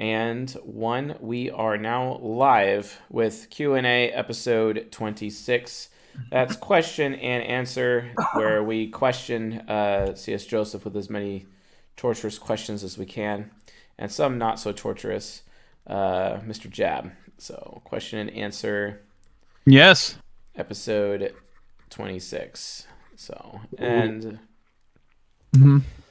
and one we are now live with Q&A episode 26. That's question and answer where we question uh, CS Joseph with as many torturous questions as we can and some not so torturous. Uh, Mr. Jab. So, question and answer Yes. episode 26. So, and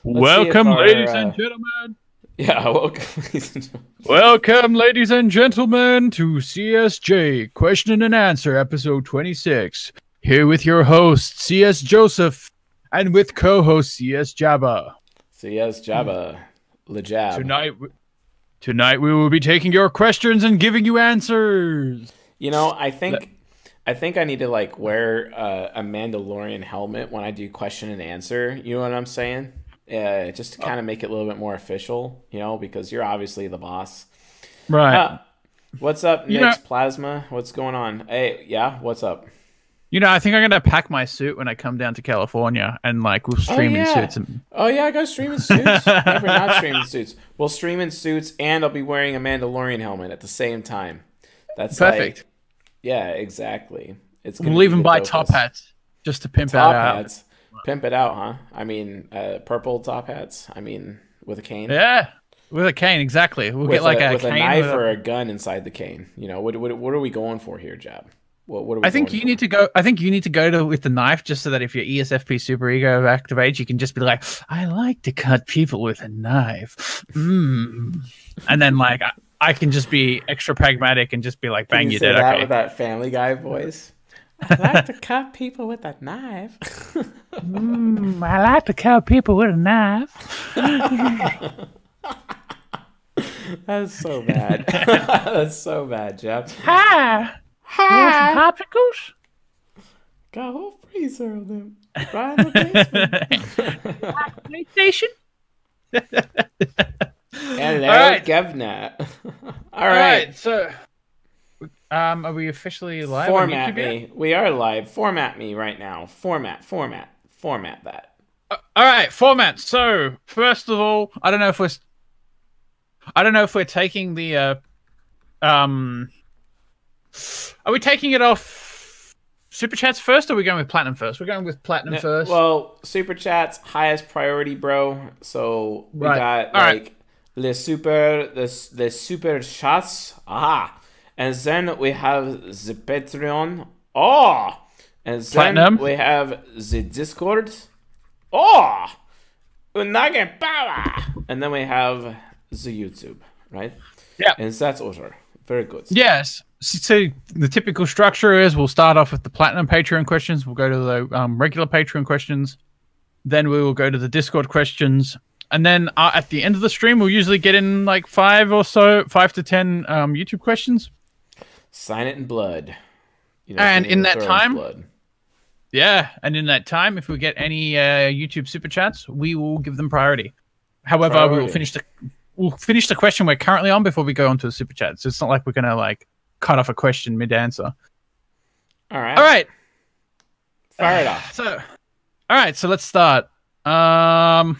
Welcome, our, ladies uh, and gentlemen. Yeah, welcome. ladies and gentlemen. Welcome, ladies and gentlemen, to CSJ Question and Answer, episode 26. Here with your host, CS Joseph, and with co host, CS Jabba. CS Jabba, the Jab. Tonight, tonight we will be taking your questions and giving you answers. You know, I think I think I need to like wear uh, a Mandalorian helmet when I do question and answer. You know what I'm saying? Uh, just to kind of make it a little bit more official, you know, because you're obviously the boss. Right. Uh, what's up, You Nick's know- Plasma? What's going on? Hey, yeah, what's up? you know, I think I'm going to pack my suit when I come down to California and, like, we'll stream yeah. in suits. And... Oh yeah, I go stream in suits. Never not stream in suits. We'll stream in suits, and I'll be wearing a Mandalorian helmet at the same time. That's Perfect. Like, yeah, exactly. It's We'll even buy dopest. top hats just to pimp top that out. hats. Pimp it out, huh? I mean, uh, purple top hats. I mean, with a cane. Yeah, with a cane, exactly. We'll With, get like a, a, with a knife with a- or a gun inside the cane. You know, what, what, what are we going for here, Jab? What, what are we I think you for? need to go. I think you need to go to with the knife, just so that if your ESFP super ego activates, you can just be like, "I like to cut people with a knife," mm. and then like I, I can just be extra pragmatic and just be like, "Bang, you you dead." that Okay. with that Family Guy voice. I like to cut people with a knife. Mm, I like to cut people with a knife. That's so bad. That's so bad, Jab. Hi. Hi. popsicles? Got a whole freezer of them. Right in the basement. PlayStation. Hello, All right. Governor. All All right. right. So, um, are we officially live? Format me. We are live. Format me right now. Format, format, format that. All right, format. So first of all, I don't know if we're, I don't know if we're taking the, uh, um, are we taking it off super chats first, or are we going with platinum first? We're going with platinum No, first. Well, super chats highest priority, bro. So we Right. got All right. like the super the the super chats. Aha. And then we have the Patreon. Oh. And then Platinum. we have the Discord. Oh. Unage power. And then we have the YouTube, right? Yeah. And that's order. Very good. yes. So the typical structure is we'll start off with the platinum Patreon questions. We'll go to the um, regular Patreon questions. Then we will go to the Discord questions. And then uh, at the end of the stream, we'll usually get in like five or so, five to ten um, YouTube questions. Sign it in blood. You know, And in that time- blood. Yeah, and in that time, if we get any uh, YouTube super chats, we will give them priority. However, we will finish the we'll finish the question we're currently on before we go on to the super chats. So it's not like we're gonna like cut off a question mid answer. All right. All right, Fire it off. so all right, so let's start. Um,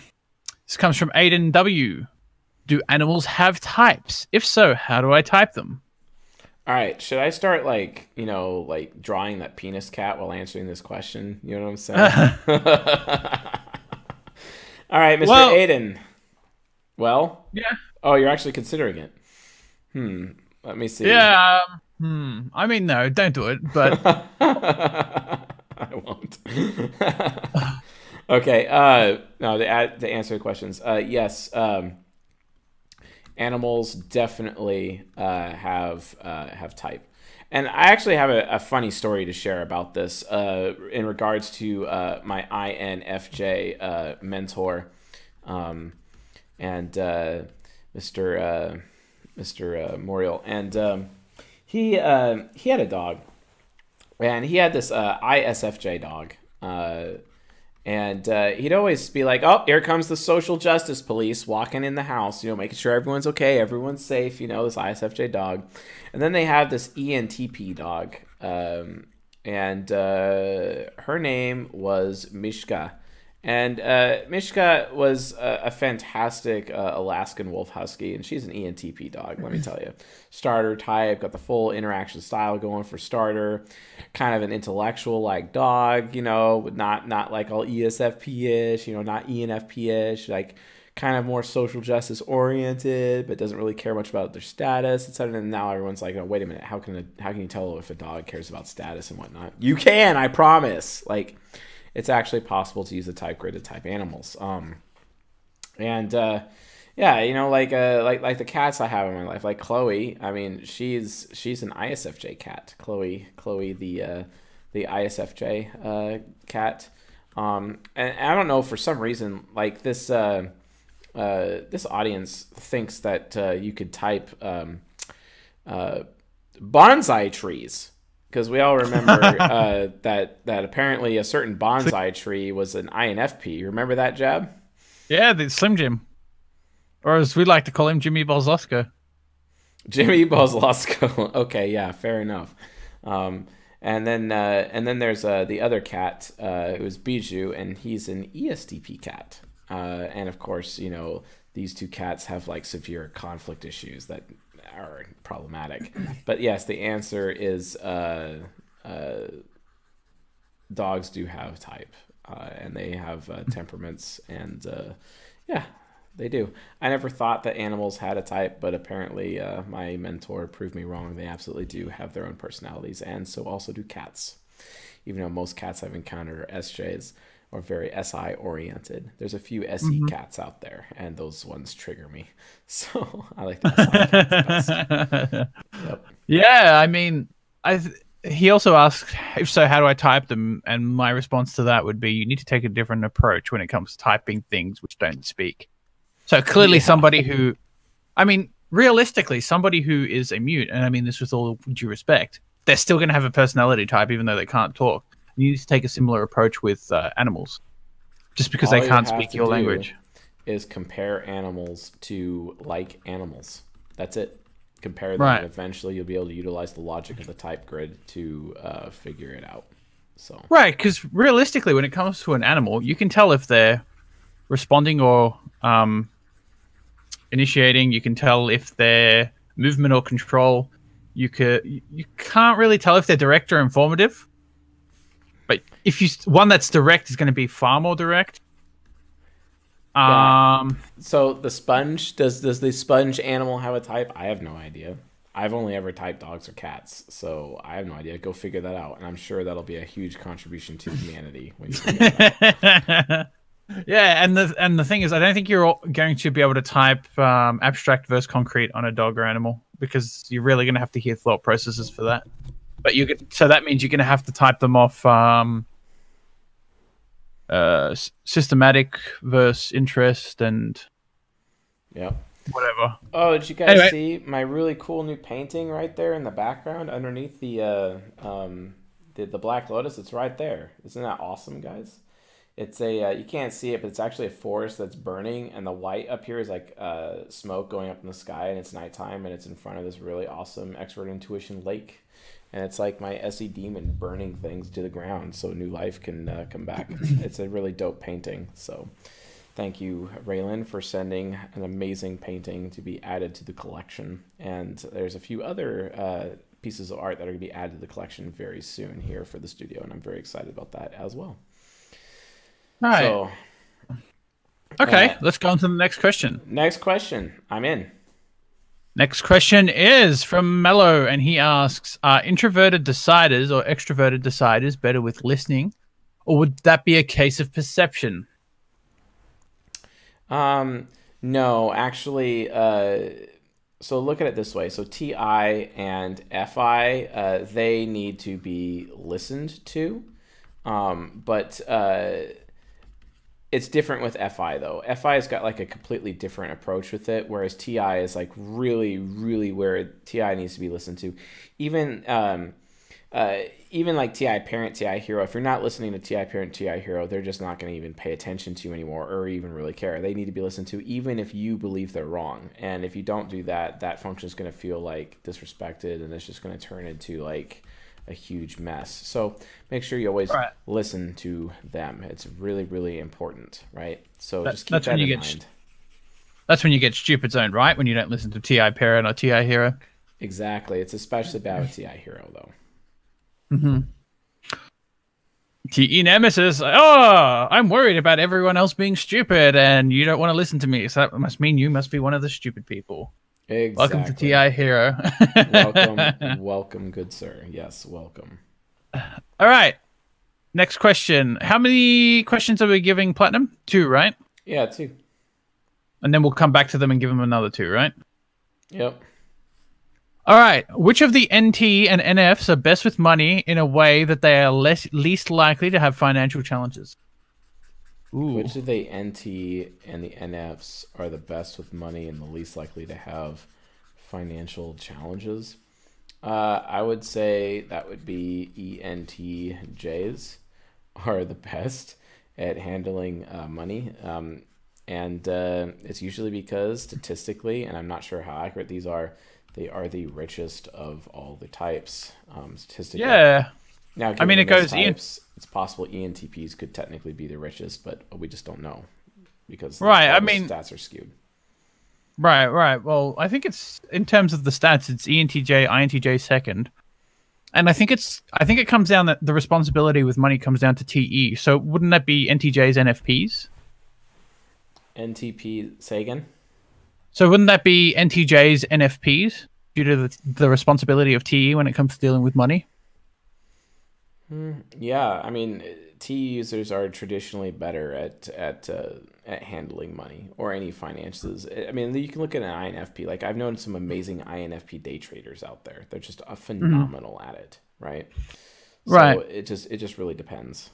this comes from Aiden W. Do animals have types? If so, how do I type them? All right, should I start like you know like drawing that penis cat while answering this question? You know what I'm saying? All right, Mr. Well- Aiden. Well, Yeah, oh, you're actually considering it. Hmm. Let me see. yeah. Um, hmm. I mean, no, don't do it. But I won't. okay. Uh, no, to, add, to answer the questions, uh, yes. Um, animals definitely uh, have uh, have type, and I actually have a, a funny story to share about this uh, in regards to uh, my INFJ uh, mentor, um, and uh, Mr. Mr. Morial, and um, he he had a dog and he had this ISFJ dog. And uh, he'd always be like, "Oh, here comes the social justice police walking in the house, you know, making sure everyone's okay, everyone's safe." You know, this ISFJ dog, and then they have this ENTP dog, um, and uh, her name was Mishka, And uh, Mishka was a, a fantastic uh, Alaskan Wolf Husky, and she's an ENTP dog, let me tell you. Starter type, got the full interaction style going for starter. Kind of an intellectual like dog, you know, not not like all ESFP ish, you know, not ENFP ish, like kind of more social justice oriented, but doesn't really care much about their status, etc. And now everyone's like, oh, wait a minute, how can a, how can you tell if a dog cares about status and whatnot? You can, I promise. Like it's actually possible to use the type grid to type animals. Um, and uh, yeah, you know, like uh, like like the cats I have in my life, like Chloe. I mean, she's she's an ISFJ cat. Chloe, Chloe, the uh, the ISFJ uh, cat. Um, and, and I don't know for some reason, like this uh, uh, this audience thinks that uh, you could type um, uh, bonsai trees because we all remember uh, that that apparently a certain bonsai tree was an INFP. You remember that, Jab? Yeah, the Slim Jim, or as we like to call him, Jimmy Bolzosco. Jimmy Bolzosco. okay, yeah, fair enough. Um, and then uh, and then there's uh, the other cat uh, was Bijou, and he's an ESTP cat. Uh, and of course, you know these two cats have like severe conflict issues that are problematic. but yes, the answer is uh, uh, dogs do have type, uh, and they have uh, temperaments, and uh, yeah, they do. I never thought that animals had a type, but apparently uh, my mentor proved me wrong. They absolutely do have their own personalities, and so also do cats. Even though most cats I've encountered are SJs or very SI oriented. There's a few SE mm-hmm. cats out there, and those ones trigger me. So I like that. yep. Yeah, I mean, I. Th- he also asked, if so, how do I type them? And my response to that would be, you need to take a different approach when it comes to typing things which don't speak. So clearly, yeah. somebody who, I mean, realistically, somebody who is a mute, and I mean this with all due respect, they're still going to have a personality type even though they can't talk. You need to take a similar approach with uh, animals, just because All they can't speak your language. Is compare animals to like animals. That's it. Compare them, right. and eventually you'll be able to utilize the logic of the type grid to uh, figure it out. So right, because realistically, when it comes to an animal, you can tell if they're responding or um, initiating. You can tell if they're movement or control. You could you can't really tell if they're direct or informative. But if you one that's direct is going to be far more direct. Um. So the sponge does does the sponge animal have a type? I have no idea. I've only ever typed dogs or cats, so I have no idea. Go figure that out, and I'm sure that'll be a huge contribution to humanity. When you yeah, and the and the thing is, I don't think you're going to be able to type um, abstract versus concrete on a dog or animal because you're really going to have to hear thought processes for that. But you get so that means you're going to have to type them off um, uh, systematic versus interest and yeah, whatever. Oh, did you guys anyway. see my really cool new painting right there in the background underneath the uh, um, the, the Black Lotus? It's right there. Isn't that awesome, guys? It's a uh, you can't see it, but it's actually a forest that's burning, and the white up here is like uh, smoke going up in the sky, and it's nighttime, and it's in front of this really awesome expert intuition lake and it's like my SE demon burning things to the ground so new life can uh, come back. it's a really dope painting. So thank you, Raylan, for sending an amazing painting to be added to the collection. And there's a few other uh, pieces of art that are going to be added to the collection very soon here for the studio, and I'm very excited about that as well. All right. So, okay, uh, let's go on to the next question. Next question. I'm in. Next question is from Mello, and he asks Are introverted deciders or extroverted deciders better with listening, or would that be a case of perception? Um, no, actually, uh, so look at it this way. So TI and FI, uh, they need to be listened to. Um, but uh, it's different with FI though. FI has got like a completely different approach with it, whereas TI is like really, really where TI needs to be listened to. Even um, uh, even like TI parent, TI hero. If you're not listening to TI parent, TI hero, they're just not going to even pay attention to you anymore, or even really care. They need to be listened to, even if you believe they're wrong. And if you don't do that, that function is going to feel like disrespected, and it's just going to turn into like a huge mess. So make sure you always Right. listen to them. It's really, really important, right? So That- just keep that's that when you in get mind. That's when you get stupid zoned, right? When you don't listen to Ti Parent or Ti Hero. Exactly. It's especially bad with TI Hero though. Mm-hmm. TE Nemesis. Oh, I'm worried about everyone else being stupid, and you don't want to listen to me. So that must mean you must be one of the stupid people. Exactly. Welcome to TI Hero. welcome, welcome, good sir. Yes, welcome. All right. Next question. How many questions are we giving Platinum? Two, right? Yeah, two. And then we'll come back to them and give them another two, right? Yep. All right. Which of the NT and NFs are best with money in a way that they are less least likely to have financial challenges? Ooh. Which of the NT and the NFs are the best with money and the least likely to have financial challenges? Uh, I would say that would be ENTJs are the best at handling uh, money. Um, and uh, it's usually because statistically, and I'm not sure how accurate these are, they are the richest of all the types. Um, statistically, yeah. now, I mean, it goes Types, it's possible ENTPs could technically be the richest, but we just don't know because Right, I mean- stats are skewed. Right, right. Well, I think it's in terms of the stats, it's ENTJ, INTJ second. And I think it's I think it comes down that the responsibility with money comes down to TE. So wouldn't that be NTJs NFPs? NTP, say again. So wouldn't that be NTJs NFPs due to the, the responsibility of TE when it comes to dealing with money? Yeah, I mean, T users are traditionally better at at uh, at handling money or any finances. I mean, you can look at an INFP. Like I've known some amazing INFP day traders out there. They're just uh, phenomenal at it, right? So Right. It just it just really depends.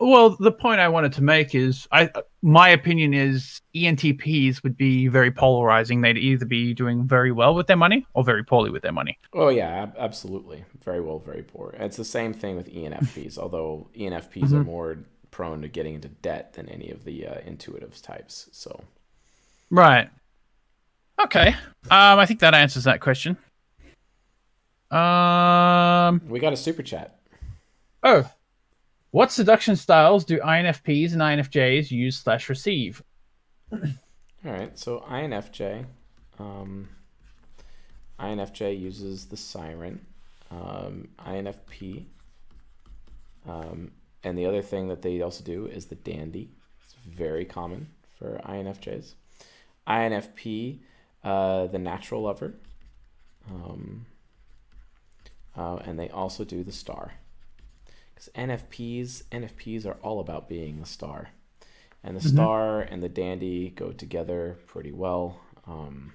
Well, the point I wanted to make is, I my opinion is ENTPs would be very polarizing. They'd either be doing very well with their money or very poorly with their money. Oh yeah, ab- absolutely. Very well, very poor. It's the same thing with ENFPs, although ENFPs are more prone to getting into debt than any of the uh, intuitive types. So Right. Okay. Um, I think that answers that question. Um. we got a super chat. Oh. What seduction styles do INFPs and INFJs use slash receive? All right, so INFJ, um, INFJ uses the siren, um, INFP, um, and the other thing that they also do is the dandy. It's very common for INFJs. INFP, uh, the natural lover, um, uh, and they also do the star. Because NFPs, NFPs are all about being the star and the star and the dandy go together pretty well. Um,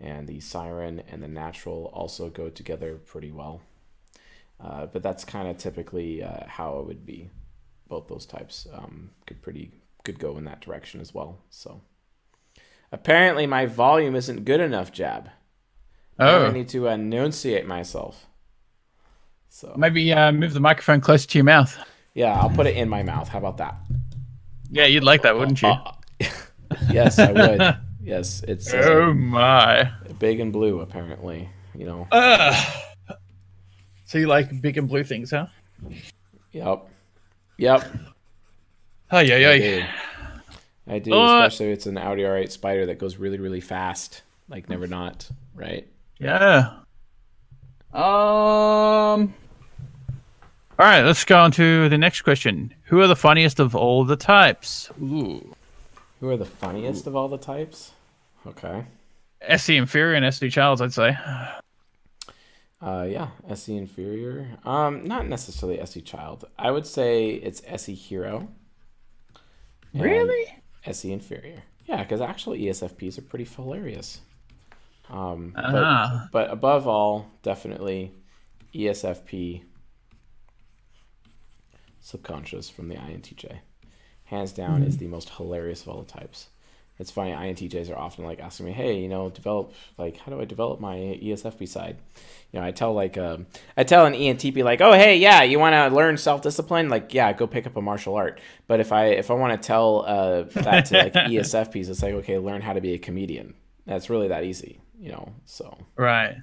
and the siren and the natural also go together pretty well. Uh, but that's kind of typically uh, how it would be. Both those types um, could pretty could go in that direction as well. So apparently my volume isn't good enough, Jab. Oh, I need to enunciate myself. So maybe uh, move the microphone closer to your mouth. yeah, I'll put it in my mouth. How about that? Yeah, you'd like that, wouldn't you? Uh, yes, I would. Yes, it's uh, oh my. big and blue apparently. You know. Ugh. So you like big and blue things, huh? Yep. Yep. Oh yeah, yeah. I do, Uh, especially if it's an Audi R8 Spyder that goes really, really fast, like never not, right? Yeah. Um. All right, let's go on to the next question. Who are the funniest of all the types? Ooh. Who are the funniest of all the types? Okay. SE inferior and SE Childs, I'd say. Uh, yeah, SE inferior. Um, not necessarily SE child. I would say it's SE hero. Really? SE inferior. Yeah, because actually ESFPs are pretty hilarious. Um, but, Ah. but above all, definitely ESFP subconscious from the INTJ. Hands down is the most hilarious of all the types. It's funny, INTJs are often like asking me, hey, you know, develop, like, how do I develop my ESFP side? You know, I tell like, um, I tell an ENTP like, oh, hey, yeah, you want to learn self-discipline? Like, yeah, go pick up a martial art. But if I, if I want to tell uh, that to like ESFPs, it's like, okay, learn how to be a comedian. That's really that easy, you know, so. Right.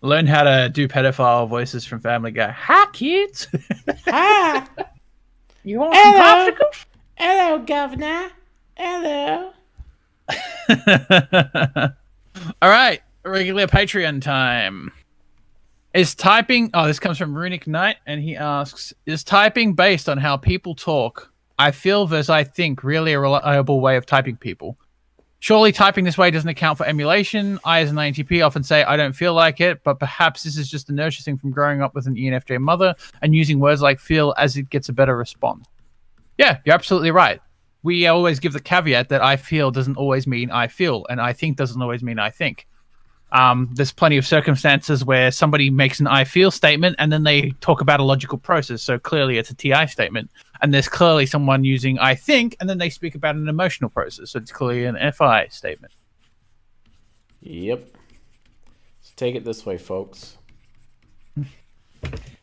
Learn how to do pedophile voices from Family Guy. Hi, kids. Hi. you want Hello. some popsicles? Hello, Governor. Hello. All right, regular Patreon time. Is typing? Oh, this comes from Runic Knight, and he asks: Is typing based on how people talk? I feel versus I think really a reliable way of typing people. Surely typing this way doesn't account for emulation. I, as an INTP, often say I don't feel like it, but perhaps this is just a nurture thing from growing up with an ENFJ mother and using words like feel as it gets a better response. Yeah, you're absolutely right. We always give the caveat that I feel doesn't always mean I feel, and I think doesn't always mean I think. Um, there's plenty of circumstances where somebody makes an I feel statement and then they talk about a logical process. So clearly it's a TI statement. And there's clearly someone using I think and then they speak about an emotional process. So it's clearly an FI statement. Yep. So take it this way, folks.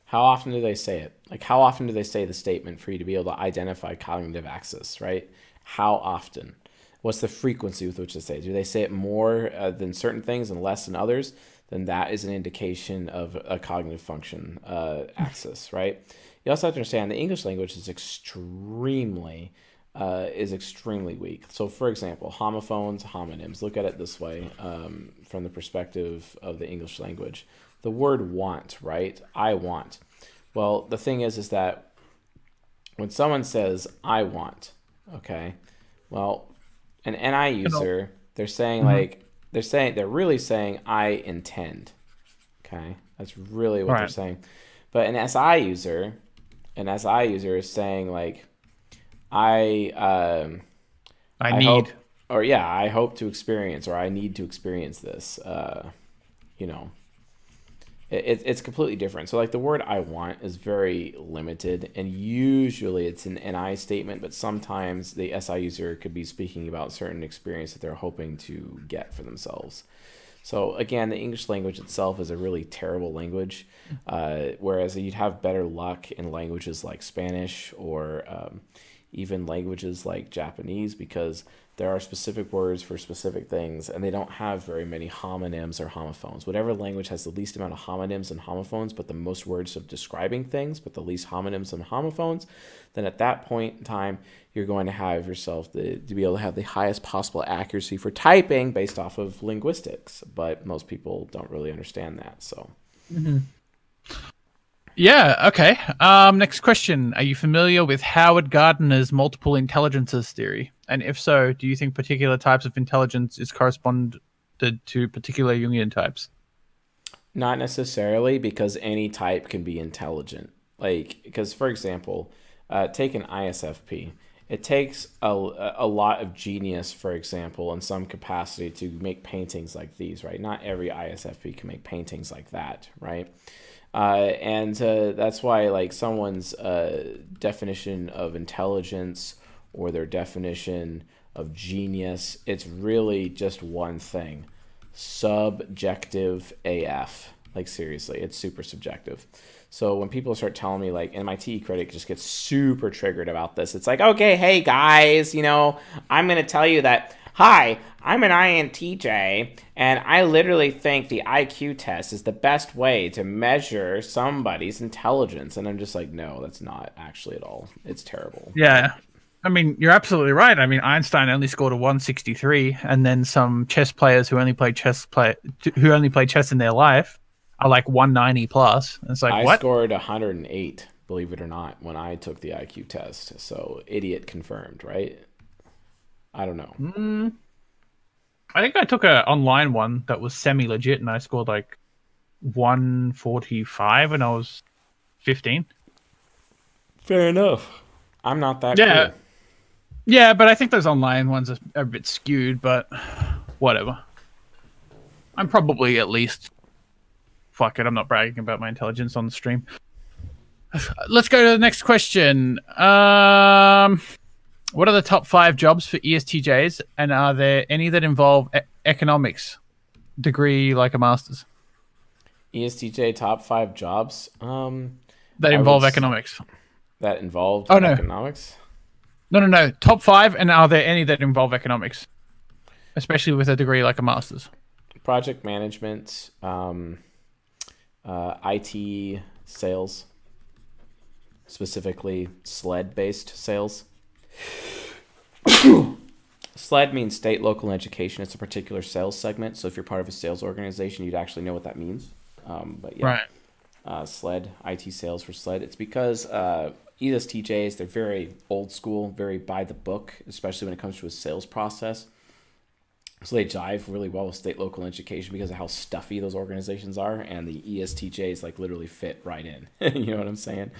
How often do they say it? Like, how often do they say the statement for you to be able to identify cognitive axis, right? How often? What's the frequency with which they say? Do they say it more uh, than certain things and less than others? Then that is an indication of a cognitive function uh, axis, right? You also have to understand the English language is extremely uh, is extremely weak. So, for example, homophones, homonyms. Look at it this way um, from the perspective of the English language. The word "want," right? I want. Well, the thing is, is that when someone says "I want," okay, well, an NI user, they're saying Mhm. like they're saying they're really saying "I intend." Okay, that's really what they're saying. But an SI user, an SI user is saying like, "I um, I, I need. hope, or yeah, I hope to experience, or I need to experience this." Uh, you know, it, it, it's completely different. So like the word "I want" is very limited, and usually it's an NI statement, but sometimes the SI user could be speaking about certain experience that they're hoping to get for themselves. So again, the English language itself is a really terrible language, uh, whereas you'd have better luck in languages like Spanish or um, even languages like Japanese because there are specific words for specific things, and they don't have very many homonyms or homophones. Whatever language has the least amount of homonyms and homophones, but the most words of describing things, but the least homonyms and homophones, then at that point in time, you're going to have yourself the, to be able to have the highest possible accuracy for typing based off of linguistics. But most people don't really understand that. So, Yeah, okay. Um, next question. Are you familiar with Howard Gardner's multiple intelligences theory? And if so, do you think particular types of intelligence is corresponded to particular Jungian types? not necessarily because any type can be intelligent. Like, because for example, uh, take an ISFP. It takes a, a lot of genius, for example, in some capacity to make paintings like these, right? Not every ISFP can make paintings like that, right? Uh, and uh, that's why, like, someone's uh, definition of intelligence or their definition of genius, it's really just one thing subjective AF. Like, seriously, it's super subjective. So when people start telling me like MIT critic just gets super triggered about this, it's like, okay, hey guys, you know, I'm gonna tell you that hi, I'm an INTJ, and I literally think the IQ test is the best way to measure somebody's intelligence. And I'm just like, no, that's not actually at all. It's terrible. Yeah. I mean, you're absolutely right. I mean, Einstein only scored a 163, and then some chess players who only play chess play who only play chess in their life are like 190 plus. It's like I what? scored 108, believe it or not, when I took the IQ test. So idiot confirmed, right? I don't know. Mm, I think I took a online one that was semi legit, and I scored like 145 when I was 15. Fair enough. I'm not that Yeah. cool. Yeah, but I think those online ones are, are a bit skewed, but whatever. I'm probably at least. Fuck it, I'm not bragging about my intelligence on the stream. Let's go to the next question. Um, what are the top five jobs for ESTJs, and are there any that involve e- economics, degree like a master's, ESTJ top five jobs um, that involve economics? that involved Oh, no. economics. No, no, no. Top five, and are there any that involve economics, especially with a degree like a master's? project management, um, uh, IT sales, specifically sled based sales. SLED means state, local, and education. It's a particular sales segment. So if you're part of a sales organization, you'd actually know what that means. Um, but yeah, Right. uh, SLED, IT sales for SLED. It's because uh, ESTJs, they're very old school, very by the book, especially when it comes to a sales process. So they jive really well with state, local, education because of how stuffy those organizations are, and the ESTJs like literally fit right in. you know what I'm saying?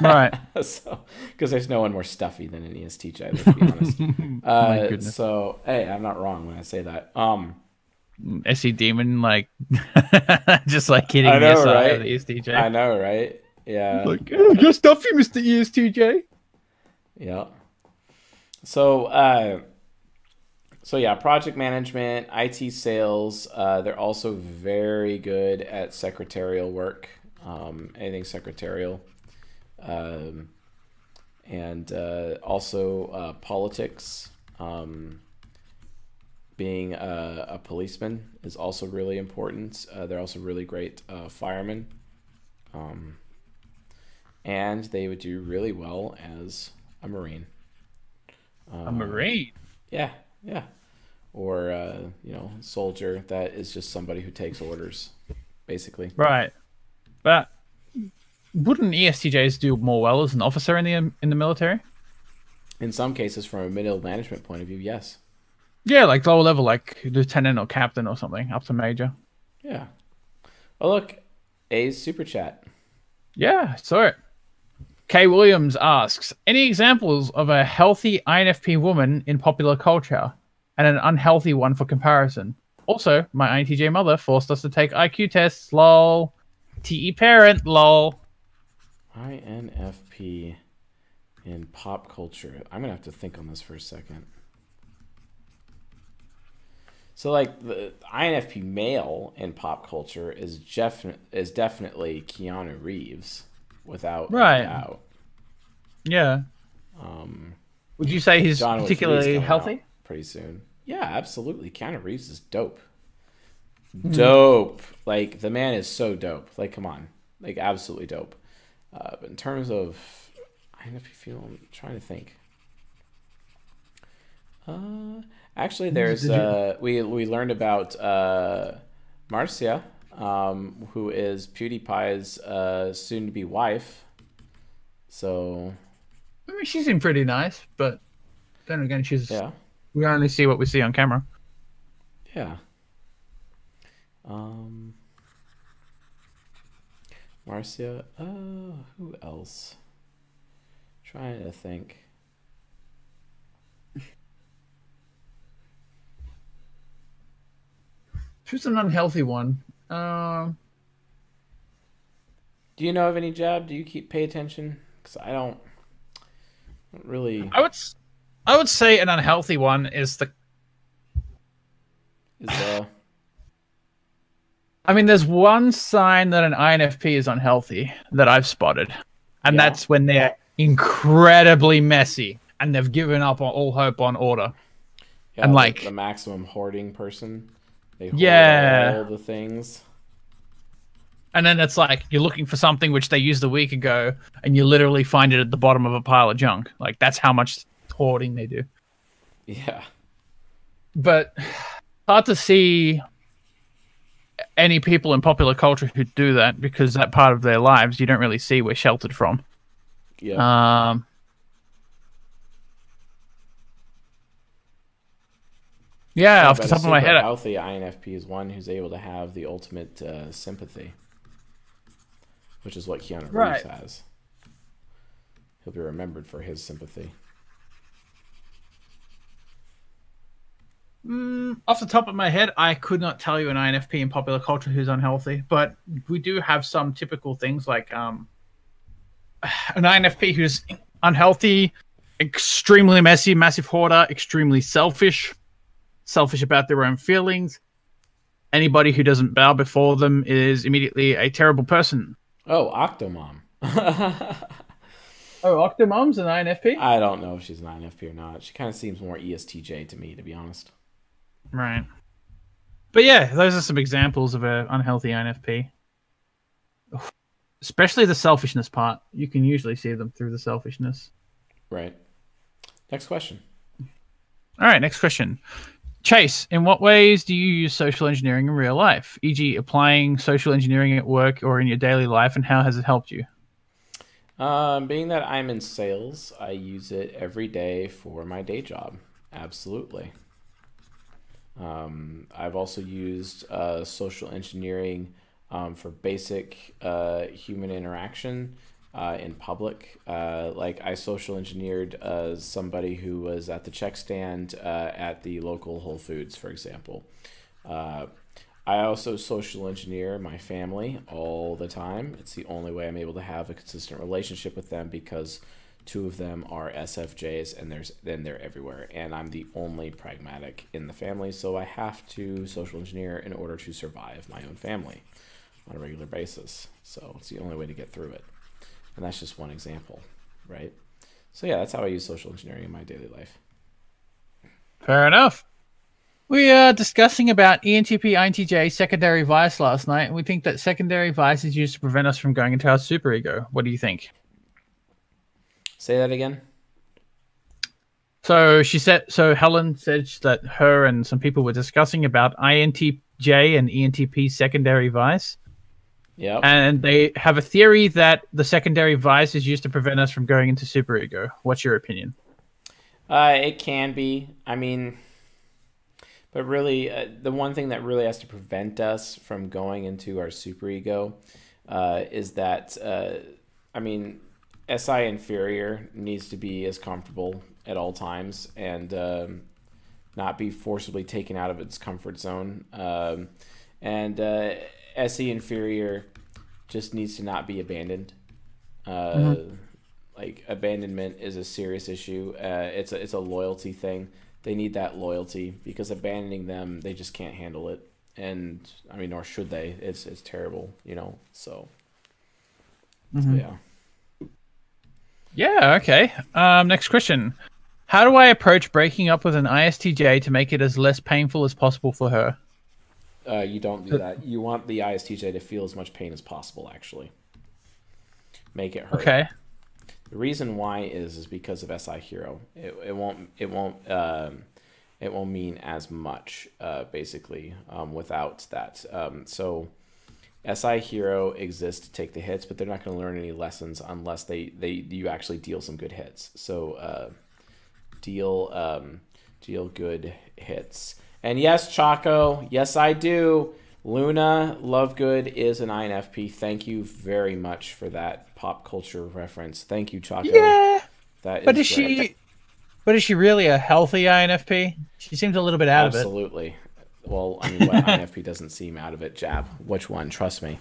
Right. so, because there's no one more stuffy than an ESTJ, let's be honest. uh, goodness. so, hey, I'm not wrong when I say that. Um, SE Demon, like, just like kidding I know, the side right? the ESTJ. I know, right? Yeah. Like, oh, you're stuffy, Mr. ESTJ. Yeah. So, uh, so yeah, project management, IT sales. Uh, they're also very good at secretarial work, um, anything secretarial, um, and uh, also uh, politics. Um, being a, a policeman is also really important. Uh, they're also really great uh, firemen. Um, and they would do really well as a marine. A Marine. Yeah, yeah. Or uh, you know, soldier that is just somebody who takes orders, basically. Right. But wouldn't ESTJs do more well as an officer in the in the military? In some cases, from a middle management point of view, yes. Yeah, like lower level, like lieutenant or captain or something, up to major. Yeah. Oh look, A's super chat. Yeah, I saw it. Kay Williams asks, any examples of a healthy INFP woman in popular culture and an unhealthy one for comparison? Also, my INTJ mother forced us to take IQ tests, lol. TE parent, lol. INFP in pop culture. I'm gonna have to think on this for a second. So, like the INFP male in pop culture is def- is definitely Keanu Reeves, without Right. doubt. Yeah. Um, Would you say he's John Wick 3 is particularly healthy? pretty soon. Yeah, absolutely. Keanu Reeves is dope. Hmm. Dope. Like the man is so dope. Like come on, like absolutely dope. Uh, but in terms of, I don't know if you feel. I'm trying to think. Uh, actually, there's uh, we we learned about uh, Marzia, um, who is PewDiePie's uh, soon-to-be wife. So I mean, she seemed pretty nice, but then again, she's. yeah. We only see what we see on camera. Yeah. Um Marzia, uh who else? Trying to think. Who's an unhealthy one? Um, Do you know of any job? Do you keep pay attention? Cuz I don't really I would. I would say an unhealthy one is the. is uh I mean, there's one sign that an INFP is unhealthy that I've spotted, and Yeah. that's when they're incredibly messy and they've given up on all hope on order. yeah, And, like- the maximum hoarding person. They hoard Yeah. all the things. And then it's like you're looking for something which they used a week ago, and you literally find it at the bottom of a pile of junk. Like that's how much hoarding they do. Yeah. but hard to see any people in popular culture who do that because that part of their lives you don't really see we're sheltered from. Yeah. Um, yeah, off the top of my head, healthy INFP is one who's able to have the ultimate uh, sympathy, which is what Keanu Reeves Right. has. He'll be remembered for his sympathy. Mm, off the top of my head, I could not tell you an INFP in popular culture who's unhealthy, but we do have some typical things like um, an INFP who's unhealthy, extremely messy, massive hoarder, extremely selfish, selfish about their own feelings. Anybody who doesn't bow before them is immediately a terrible person. Oh, Octomom. Oh, Octomom's an INFP? I don't know if she's an INFP or not. She kind of seems more ESTJ to me, to be honest. Right. But yeah, those are some examples of an unhealthy INFP. especially the selfishness part. You can usually see them through the selfishness. Right. Next question. All right, next question. Chase, in what ways do you use social engineering in real life, e.g., applying social engineering at work or in your daily life, and how has it helped you? Um, being that I'm in sales, I use it every day for my day job. Absolutely. Um, I've also used uh, social engineering um, for basic uh, human interaction uh, in public. Uh, like I social engineered uh, somebody who was at the check stand uh, at the local Whole Foods, for example. Uh, I also social engineer my family all the time. It's the only way I'm able to have a consistent relationship with them because two of them are SFJs and there's then they're everywhere and I'm the only pragmatic in the family so I have to social engineer in order to survive my own family on a regular basis. So it's the only way to get through it. And that's just one example, right? So yeah, that's how I use social engineering in my daily life. Fair enough. We are discussing about ENTP INTJ secondary vice last night, and we think that secondary vice is used to prevent us from going into our superego. What do you think? Say that again. So she said. So Helen said that her and some people were discussing about INTJ and ENTP secondary vice, Yep. and they have a theory that the secondary vice is used to prevent us from going into superego. What's your opinion? Uh, it can be. I mean, but really, uh, the one thing that really has to prevent us from going into our superego uh, is that, uh, I mean, SI inferior needs to be as comfortable at all times and um, not be forcibly taken out of its comfort zone. Um, and uh, SE inferior just needs to not be abandoned. Uh, Like abandonment is a serious issue. Uh, it's a it's a loyalty thing. They need that loyalty because abandoning them, they just can't handle it. And I mean, nor should they. It's it's terrible, you know. So, so yeah. Yeah. Okay. Um, next question. How do I approach breaking up with an ISTJ to make it as less painful as possible for her? Uh, you don't do that. You want the ISTJ to feel as much pain as possible. Actually, make it hurt. Okay. The reason why is is because of SI Hero. It, it won't it won't um, it won't mean as much uh, basically um, without that. Um, so SI Hero exists to take the hits, but they're not going to learn any lessons unless they they you actually deal some good hits. So uh, deal um, deal good hits. And yes, Chaco, yes I do. Luna Lovegood is an INFP. Thank you very much for that pop culture reference. Thank you, Chaco. Yeah. That is But is great. she? But is she really a healthy INFP? She seems a little bit out of it. Absolutely. Well, I mean, what INFP doesn't seem out of it. Jab. Which one? Trust me.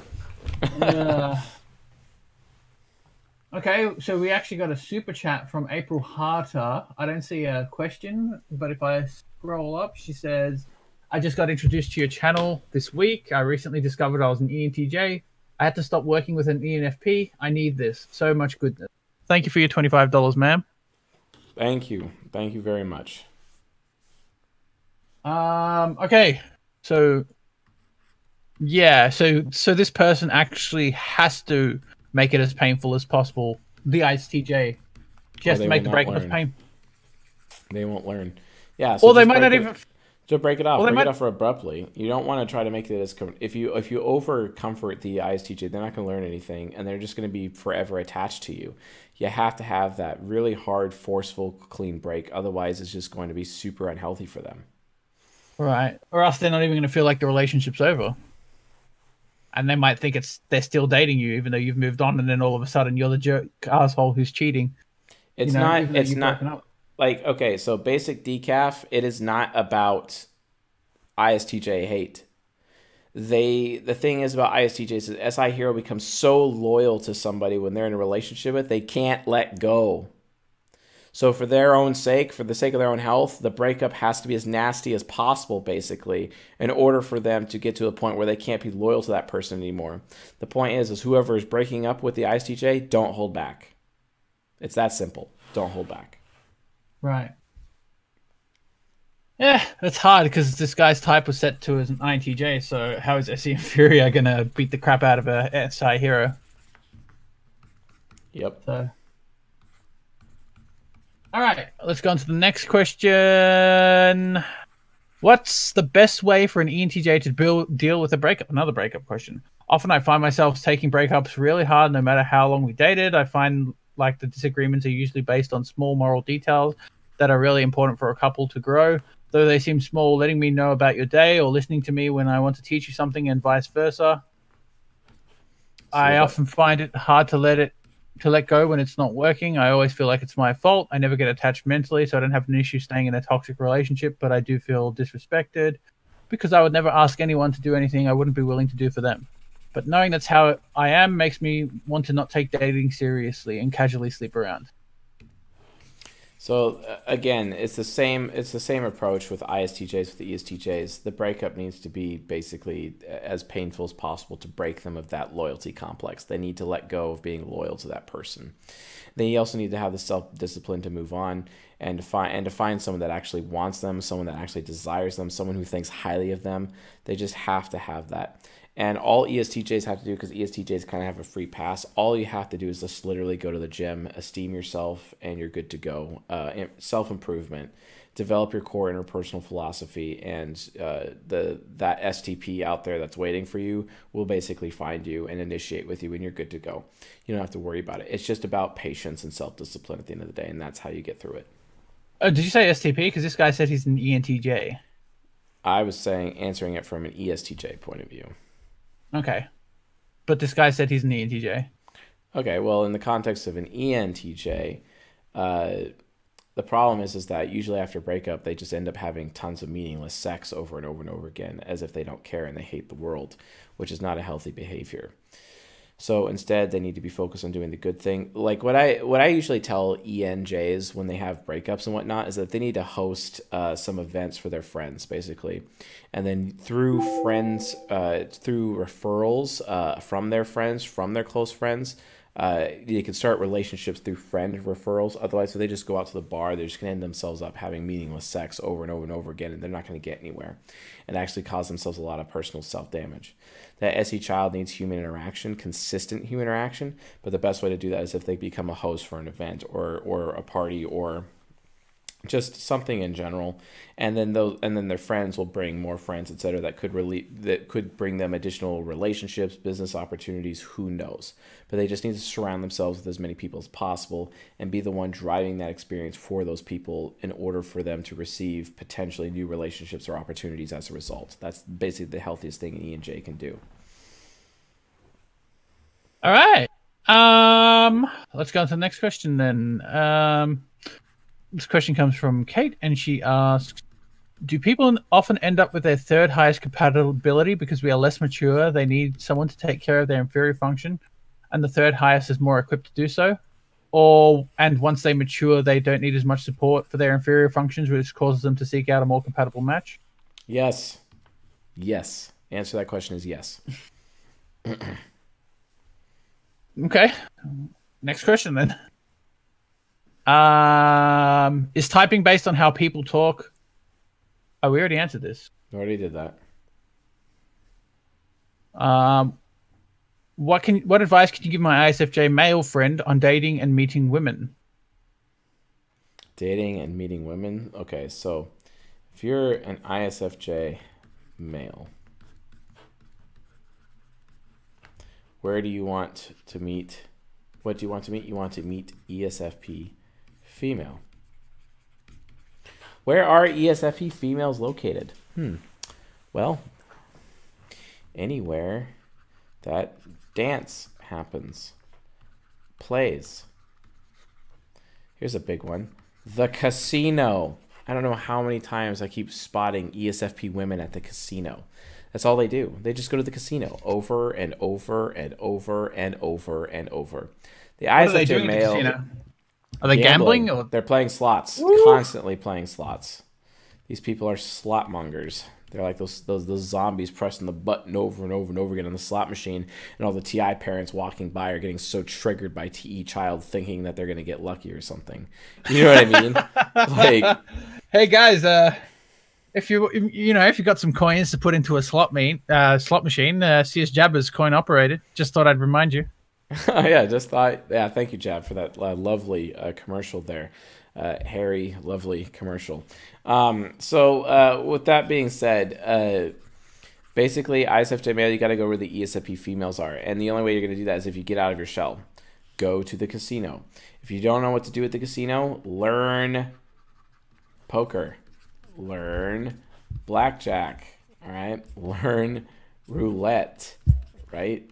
Yeah. Okay, so we actually got a super chat from April Harter. I don't see a question, but if I scroll up, she says, I just got introduced to your channel this week. I recently discovered I was an ENTJ. I had to stop working with an ENFP. I need this. So much goodness. Thank you for your $25, ma'am. Thank you. Thank you very much. Um, okay. So yeah, so so this person actually has to make it as painful as possible. The ISTJ. She has they to make the break breakup as learn. pain. They won't learn. Yeah. So Or they might not it- even Just break it off. Well, break might- it off abruptly. You don't want to try to make it as com- if you if you over comfort the ISTJ, they're not going to learn anything, and they're just going to be forever attached to you. You have to have that really hard, forceful, clean break. Otherwise, it's just going to be super unhealthy for them. Right. Or else they're not even going to feel like the relationship's over. And they might think it's they're still dating you, even though you've moved on, and then all of a sudden you're the jerk asshole who's cheating. It's you know, not. It's not. Like okay. So basic decaf. It is not about ISTJ hate. They the thing is about ISTJs is SI hero becomes so loyal to somebody when they're in a relationship with they can't let go. So for their own sake, for the sake of their own health, the breakup has to be as nasty as possible, basically, in order for them to get to a point where they can't be loyal to that person anymore. The point is, is whoever is breaking up with the ISTJ, don't hold back. It's that simple. Don't hold back. Right. Yeah, it's hard because this guy's type was set to as an INTJ, so how is SE Inferior going to beat the crap out of a SI hero? Yep. So. All right, let's go on to the next question. What's the best way for an ENTJ to build, deal with a breakup? Another breakup question. Often I find myself taking breakups really hard no matter how long we dated. I find like the disagreements are usually based on small moral details that are really important for a couple to grow. Though they seem small, letting me know about your day or listening to me when I want to teach you something and vice versa. I often find it hard to let it to let go when it's not working. I always feel like it's my fault. I never get attached mentally, so I don't have an issue staying in a toxic relationship, but I do feel disrespected because I would never ask anyone to do anything I wouldn't be willing to do for them. But knowing that's how I am makes me want to not take dating seriously and casually sleep around. So uh, again, it's the same. It's the same approach with ISTJs with the ESTJs. The breakup needs to be basically uh, as painful as possible to break them of that loyalty complex. They need to let go of being loyal to that person. They also need to have the self discipline to move on and to find and to find someone that actually wants them, someone that actually desires them, someone who thinks highly of them. They just have to have that. And all ESTJs have to do, because ESTJs kind of have a free pass, all you have to do is just literally go to the gym, esteem yourself, and you're good to go. Uh, Self improvement, develop your core interpersonal philosophy, and uh, the that STP out there that's waiting for you will basically find you and initiate with you, and you're good to go. You don't have to worry about it. It's just about patience and self discipline at the end of the day, and that's how you get through it. Oh, did you say STP? Because this guy said he's an ENTJ. I was saying answering it from an ESTJ point of view. Okay. But this guy said he's an ENTJ. Okay, well, in the context of an ENTJ, uh, the problem is is that usually after breakup, they just end up having tons of meaningless sex over and over and over again, as if they don't care and they hate the world, which is not a healthy behavior. So instead, they need to be focused on doing the good thing. Like what I what I usually tell ENJs when they have breakups and whatnot is that they need to host uh, some events for their friends, basically, and then through friends, uh, through referrals uh, from their friends, from their close friends, uh, they can start relationships through friend referrals. Otherwise, if they just go out to the bar, they're just going to end themselves up having meaningless sex over and over and over again, and they're not going to get anywhere, and actually cause themselves a lot of personal self damage. That SE child needs human interaction, consistent human interaction, but the best way to do that is if they become a host for an event or or a party or just something in general and then those and then their friends will bring more friends etc that could really that could bring them additional relationships business opportunities who knows but they just need to surround themselves with as many people as possible and be the one driving that experience for those people in order for them to receive potentially new relationships or opportunities as a result that's basically the healthiest thing an e and j can do All right. Um, let's go on to the next question then. Um, this question comes from Kate, and she asks, "Do people often end up with their third highest compatibility because we are less mature? They need someone to take care of their inferior function, and the third highest is more equipped to do so." Or and once they mature, they don't need as much support for their inferior functions, which causes them to seek out a more compatible match. yes yes answer that question is yes Okay. Next question then. Um, is typing based on how people talk? Oh, we already answered this. I already did that Um, what can what advice can you give my ISFJ male friend on dating and meeting women? dating and meeting women. Okay, so if you're an ISFJ male, where do you want to meet? What do you want to meet? You want to meet ESFP female. Where are ESFP females located? Hmm. Well, anywhere that dance happens, plays. Here's a big one. The casino. I don't know how many times I keep spotting ESFP women at the casino. That's all they do. They just go to the casino over and over and over and over and over. The eyes are they ISFJ the male. Are they gambling? or They're playing slots, constantly playing slots. These people are slot mongers. They're like those, those those zombies pressing the button over and over and over again on the slot machine, and all the TI parents walking by are getting so triggered by TE child thinking that they're gonna get lucky or something. You know what I mean? like Hey guys, uh, if you you know if you got some coins to put into a slot mean uh, slot machine, uh, CS Jabber's coin operated. Just thought I'd remind you. oh yeah, just thought. Yeah, thank you, Jab, for that uh, lovely uh, commercial there. Uh, Harry, lovely commercial. Um, so uh, with that being said, uh, basically ISFJ male, you got to go where the ESFP females are, and the only way you're going to do that is if you get out of your shell. Go to the casino. If you don't know what to do at the casino, learn poker, learn blackjack. All right, learn roulette, right?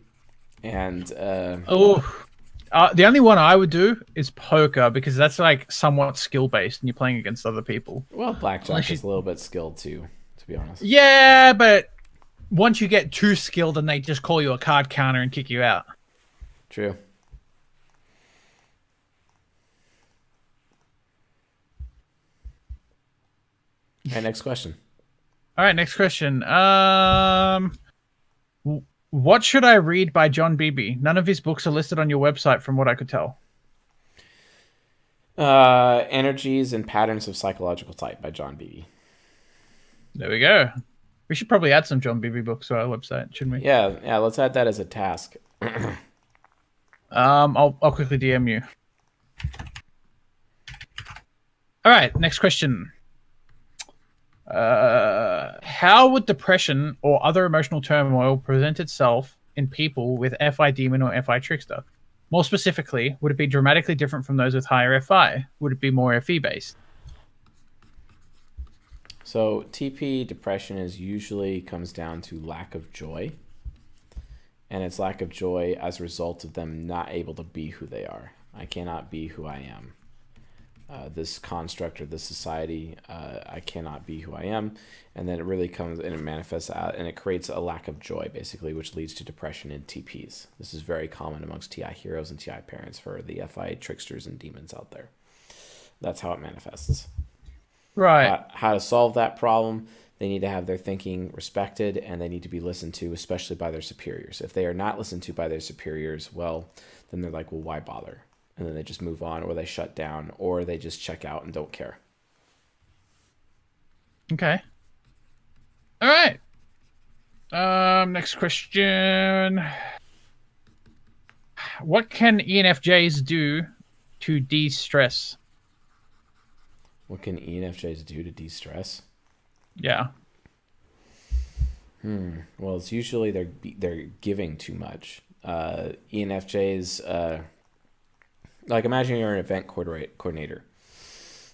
And uh, oh, uh, the only one I would do is poker because that's like somewhat skill based and you're playing against other people. Well, blackjack is a little bit skilled too, to be honest. Yeah, but once you get too skilled, then they just call you a card counter and kick you out. True. All right, next question. All right, next question. Um, what should I read by John Beebe? None of his books are listed on your website, from what I could tell. Uh, Energies and Patterns of Psychological Type by John Beebe. There we go. We should probably add some John Beebe books to our website, shouldn't we? Yeah, yeah. Let's add that as a task. um, I'll I'll quickly DM you. All right, next question. Uh, how would depression or other emotional turmoil present itself in people with FI demon or FI trickster? More specifically, would it be dramatically different from those with higher FI? Would it be more FE based? So TP depression is usually comes down to lack of joy. And it's lack of joy as a result of them not able to be who they are. I cannot be who I am. Uh, this construct or this society, uh, I cannot be who I am. And then it really comes and it manifests out and it creates a lack of joy, basically, which leads to depression in TPs. This is very common amongst TI heroes and TI parents for the FI tricksters and demons out there. That's how it manifests. Right. Uh, how to solve that problem, they need to have their thinking respected and they need to be listened to, especially by their superiors. If they are not listened to by their superiors, well, then they're like, well, why bother? And then they just move on or they shut down or they just check out and don't care. Okay. All right. Um, next question. What can ENFJs do to de-stress? What can ENFJs do to de-stress? Yeah. Hmm. Well, it's usually they're they're giving too much. Uh, ENFJs uh, like imagine you're an event coordinator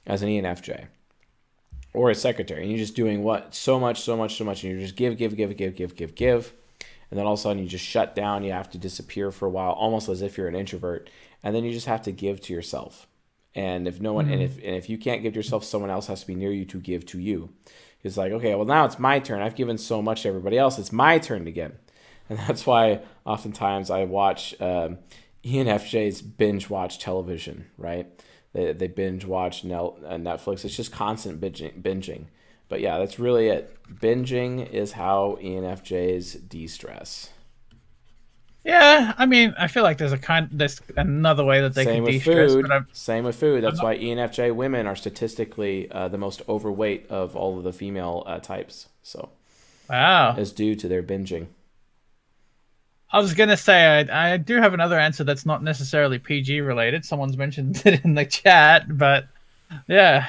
as an ENFJ or a secretary, and you're just doing what so much, so much, so much, and you just give, give, give, give, give, give, give, and then all of a sudden you just shut down. You have to disappear for a while, almost as if you're an introvert, and then you just have to give to yourself. And if no one, mm-hmm. and if and if you can't give to yourself, someone else has to be near you to give to you. It's like, okay, well now it's my turn. I've given so much to everybody else. It's my turn again, and that's why oftentimes I watch. Um, ENFJs binge watch television, right? They, they binge watch uh, Netflix. It's just constant binging, binging. But yeah, that's really it. Binging is how ENFJs de stress. Yeah, I mean, I feel like there's a kind, there's another way that they Same can de-stress. Food. Same with food. That's why ENFJ women are statistically uh, the most overweight of all of the female uh, types. So, wow, is due to their binging. I was gonna say I, I do have another answer that's not necessarily PG related. Someone's mentioned it in the chat, but yeah,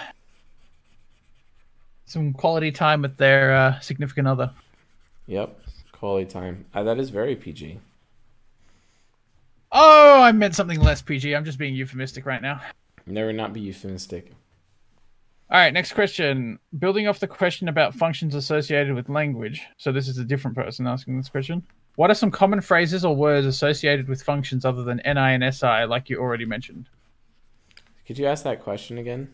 some quality time with their uh, significant other. Yep, quality time. Uh, that is very PG. Oh, I meant something less PG. I'm just being euphemistic right now. Never not be euphemistic. All right, next question. Building off the question about functions associated with language. So this is a different person asking this question. What are some common phrases or words associated with functions other than NI and SI, like you already mentioned? Could you ask that question again?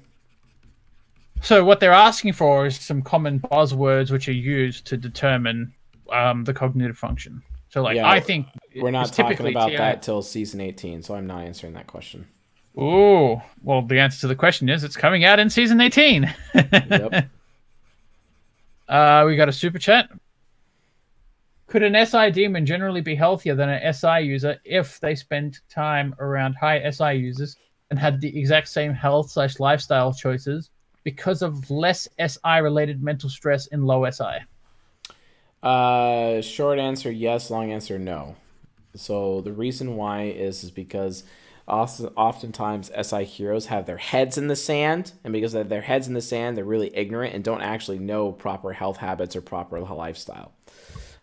So what they're asking for is some common buzzwords which are used to determine um, the cognitive function. So, like, yeah, I think we're not talking about TI. that till season 18, so I'm not answering that question. Oh, well, the answer to the question is it's coming out in season 18. yep. Uh, we got a super chat could an SI demon generally be healthier than an SI user if they spent time around high SI users and had the exact same health slash lifestyle choices because of less SI related mental stress in low SI? Uh, short answer yes. Long answer no. So the reason why is is because oftentimes SI heroes have their heads in the sand, and because they their heads in the sand, they're really ignorant and don't actually know proper health habits or proper lifestyle.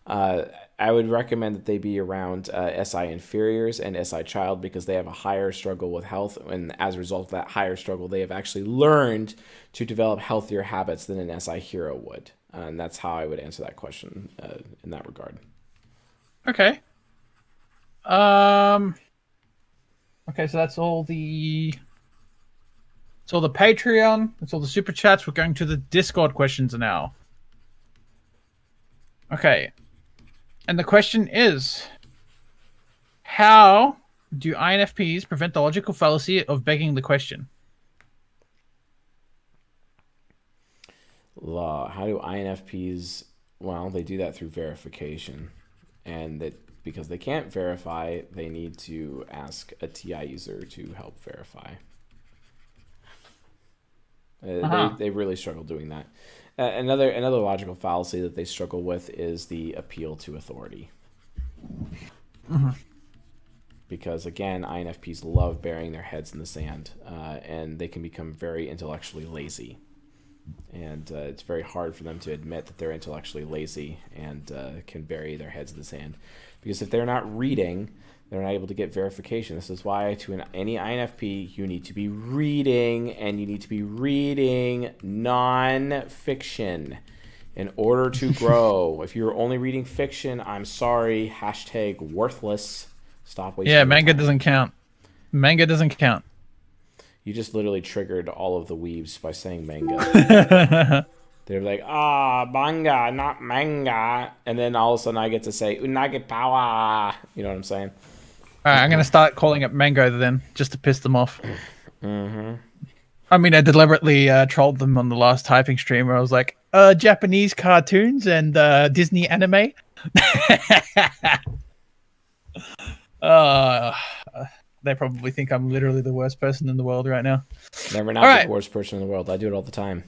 Uh, I would recommend that they be around uh, SI inferiors and SI child because they have a higher struggle with health, and as a result of that higher struggle, they have actually learned to develop healthier habits than an SI hero would. Uh, and that's how I would answer that question uh, in that regard. Okay. Um. Okay, so that's all the. It's all the Patreon. It's all the super chats. We're going to the Discord questions now. Okay. And the question is How do INFPs prevent the logical fallacy of begging the question? Law. How do INFPs? Well, they do that through verification, and that because they can't verify, they need to ask a TI user to help verify. Uh, uh-huh. they, they really struggle doing that. Uh, another another logical fallacy that they struggle with is the appeal to authority. Mm-hmm. Because again, INFPs love burying their heads in the sand, uh, and they can become very intellectually lazy. And uh, it's very hard for them to admit that they're intellectually lazy and uh, can bury their heads in the sand. Because if they're not reading, they're not able to get verification. This is why to an, any INFP, you need to be reading and you need to be reading non-fiction in order to grow. if you're only reading fiction, I'm sorry. Hashtag worthless. Stop wasting. Yeah, manga time. doesn't count. Manga doesn't count. You just literally triggered all of the weaves by saying manga. They're like, ah, manga, not manga. And then all of a sudden I get to say, unagi power. You know what I'm saying? All right, I'm gonna start calling it Mango then, just to piss them off. Mm-hmm. I mean, I deliberately uh, trolled them on the last typing stream where I was like, uh, Japanese cartoons and uh, Disney anime. uh, they probably think I'm literally the worst person in the world right now. Never not the worst person in the world. I do it all the time.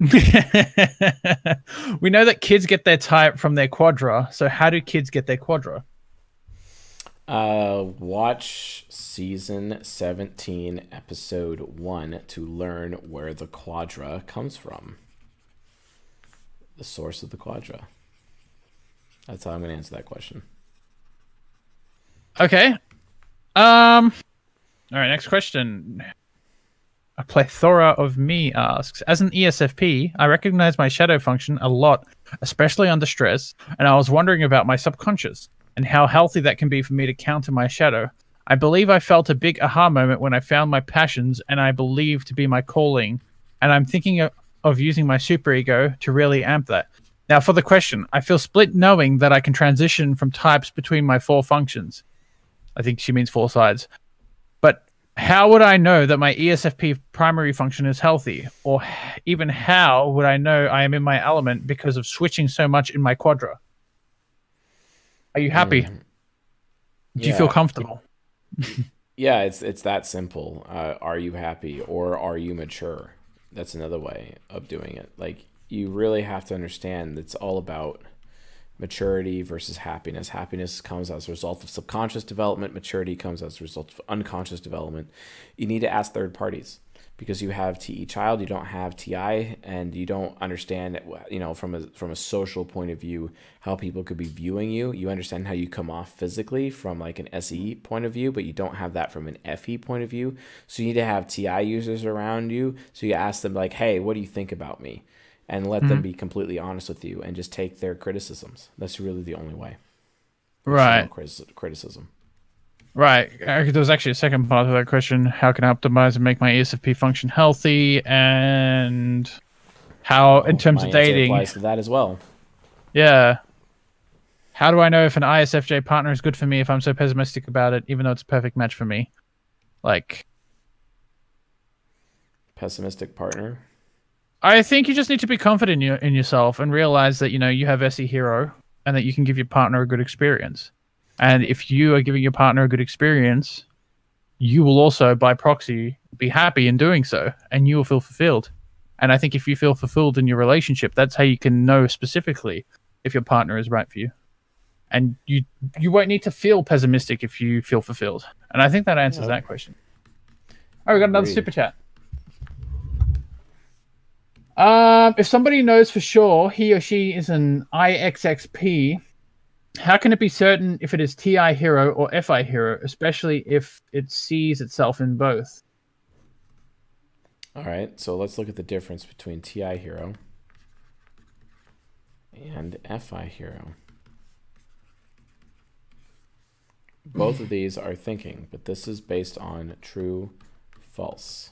we know that kids get their type from their quadra. So how do kids get their quadra? Uh, watch season 17, episode 1 to learn where the quadra comes from. The source of the quadra. That's how I'm going to answer that question. Okay. Um. All right. Next question. A plethora of me asks, as an ESFP, I recognize my shadow function a lot, especially under stress, and I was wondering about my subconscious and how healthy that can be for me to counter my shadow. I believe I felt a big aha moment when I found my passions and I believe to be my calling, and I'm thinking of, using my superego to really amp that. Now, for the question, I feel split knowing that I can transition from types between my four functions. I think she means four sides. But how would I know that my ESFP primary function is healthy? Or even how would I know I am in my element because of switching so much in my quadra? Are you happy? Mm. Do you feel comfortable? yeah, it's it's that simple. Uh, are you happy or are you mature? That's another way of doing it. Like you really have to understand it's all about maturity versus happiness. Happiness comes as a result of subconscious development, maturity comes as a result of unconscious development. You need to ask third parties because you have TE child, you don't have TI, and you don't understand, you know, from a from a social point of view, how people could be viewing you. You understand how you come off physically from like an SE point of view, but you don't have that from an FE point of view. So you need to have TI users around you. So you ask them like, "Hey, what do you think about me?" and let mm-hmm. them be completely honest with you and just take their criticisms. That's really the only way. Right. Criticism. Right. Uh, there was actually a second part of that question. How can I optimize and make my ESFP function healthy? And how, in oh, terms of dating, applies to that as well. Yeah. How do I know if an ISFJ partner is good for me if I'm so pessimistic about it, even though it's a perfect match for me? Like, pessimistic partner. I think you just need to be confident in, your, in yourself and realize that you know you have SE Hero and that you can give your partner a good experience. And if you are giving your partner a good experience, you will also, by proxy, be happy in doing so and you will feel fulfilled. And I think if you feel fulfilled in your relationship, that's how you can know specifically if your partner is right for you. and you you won't need to feel pessimistic if you feel fulfilled. And I think that answers Yeah. that question. Oh, we got another Agreed. super chat. Um, if somebody knows for sure he or she is an IXXP, how can it be certain if it is TI hero or FI hero, especially if it sees itself in both? All right, so let's look at the difference between TI Hero and FI Hero. Both of these are thinking, but this is based on true, false.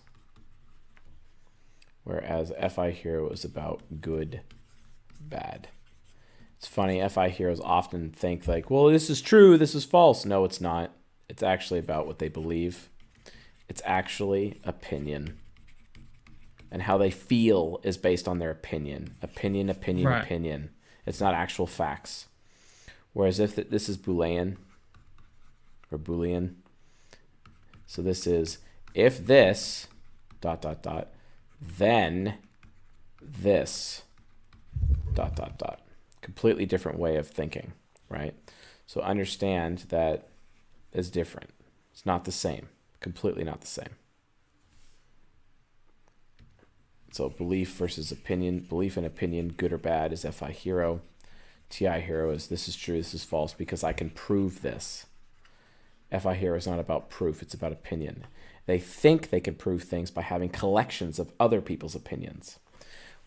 Whereas FI Hero is about good, bad. It's funny, FI heroes often think like, well, this is true, this is false. No, it's not. It's actually about what they believe. It's actually opinion and how they feel is based on their opinion. Opinion, opinion, Right. opinion. It's not actual facts. Whereas if th- this is Boolean or Boolean, so this is if this dot dot dot, then this dot dot dot. Completely different way of thinking, right? So understand that is different. It's not the same. Completely not the same. So belief versus opinion, belief and opinion, good or bad, is FI hero. TI hero is this is true, this is false because I can prove this. FI hero is not about proof, it's about opinion. They think they can prove things by having collections of other people's opinions.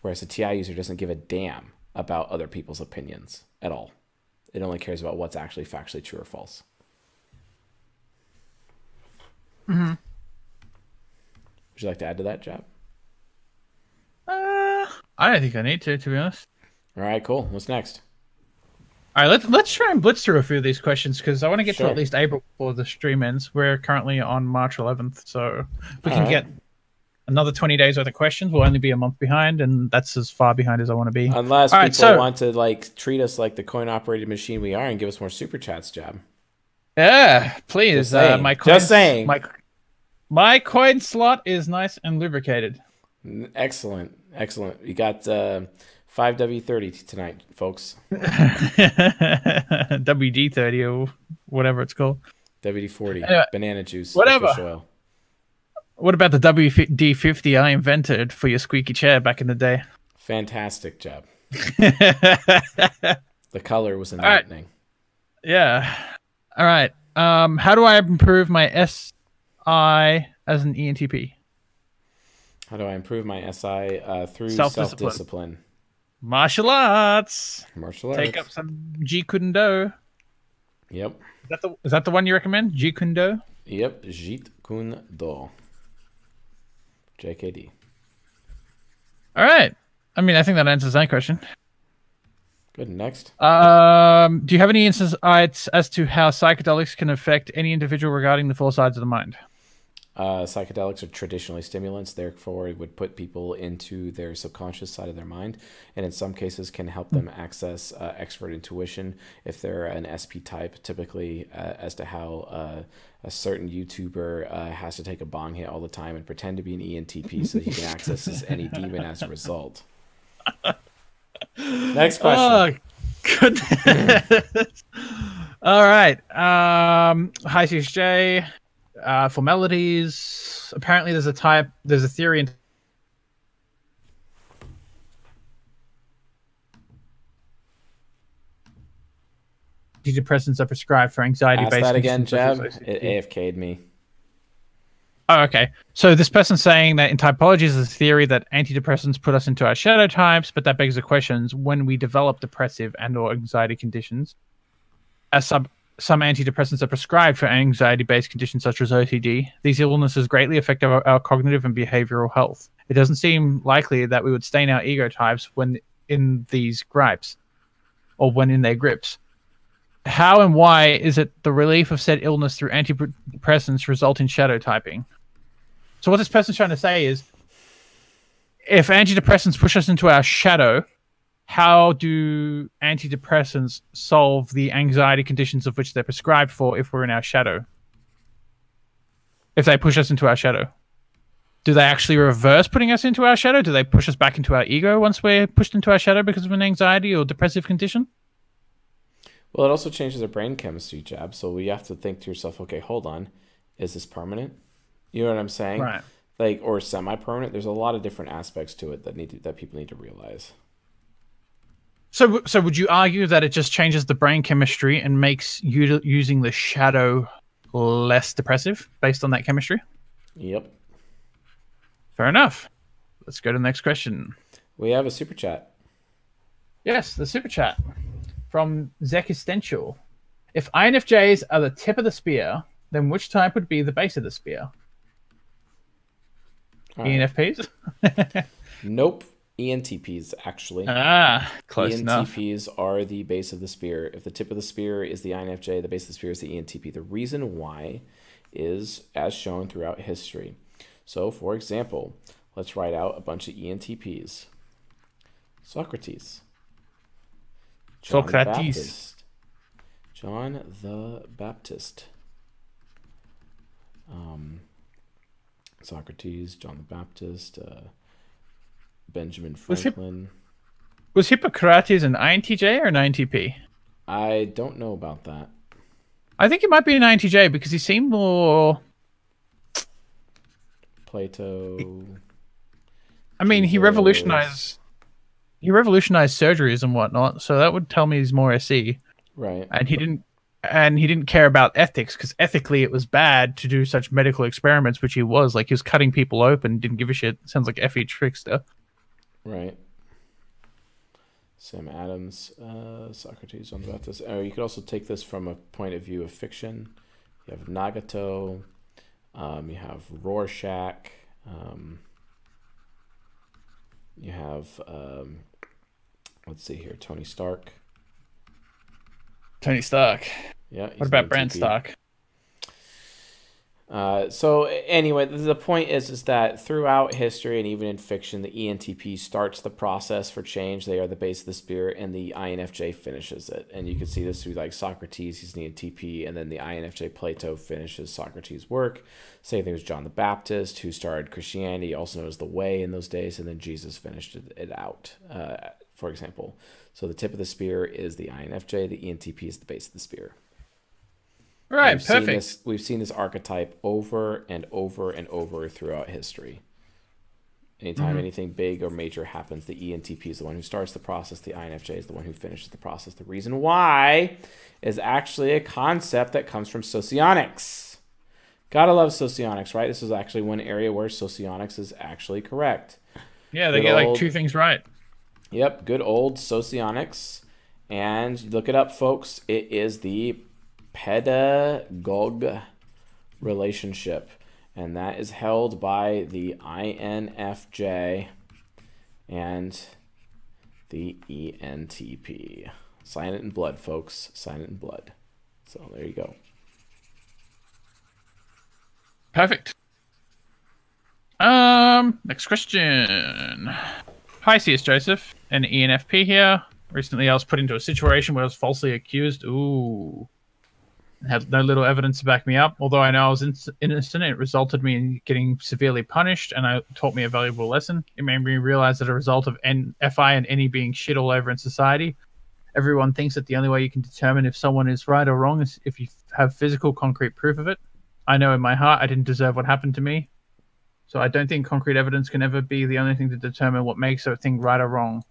Whereas a TI user doesn't give a damn about other people's opinions at all. It only cares about what's actually factually true or false. Would you like to add to that, Jab? Uh, I don't think I need to, to be honest. All right, cool. What's next? All right, let's let's try and blitz through a few of these questions because I want to get Sure. to at least April before the stream ends. We're currently on March 11th, so we All can right. get another 20 days worth of questions, we'll only be a month behind, and that's as far behind as I want to be. Unless All right, people so- want to like treat us like the coin operated machine we are and give us more super chats, job yeah, please. Just Uh, saying. my Just saying. My my coin slot is nice and lubricated. Excellent, excellent. We got uh, five W thirty tonight, folks. WD30 or whatever it's called. WD forty, Anyway, banana juice, whatever. What about the WD50 I invented for your squeaky chair back in the day? Fantastic job. The color was right. enlightening. Yeah. All right. Um, how do I improve my SI as an ENTP? How do I improve my SI uh, through Self-discipline. self discipline? Martial arts. Martial arts. Take up some Jeet Kune Do. Yep. Is that the is that the one you recommend? Jeet Kune Do. Yep. Jeet Kune Do. JKD. All right. I mean, I think that answers that question. Good. Next. Um, do you have any insights as to how psychedelics can affect any individual regarding the four sides of the mind? Uh, psychedelics are traditionally stimulants, therefore, it would put people into their subconscious side of their mind, and in some cases, can help them access uh, expert intuition if they're an SP type, typically, uh, as to how uh, a certain YouTuber uh, has to take a bong hit all the time and pretend to be an ENTP so he can access his, any demon as a result. Next question. Oh, goodness. All right. Um, hi, CSJ. Uh, formalities. Apparently, there's a type. There's a theory in antidepressants are prescribed for anxiety-based that again, conditions Jab. such as It AFK'd me. Oh, okay. So this person's saying that in typology is a theory that antidepressants put us into our shadow types, but that begs the questions: when we develop depressive and/or anxiety conditions, as some some antidepressants are prescribed for anxiety-based conditions such as OCD, these illnesses greatly affect our, our cognitive and behavioral health. It doesn't seem likely that we would stain our ego types when in these gripes, or when in their grips. How and why is it the relief of said illness through antidepressants result in shadow typing? So what this person's trying to say is, if antidepressants push us into our shadow, how do antidepressants solve the anxiety conditions of which they're prescribed for if we're in our shadow? If they push us into our shadow, do they actually reverse putting us into our shadow? Do they push us back into our ego once we're pushed into our shadow because of an anxiety or depressive condition? Well, it also changes their brain chemistry, Jab. So we have to think to yourself, okay, hold on, is this permanent? You know what I'm saying? Right. Like or semi-permanent. There's a lot of different aspects to it that need to, that people need to realize. So, so would you argue that it just changes the brain chemistry and makes u- using the shadow less depressive based on that chemistry? Yep. Fair enough. Let's go to the next question. We have a super chat. Yes, the super chat from Zekistential. If INFJs are the tip of the spear, then which type would be the base of the spear? Right. ENFPs? Nope. ENTPs actually. ah, close enough. ENTPs are the base of the spear. If the tip of the spear is the INFJ, the base of the spear is the ENTP. The reason why is as shown throughout history. So, for example, let's write out a bunch of ENTPs. Socrates. John Socrates. Baptist. John the Baptist. Um, Socrates, John the Baptist, uh, Benjamin Was Franklin. Was Hippocrates an INTJ or an INTP? I don't know about that. I think he might be an INTJ because he seemed more. Plato. I mean, he revolutionized. He revolutionized surgeries and whatnot, so that would tell me he's more SE. Right. and he didn't and he didn't care about ethics because ethically it was bad to do such medical experiments which he was like he was cutting people open didn't give a shit sounds like FE trickster Right. Sam Adams, uh, Socrates, John the Baptist. Oh, you could also take this from a point of view of fiction. You have Nagato. Um, you have Rorschach. Um, you have, um, let's see here, Tony Stark. tony stark Yeah. what about brand ENTP. stark Uh, so anyway, the- point is is that throughout history and even in fiction, the ENTP starts the process for change. They are the base of the spirit, and the INFJ finishes it. And you can see this through like Socrates, he's an ENTP, and then the INFJ Plato finishes Socrates' work. Same thing with John the Baptist, who started Christianity, also known as the Way in those days, and then Jesus finished it, it out. Uh, for example, so the tip of the spear is the INFJ, the ENTP is the base of the spear. right We've Seen perfect this, we've seen this archetype over and over and over throughout history. Anytime Mm-hmm. anything big or major happens, the ENTP is the one who starts the process. The INFJ is the one who finishes the process. The reason why is actually a concept that comes from socionics. Gotta love socionics, right? This is actually one area where socionics is actually correct. yeah they good get like two things right Yep, good old socionics. And look it up, folks. It is the pedagogue relationship. And that is held by the INFJ and the ENTP. Sign it in blood, folks. Sign it in blood. So there you go. perfect um next question hi cs joseph an enfp here recently i was put into a situation where i was falsely accused ooh had no little evidence to back me up. Although I know I was in- innocent, it resulted me in getting severely punished, and it taught me a valuable lesson. It made me realize that a result of N- FI and any being shit all over in society, everyone thinks that the only way you can determine if someone is right or wrong is if you have physical, concrete proof of it. I know in my heart I didn't deserve what happened to me, so I don't think concrete evidence can ever be the only thing to determine what makes a thing right or wrong.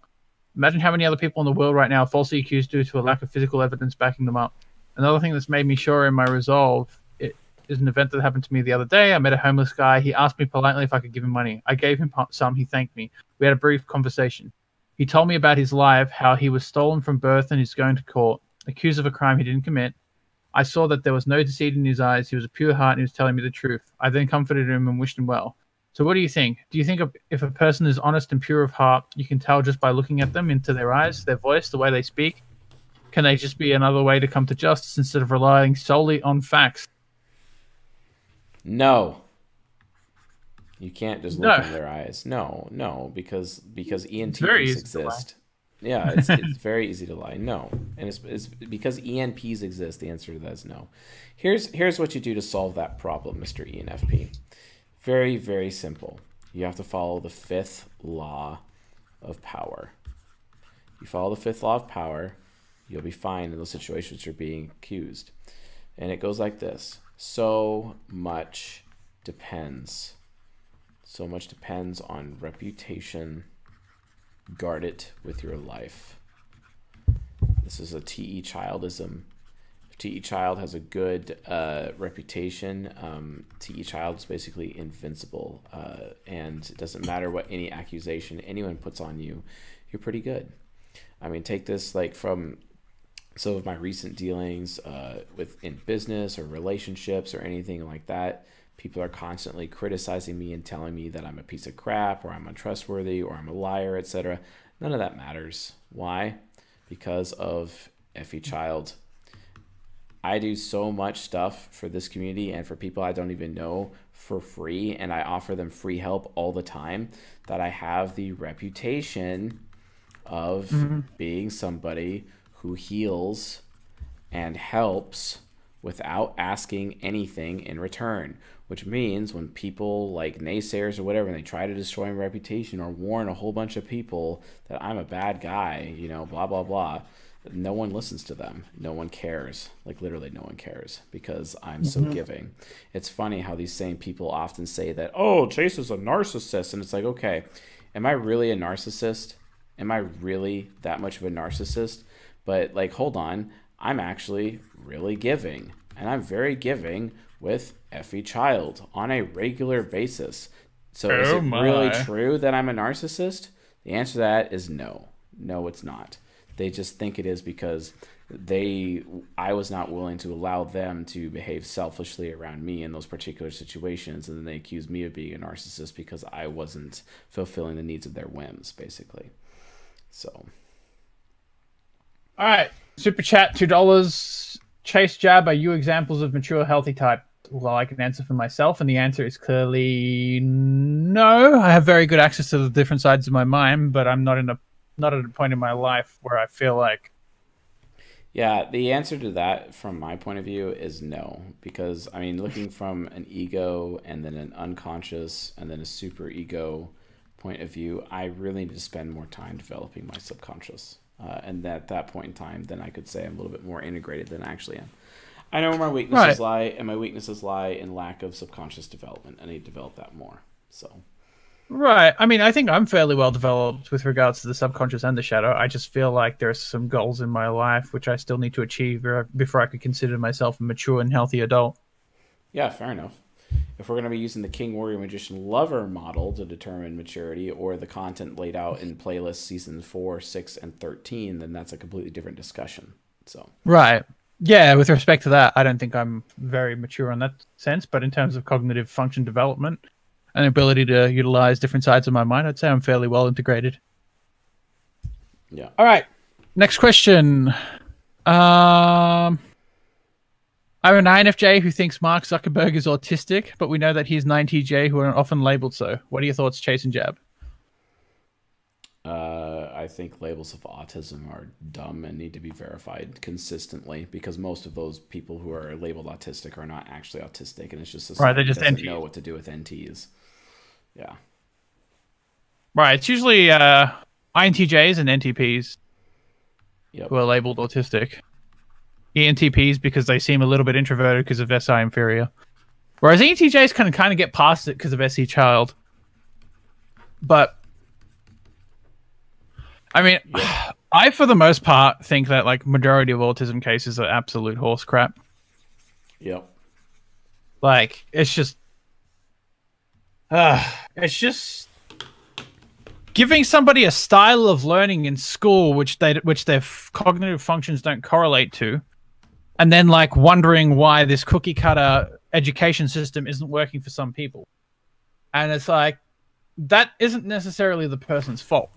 Imagine how many other people in the world right now are falsely accused due to a lack of physical evidence backing them up. Another thing that's made me sure in my resolve it is an event that happened to me the other day. I met a homeless guy. He asked me politely if I could give him money. I gave him some. He thanked me. We had a brief conversation. He told me about his life, how he was stolen from birth and is going to court, accused of a crime he didn't commit. I saw that there was no deceit in his eyes. He was a pure heart and he was telling me the truth. I then comforted him and wished him well. So, what do you think? Do you think if- a person is honest and pure of heart, you can tell just by looking at them into their eyes, their voice, the way they speak? Can they just be another way to come to justice instead of relying solely on facts? No. You can't just look No. in their eyes. No, no, because because ENTPs exist. Yeah, it's, it's very easy to lie. No, and it's, it's because ENPs exist. The answer to that is no. Here's here's what you do to solve that problem, Mr. ENFP. Very very simple. You have to follow the fifth law of power. You follow the fifth law of power, You'll be fine in those situations you're being accused. And it goes like this so much depends. So much depends on reputation. Guard it with your life. This is a TE childism. TE child has a good uh, reputation, um, TE child is basically invincible. Uh, and it doesn't matter what any accusation anyone puts on you, you're pretty good. I mean, take this like from some of my recent dealings uh, with in business or relationships or anything like that people are constantly criticizing me and telling me that i'm a piece of crap or i'm untrustworthy or i'm a liar etc none of that matters why because of FE child i do so much stuff for this community and for people i don't even know for free and i offer them free help all the time that i have the reputation of mm-hmm. being somebody who heals and helps without asking anything in return. Which means when people like naysayers or whatever, and they try to destroy my reputation or warn a whole bunch of people that I'm a bad guy, you know, blah, blah, blah, no one listens to them. No one cares. Like literally, no one cares because I'm mm-hmm. so giving. It's funny how these same people often say that, oh, Chase is a narcissist. And it's like, okay, am I really a narcissist? Am I really that much of a narcissist? But like, hold on, I'm actually really giving, and I'm very giving with FE Child on a regular basis. So oh is it my. really true that I'm a narcissist? The answer to that is no. No, it's not. They just think it is because they I was not willing to allow them to behave selfishly around me in those particular situations and then they accuse me of being a narcissist because I wasn't fulfilling the needs of their whims basically. So all right. Super chat, two dollars. Chase Jab, are you examples of mature, healthy type? Well, I can answer for myself, and the answer is clearly no. I have very good access to the different sides of my mind, but I'm not in a not at a point in my life where I feel like. Yeah, the answer to that, from my point of view, is no. Because I mean, looking from an ego and then an unconscious and then a super ego point of view, I really need to spend more time developing my subconscious. Uh, and at that point in time, then I could say I'm a little bit more integrated than I actually am. I know where my weaknesses right. lie, and my weaknesses lie in lack of subconscious development. I need to develop that more. So. Right. I mean, I think I'm fairly well developed with regards to the subconscious and the shadow. I just feel like there's some goals in my life which I still need to achieve before I could consider myself a mature and healthy adult. Yeah, fair enough if we're going to be using the King Warrior Magician Lover model to determine maturity or the content laid out in playlist season 4, 6, and 13, then that's a completely different discussion. So Right. Yeah, with respect to that, I don't think I'm very mature in that sense, but in terms of cognitive function development and ability to utilize different sides of my mind, I'd say I'm fairly well integrated. Yeah. All right. Next question. Um I'm an INFJ who thinks Mark Zuckerberg is autistic, but we know that he's 9TJ who are often labeled so. What are your thoughts, Chase and Jab? Uh, I think labels of autism are dumb and need to be verified consistently because most of those people who are labeled autistic are not actually autistic, and it's just right. They just doesn't know what to do with NTs. Yeah. Right. It's usually uh, INTJs and NTPs yep. who are labeled autistic. ENTPs because they seem a little bit introverted because of SI inferior. Whereas ENTJs can kind of get past it because of SE child. But I mean, yeah. I for the most part think that like majority of autism cases are absolute horse crap. Yep. Like it's just uh, it's just giving somebody a style of learning in school which they which their f- cognitive functions don't correlate to and then like wondering why this cookie cutter education system isn't working for some people. And it's like that isn't necessarily the person's fault.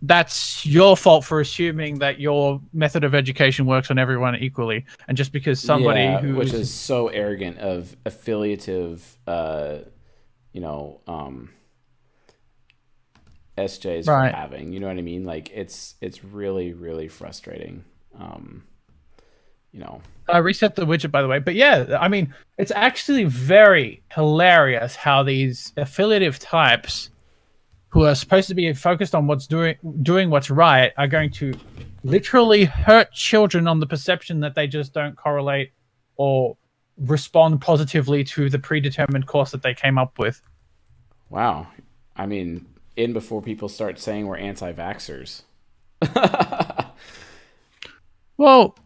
That's your fault for assuming that your method of education works on everyone equally, and just because somebody yeah, who which is so arrogant of affiliative, uh, you know, um, SJs right. for having. You know what I mean? Like it's it's really really frustrating. Um, you know. I reset the widget, by the way. But yeah, I mean, it's actually very hilarious how these affiliative types, who are supposed to be focused on what's doing doing what's right, are going to literally hurt children on the perception that they just don't correlate or respond positively to the predetermined course that they came up with. Wow. I mean, in before people start saying we're anti vaxxers. well,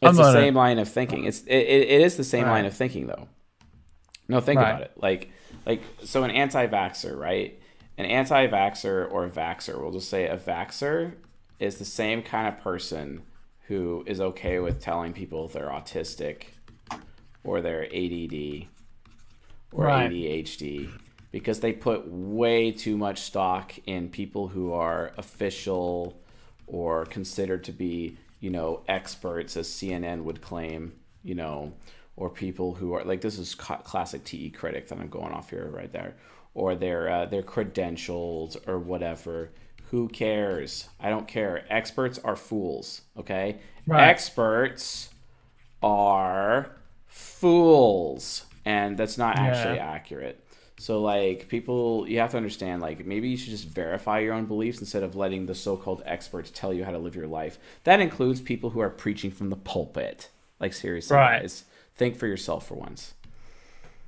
it's the same line of thinking. It's it, it is the same right. line of thinking though. No, think right. about it. Like like so an anti-vaxxer, right? An anti-vaxxer or a vaxxer, we'll just say a vaxxer is the same kind of person who is okay with telling people they're autistic or they're ADD or right. ADHD because they put way too much stock in people who are official or considered to be, you know, experts as CNN would claim, you know, or people who are like this is classic TE critic that I'm going off here right there, or their uh, their credentials or whatever. Who cares? I don't care. Experts are fools. Okay, right. experts are fools, and that's not yeah. actually accurate. So like people, you have to understand like maybe you should just verify your own beliefs instead of letting the so-called experts tell you how to live your life. That includes people who are preaching from the pulpit. Like seriously, right. guys think for yourself for once.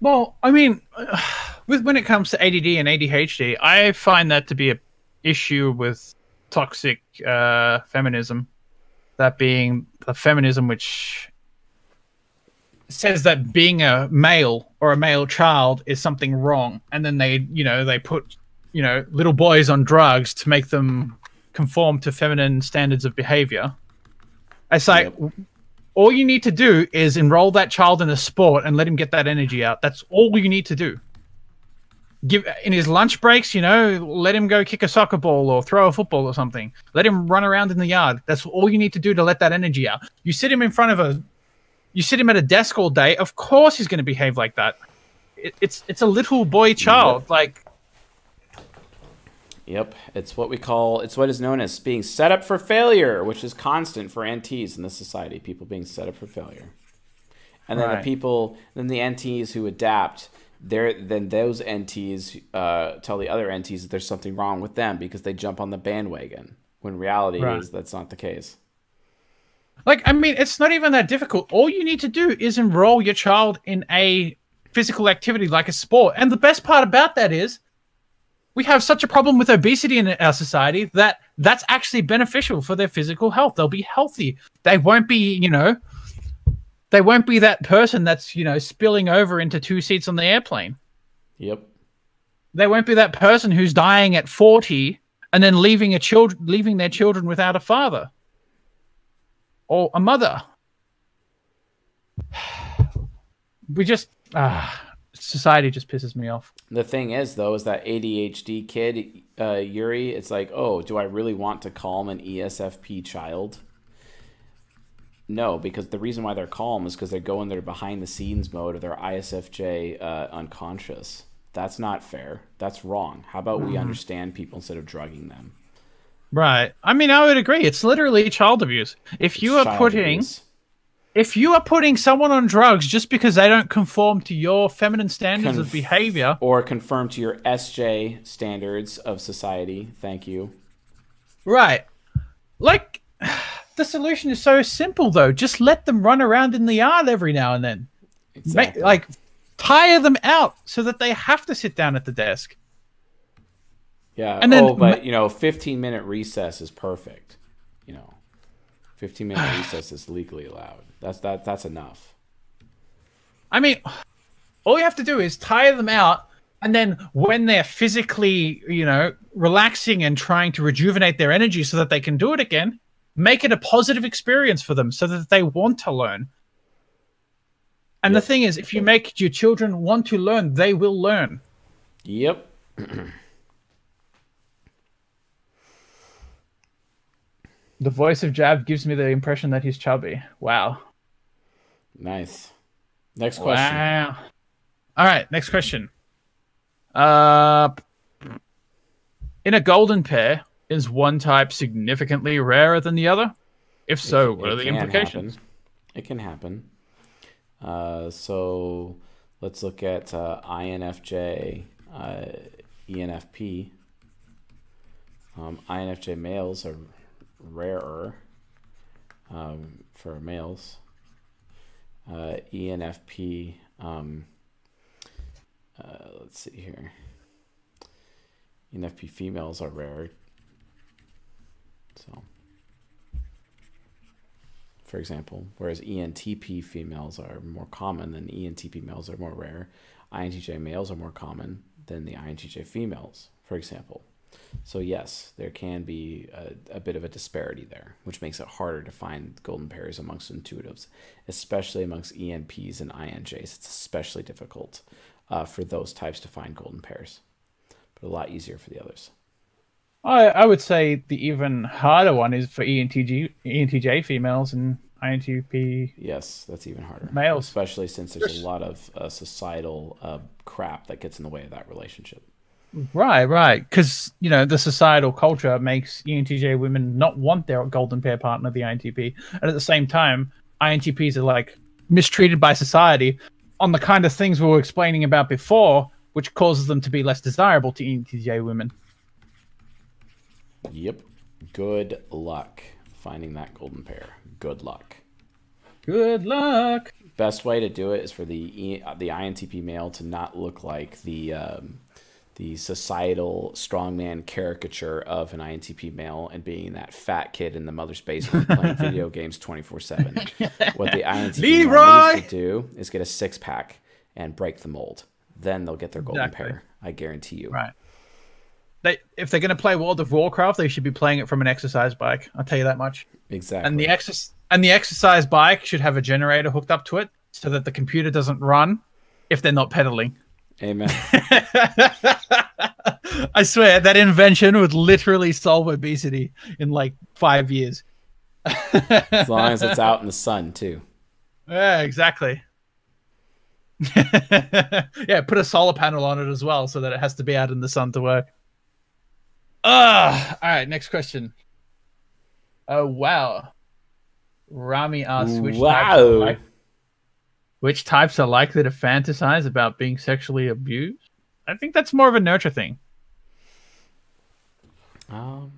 Well, I mean, with when it comes to ADD and ADHD, I find that to be a issue with toxic uh, feminism. That being the feminism which says that being a male or a male child is something wrong, and then they, you know, they put, you know, little boys on drugs to make them conform to feminine standards of behavior. It's like, yep all you need to do is enroll that child in a sport and let him get that energy out. That's all you need to do. Give in his lunch breaks, you know, let him go kick a soccer ball or throw a football or something. Let him run around in the yard. That's all you need to do to let that energy out. You sit him in front of a, you sit him at a desk all day. Of course, he's going to behave like that. It, it's it's a little boy child. Like Yep, it's what we call it's what is known as being set up for failure, which is constant for NTs in this society. People being set up for failure, and then right. the people, then the NTs who adapt, there then those NTs uh, tell the other NTs that there's something wrong with them because they jump on the bandwagon. When reality right. is that's not the case. Like I mean, it's not even that difficult. All you need to do is enroll your child in a physical activity like a sport, and the best part about that is we have such a problem with obesity in our society that that's actually beneficial for their physical health. They'll be healthy. They won't be, you know, they won't be that person that's, you know, spilling over into two seats on the airplane. Yep. They won't be that person who's dying at 40 and then leaving a child leaving their children without a father or a mother. We just ah society just pisses me off. The thing is, though, is that ADHD kid, uh, Yuri, it's like, oh, do I really want to calm an ESFP child? No, because the reason why they're calm is because they go in their behind the scenes mode or their ISFJ uh, unconscious. That's not fair. That's wrong. How about we mm-hmm. understand people instead of drugging them? Right. I mean, I would agree. It's literally child abuse. If you it's are putting abuse if you are putting someone on drugs just because they don't conform to your feminine standards Conf- of behavior or conform to your SJ standards of society, thank you. Right. Like the solution is so simple though. Just let them run around in the yard every now and then. Exactly. Make, like tire them out so that they have to sit down at the desk. Yeah. And then, oh, but you know, 15 minute recess is perfect. You know, 15 minute recess is legally allowed. That's that. That's enough. I mean, all you have to do is tire them out, and then when they're physically, you know, relaxing and trying to rejuvenate their energy so that they can do it again, make it a positive experience for them so that they want to learn. And yep. the thing is, if you make your children want to learn, they will learn. Yep. the voice of Jab gives me the impression that he's chubby. Wow. Nice. Next question. Wow. All right, next question. Uh, in a golden pair, is one type significantly rarer than the other? If so, it, what are the implications? Happen. It can happen. Uh, so let's look at uh, INFJ, uh, ENFP. Um, INFJ males are rarer um, for males. Uh, ENFP. Um, uh, let's see here. ENFP females are rare. So, for example, whereas ENTP females are more common than ENTP males are more rare, INTJ males are more common than the INTJ females, for example. So yes, there can be a, a, bit of a disparity there, which makes it harder to find golden pairs amongst intuitives, especially amongst ENPs and INJs. It's especially difficult uh, for those types to find golden pairs, but a lot easier for the others. I, I would say the even harder one is for ENTG, ENTJ females and INTP. Yes, that's even harder. Males. Especially since there's a lot of uh, societal uh, crap that gets in the way of that relationship. Right, right. Because, you know, the societal culture makes ENTJ women not want their golden pair partner, the INTP. And at the same time, INTPs are like mistreated by society on the kind of things we were explaining about before, which causes them to be less desirable to ENTJ women. Yep. Good luck finding that golden pair. Good luck. Good luck. Best way to do it is for the e, the INTP male to not look like the um, the societal strongman caricature of an INTP male and being that fat kid in the mother's basement playing video games 24 7. What the INTP Leroy! male needs to do is get a six pack and break the mold. Then they'll get their golden exactly. pair. I guarantee you. Right. They, if they're going to play World of Warcraft, they should be playing it from an exercise bike. I'll tell you that much. Exactly. And the exercise and the exercise bike should have a generator hooked up to it so that the computer doesn't run if they're not pedaling. Amen. I swear that invention would literally solve obesity in like five years. as long as it's out in the sun too. Yeah, exactly. yeah, put a solar panel on it as well so that it has to be out in the sun to work. Ah, all right. Next question. Oh wow, Rami asks which wow. Which types are likely to fantasize about being sexually abused? I think that's more of a nurture thing. Um,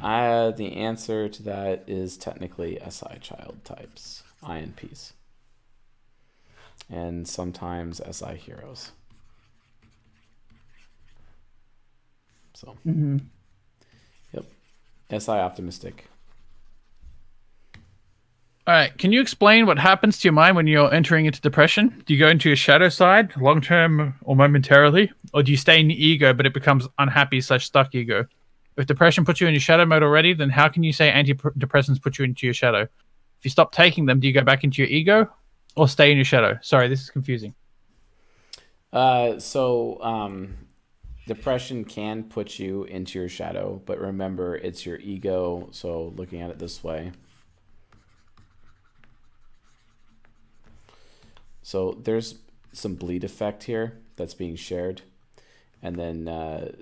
uh, the answer to that is technically SI child types, INPs, and sometimes SI heroes. So, mm-hmm. yep, SI optimistic. All right. Can you explain what happens to your mind when you're entering into depression? Do you go into your shadow side, long term or momentarily, or do you stay in the ego but it becomes unhappy slash stuck ego? If depression puts you in your shadow mode already, then how can you say antidepressants put you into your shadow? If you stop taking them, do you go back into your ego or stay in your shadow? Sorry, this is confusing. Uh, so um, depression can put you into your shadow, but remember it's your ego. So looking at it this way So there's some bleed effect here that's being shared. And then uh,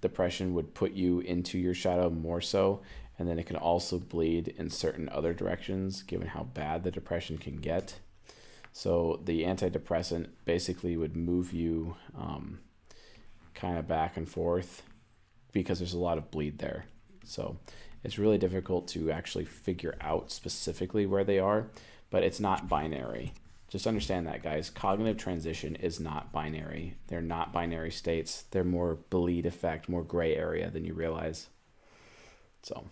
depression would put you into your shadow more so. And then it can also bleed in certain other directions given how bad the depression can get. So the antidepressant basically would move you um, kind of back and forth because there's a lot of bleed there. So it's really difficult to actually figure out specifically where they are, but it's not binary. Just understand that, guys. Cognitive transition is not binary. They're not binary states. They're more bleed effect, more gray area than you realize. So.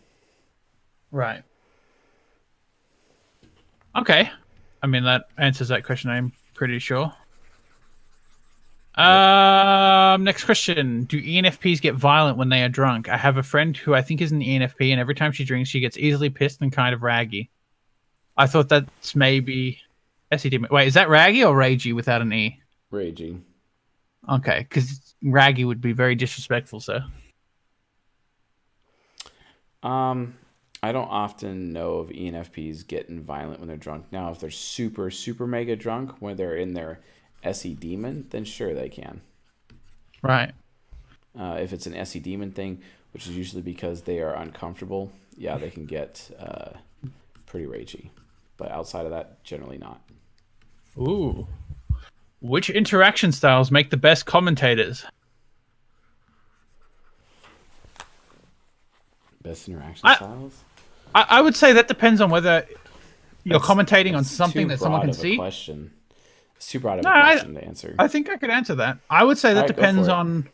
Right. Okay. I mean, that answers that question, I'm pretty sure. Um, next question. Do ENFPs get violent when they are drunk? I have a friend who I think is an ENFP, and every time she drinks, she gets easily pissed and kind of raggy. I thought that's maybe SED. Wait, is that Raggy or Ragey without an E? Ragey. Okay, because Raggy would be very disrespectful, sir. Um, I don't often know of ENFPs getting violent when they're drunk. Now, if they're super, super mega drunk when they're in their SE demon, then sure they can. Right. Uh, if it's an SE demon thing, which is usually because they are uncomfortable, yeah, they can get uh, pretty ragey. But outside of that, generally not. Ooh. Which interaction styles make the best commentators? Best interaction I- styles. I, I would say that depends on whether you're That's- commentating on something that someone can of a see. Question. It's too broad of No, a I- question to answer. I think I could answer that. I would say that Alright, go depends on.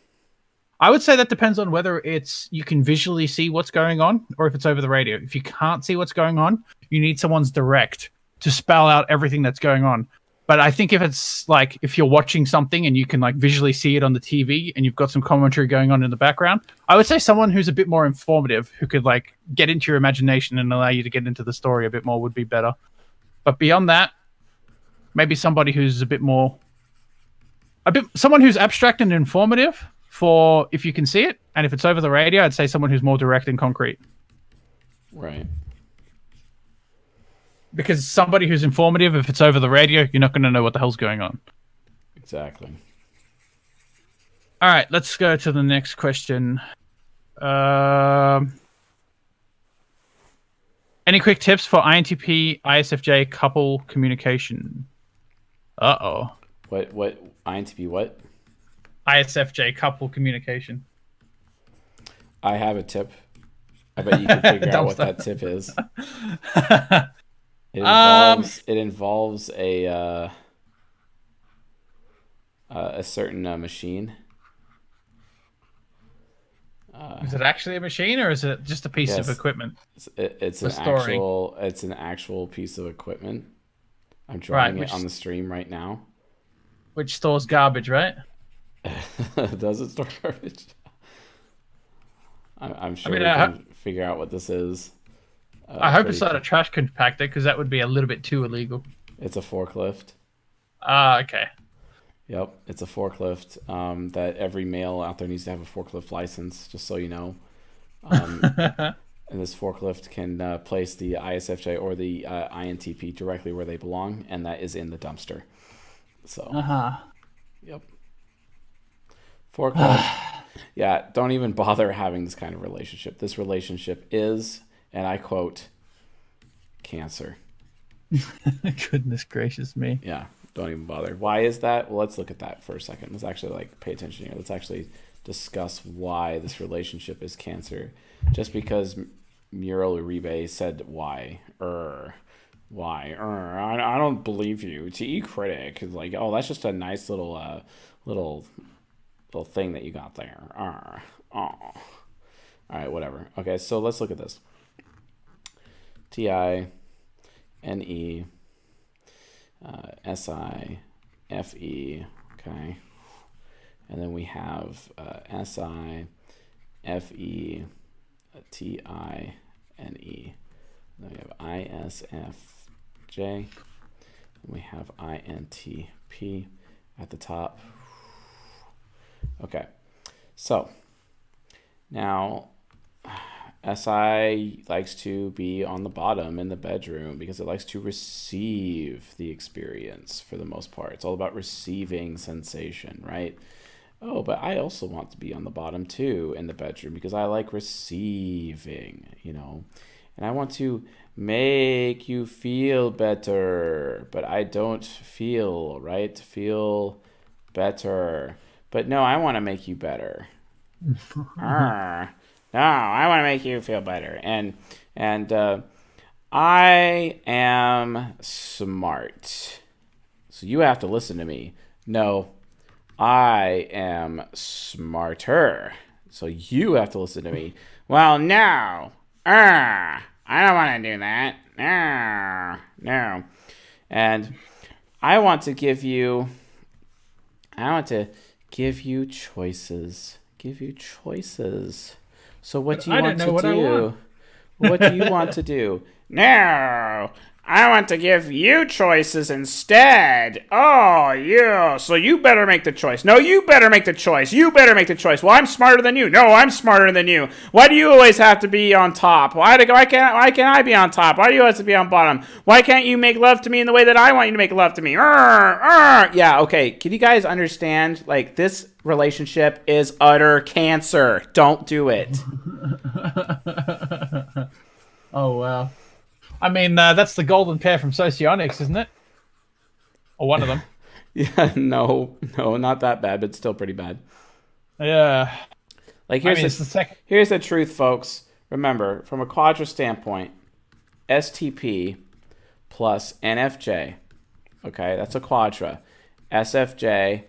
I would say that depends on whether it's you can visually see what's going on or if it's over the radio. If you can't see what's going on, you need someone's direct to spell out everything that's going on. But I think if it's like if you're watching something and you can like visually see it on the TV and you've got some commentary going on in the background, I would say someone who's a bit more informative who could like get into your imagination and allow you to get into the story a bit more would be better. But beyond that, maybe somebody who's a bit more a bit someone who's abstract and informative for if you can see it and if it's over the radio i'd say someone who's more direct and concrete right. Because somebody who's informative if it's over the radio you're not going to know what the hell's going on Exactly. all right let's go to the next question um any quick tips for intp isfj couple communication uh-oh What? What? INTP? What? isfj couple communication I have a tip. I bet you can figure out what that tip is. It Um, involves it involves a uh, uh, a certain uh, machine. is it actually a machine or is it just a piece of equipment It's, it, it's an storing. actual it's an actual piece of equipment. I'm Right, drawing which- it on the stream right now. which stores garbage right Does it store garbage? I'm, I'm sure mean, we I can figure out what this is. Uh, I hope it's not a trash compactor because that would be a little bit too illegal. It's a forklift. Ah, okay. Yep, it's a forklift. Um, that every male out there needs to have a forklift license, just so you know. Um, and this forklift can uh, place the ISFJ or the uh, INTP directly where they belong, and that is in the dumpster. So, Uh huh. yep. Forklift. yeah, don't even bother having this kind of relationship. This relationship is, and I quote, cancer. Goodness gracious me. Yeah, don't even bother. Why is that? Well, let's look at that for a second. Let's actually like pay attention here. Let's actually discuss why this relationship is cancer. Just because M- Muriel Uribe said why, er, why, er, I, I don't believe you. To e critic is like, oh, that's just a nice little, uh, little, little thing that you got there. Er, oh. All right, whatever. Okay, so let's look at this. T I N E uh, S I F E, okay. And then we have uh, S I F E T I N E. Then we have I S F J. And we have I N T P at the top. Okay. So now SI likes to be on the bottom in the bedroom because it likes to receive the experience for the most part. It's all about receiving sensation, right? Oh, but I also want to be on the bottom too in the bedroom because I like receiving, you know. And I want to make you feel better, but I don't feel, right? Feel better. But no, I want to make you better. Arr. No, I want to make you feel better. And and uh, I am smart. So you have to listen to me. No, I am smarter. So you have to listen to me. Well, no. Arr. I don't want to do that. No. No. And I want to give you I want to give you choices. Give you choices. So what But do you I want to know what I do? What do you want to do? No, I want to give you choices instead. Oh, you. So you better make the choice. No, you better make the choice. You better make the choice. Well, I'm smarter than you. No, I'm smarter than you. Why do you always have to be on top? Why why can't why can't I be on top? Why do you have to be on bottom? Why can't you make love to me in the way that I want you to make love to me? Arr, arr. Yeah, okay. Can you guys understand? Like this relationship is utter cancer. Don't do it. Oh wow. I mean, uh, that's the golden pair from Socionics, isn't it? Or one of them. Yeah, no, no, not that bad, but still pretty bad. yeah. Like I here's mean, the, the here's the truth, folks. remember, from a quadra standpoint, STP plus NFJ, okay, that's a quadra. SFJ,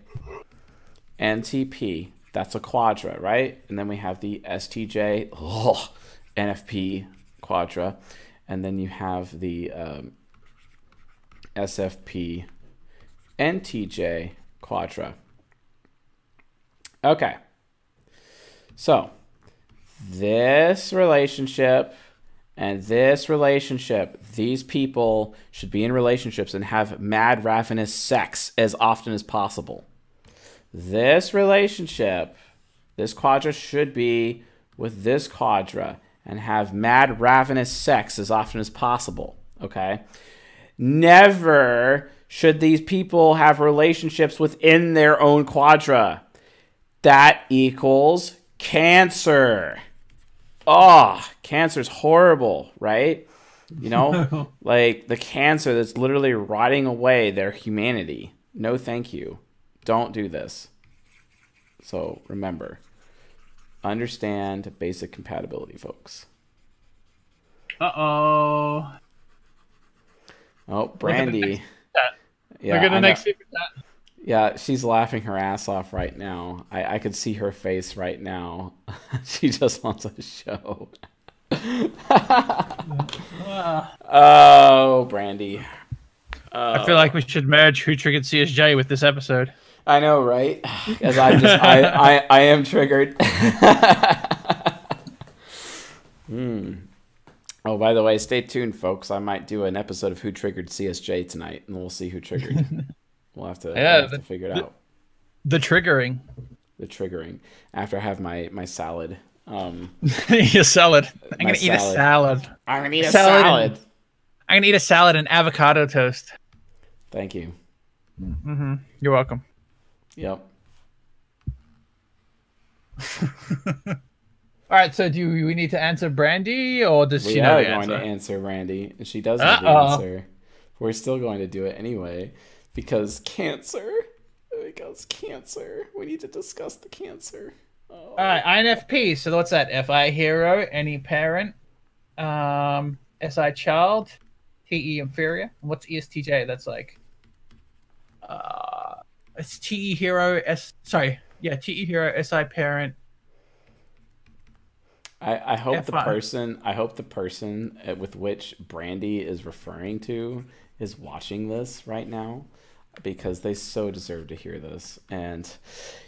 NTP, that's a quadra, right? And then we have the STJ, ugh, NFP quadra. And then you have the um, SFP, NTJ quadra. Okay. So, this relationship and this relationship, these people should be in relationships and have mad, ravenous sex as often as possible. This relationship, this quadra should be with this quadra and have mad, ravenous sex as often as possible. Okay? Never should these people have relationships within their own quadra. That equals cancer. Oh, cancer's horrible, right? You know, like the cancer that's literally rotting away their humanity. No, thank you. Don't do this. So remember, understand basic compatibility, folks. Uh oh. Oh, Brandy. Yeah, Look at the next super chat. Yeah, she's laughing her ass off right now. I, I could see her face right now. she just wants a show. oh, Brandy. I feel like we should merge Who Triggered CSJ with this episode. I know, right? Because I just I, I I am triggered. hmm. Oh, by the way, stay tuned, folks. I might do an episode of Who Triggered CSJ tonight, and we'll see who triggered. we'll have to, yeah, we'll have the, to figure it the, out. The triggering. The triggering. After I have my my salad. Um, a salad. I'm gonna salad. eat a salad. I'm gonna eat a salad. salad. And, I'm gonna eat a salad and avocado toast. Thank you. Mm-hmm. You're welcome. Yep. All right, so do we need to answer Brandy, or does we she know are going answer? to answer Brandy, and she does not answer. We're still going to do it anyway because cancer. Because cancer. We need to discuss the cancer. Oh. All right, INFP. So what's that? FI hero, any parent, um, SI child, TE inferior. And what's ESTJ? That's like, uh, it's TE hero. S. Sorry, yeah, TE hero, SI parent, I, I hope F5. the person I hope the person uh, with which Brandy is referring to is watching this right now because they so deserve to hear this. And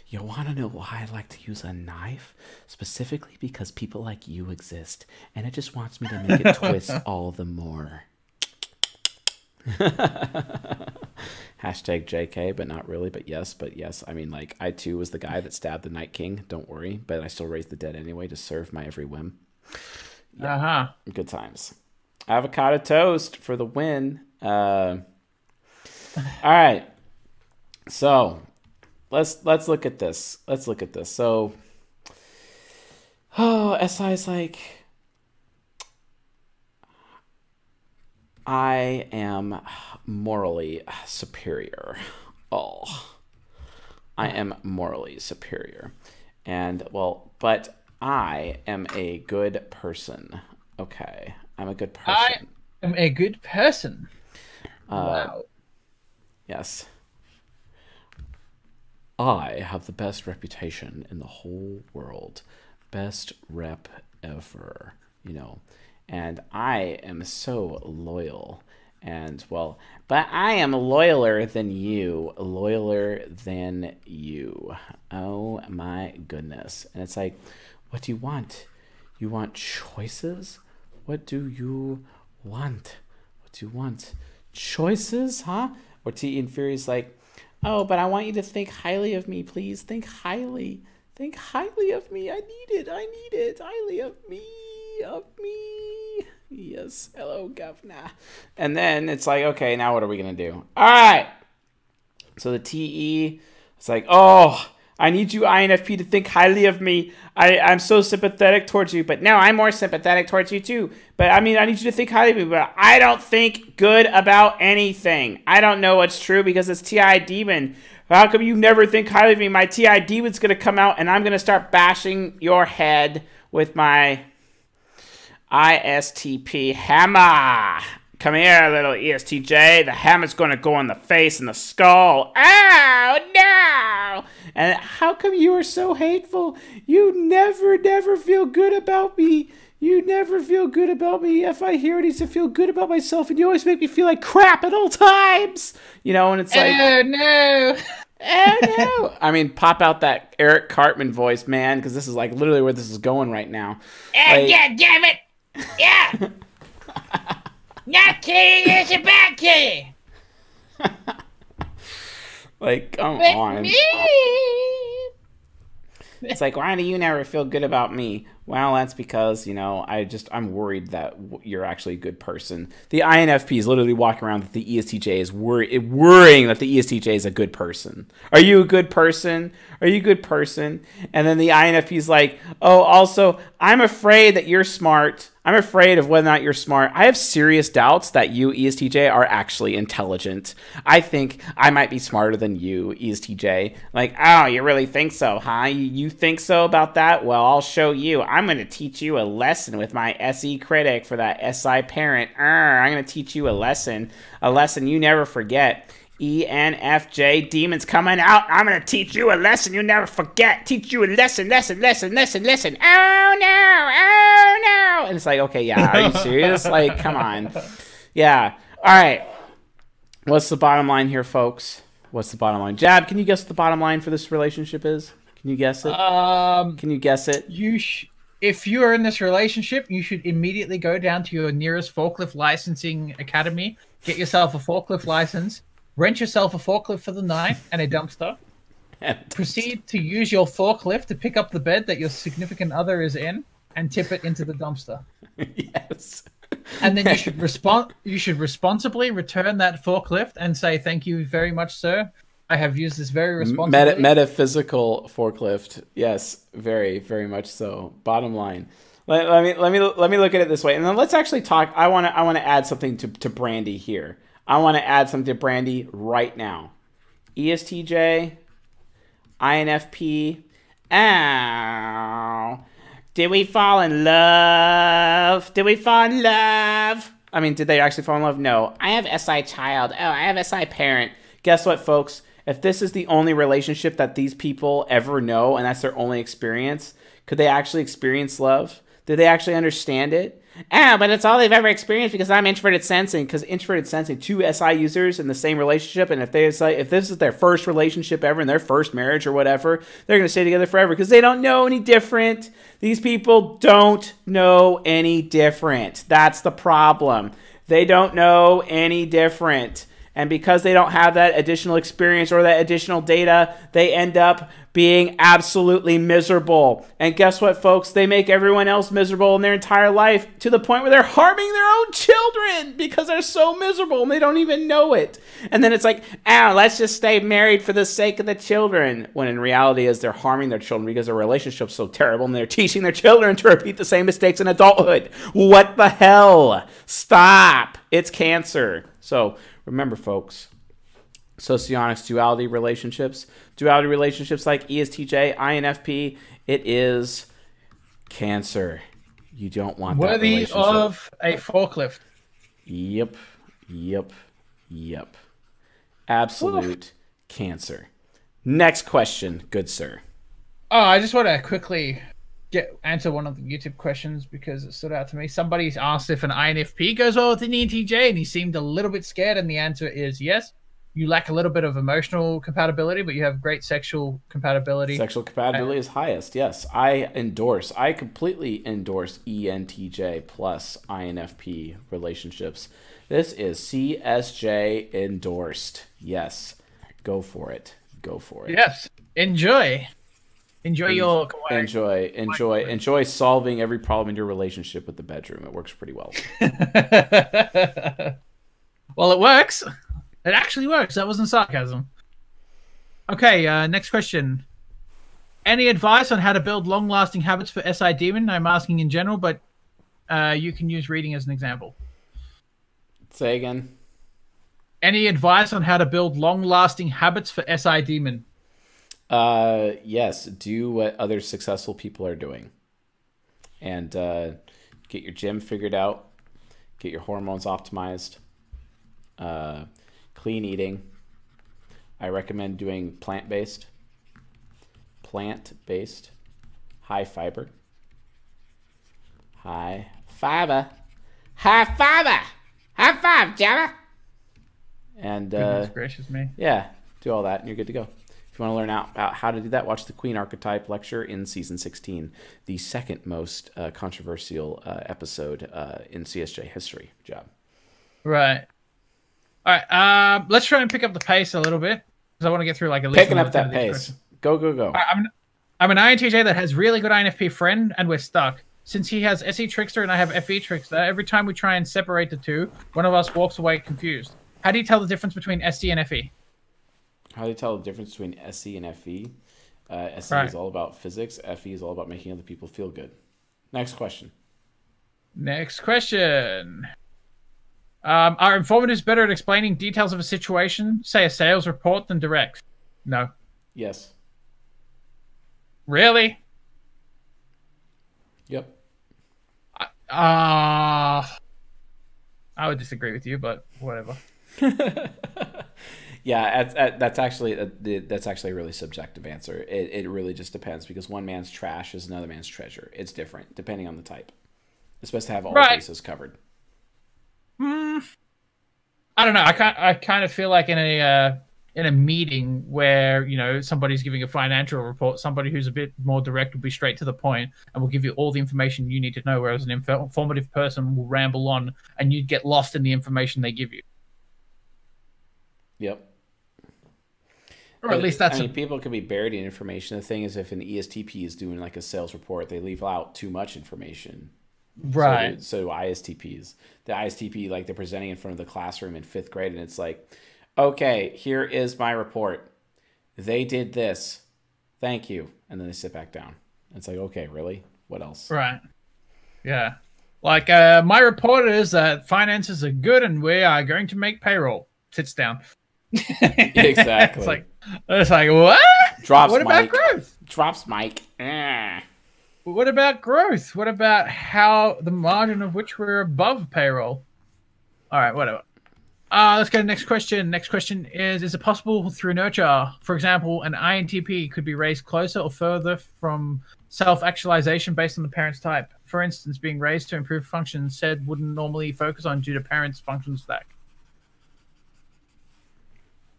you want to know why I like to use a knife? Specifically because people like you exist, and it just wants me to make it twist all the more. Hashtag JK, but not really, but yes, but yes. I mean, like, I too was the guy that stabbed the Night King, don't worry, but I still raised the dead anyway to serve my every whim. Yeah. Uh huh. Good times. Avocado toast for the win. Uh, all right. So let's let's look at this. Let's look at this. So oh SI is like I am morally superior. Oh, I am morally superior. And, well, but I am a good person. Okay. I'm a good person. I am a good person. Uh, wow. Yes. I have the best reputation in the whole world. Best rep ever. You know, and I am so loyal. And well, but I am loyaler than you, loyaler than you. Oh my goodness. And it's like, what do you want? You want choices? What do you want? What do you want? Choices, huh? Or T Inferior's like, oh, but I want you to think highly of me, please. Think highly. Think highly of me. I need it. I need it. Highly of me. Of me. Yes. Hello, governor. And then it's like, okay, now what are we going to do? All right. So the TE, it's like, oh, I need you, INFP, to think highly of me. I, I'm so sympathetic towards you, but now I'm more sympathetic towards you too. But I mean, I need you to think highly of me, but I don't think good about anything. I don't know what's true because it's TI Demon. How come you never think highly of me? My TI Demon's going to come out and I'm going to start bashing your head with my ISTP hammer. Come here, little ESTJ. The hammer's gonna go on the face and the skull. Oh no! And how come you are so hateful? You never, never feel good about me. You never feel good about me. If I hear it, I need to feel good about myself, and you always make me feel like crap at all times. You know, and it's like, oh no! oh no! I mean, pop out that Eric Cartman voice, man, because this is like literally where this is going right now. Oh, Like- yeah, damn it! Yeah! Not kidding, it's a bad kitty! Like, come With on. me! It's like, why do you never feel good about me? Well, that's because, you know, I just, I'm worried that you're actually a good person. The INFP is literally walking around that the ESTJ is worry- worrying that the ESTJ is a good person. Are you a good person? Are you a good person? And then the INFP is like, oh, also, I'm afraid that you're smart. I'm afraid of whether or not you're smart. I have serious doubts that you, ESTJ, are actually intelligent. I think I might be smarter than you, ESTJ. Like, oh, you really think so, huh? You, you think so about that? Well, I'll show you. I'm going to teach you a lesson with my SE critic for that SI parent. Arr, I'm going to teach you a lesson, a lesson you never forget. E ENFJ demons coming out. I'm gonna teach you a lesson you never forget. Teach you a lesson, lesson, lesson, lesson, lesson. Oh no, oh no. And it's like, okay, yeah, are you serious? like, come on. Yeah. All right. What's the bottom line here, folks? What's the bottom line? Jab, can you guess what the bottom line for this relationship is? Can you guess it? Um, Can you guess it? you sh- if you are in this relationship, you should immediately go down to your nearest forklift licensing academy, get yourself a forklift license, rent yourself a forklift for the night and a dumpster. Proceed to use your forklift to pick up the bed that your significant other is in and tip it into the dumpster. yes. And then you should respond. You should responsibly return that forklift and say, "Thank you very much, sir. I have used this very responsibly." Meta- metaphysical forklift. Yes, very, very much so. Bottom line. Let, let me let me let me look at it this way, and then let's actually talk. I want to I want to add something to to Brandy here. I want to add something to Brandy right now. ESTJ, INFP. Ow. Did we fall in love? Did we fall in love? I mean, did they actually fall in love? No. I have SI child. Oh, I have SI parent. Guess what, folks? If this is the only relationship that these people ever know and that's their only experience, could they actually experience love? Did they actually understand it? Ah, but it's all they've ever experienced because I'm introverted sensing. Because introverted sensing, two SI users in the same relationship, and if they say if this is their first relationship ever and their first marriage or whatever, they're gonna stay together forever because they don't know any different. These people don't know any different. That's the problem. They don't know any different. And because they don't have that additional experience or that additional data, they end up being absolutely miserable. And guess what, folks? They make everyone else miserable in their entire life to the point where they're harming their own children because they're so miserable and they don't even know it. And then it's like, ah, let's just stay married for the sake of the children. When in reality is they're harming their children because their relationship's so terrible and they're teaching their children to repeat the same mistakes in adulthood. What the hell? Stop. It's cancer. So remember, folks, socionics duality relationships, duality relationships like ESTJ, INFP, it is cancer. You don't want that Worthy relationship. of a forklift. Yep, yep, yep. Absolute cancer. Next question, good sir. Oh, I just want to quickly get answer one of the YouTube questions because it stood out to me. Somebody's asked if an INFP goes well with an ENTJ, and he seemed a little bit scared, and the answer is yes. You lack a little bit of emotional compatibility, but you have great sexual compatibility. Sexual compatibility is highest. Yes, I endorse. I completely endorse ENTJ plus INFP relationships. This is CSJ endorsed. Yes, go for it. Go for it. yes, enjoy, enjoy your kawaii. Enjoy, enjoy, enjoy solving every problem in your relationship with the bedroom. It works pretty well. well, it works. It actually works. That wasn't sarcasm. Okay, uh, next question. Any advice on how to build long lasting habits for SI Demon? I'm asking in general, but uh, you can use reading as an example. Say again. Any advice on how to build long lasting habits for SI Demon? Uh, yes, do what other successful people are doing, and uh, get your gym figured out, get your hormones optimized, uh, clean eating. I recommend doing plant based, plant based, high fiber, high fiber, High fiber, High five, Jabba. and uh, gracious me. yeah, do all that, and you're good to go. If you want to learn out about how to do that, watch the Queen Archetype lecture in season 16, the second most uh, controversial uh, episode uh, in CSJ history. Job. Right. All right. Um, let's try and pick up the pace a little bit because I want to get through like at least Picking up that 10 of these pace. Go, go, go. Right, I'm, I'm an INTJ that has really good INFP friend, and we're stuck. Since he has SE Trickster and I have FE Trickster, every time we try and separate the two, one of us walks away confused. How do you tell the difference between SE and? FE? How do you tell the difference between SE and FE? Uh, SE Right. is all about physics, FE is all about making other people feel good. Next question. Next question. Um, are informatives better at explaining details of a situation, say a sales report, than direct? No. Yes. Really? Yep. Uh, I would disagree with you, but whatever. Yeah, that's, that- that's actually a, that's actually a really subjective answer. It, it really just depends because one man's trash is another man's treasure. It's different depending on the type. It's supposed to have all Right. bases covered. I don't know. I kind I kind of feel like in a uh, in a meeting where you know somebody's giving a financial report, somebody who's a bit more direct will be straight to the point and will give you all the information you need to know, whereas an inf- informative person will ramble on and you'd get lost in the information they give you. Yep. Or at least that's I mean, people can be buried in information. The thing is, if an ESTP is doing like a sales report, they leave out too much information. So right. do, so ISTPs. The ISTP, like they're presenting in front of the classroom in fifth grade, and it's like, okay, here is my report. They did this. Thank you. And then they sit back down. It's like, okay, really? What else? Right. Yeah. Like uh, my report is that finances are good and we are going to make payroll. Sits down. Exactly. it's like it's like what? Drops what about mic. growth? Drops Mike. Ah. What about growth? What about how the margin of which we're above payroll? All right, whatever. Uh, let's go to the next question. Next question is Is it possible through nurture, for example, an INTP could be raised closer or further from self actualization based on the parent's type? For instance, being raised to improve functions said wouldn't normally focus on due to parents' function stack.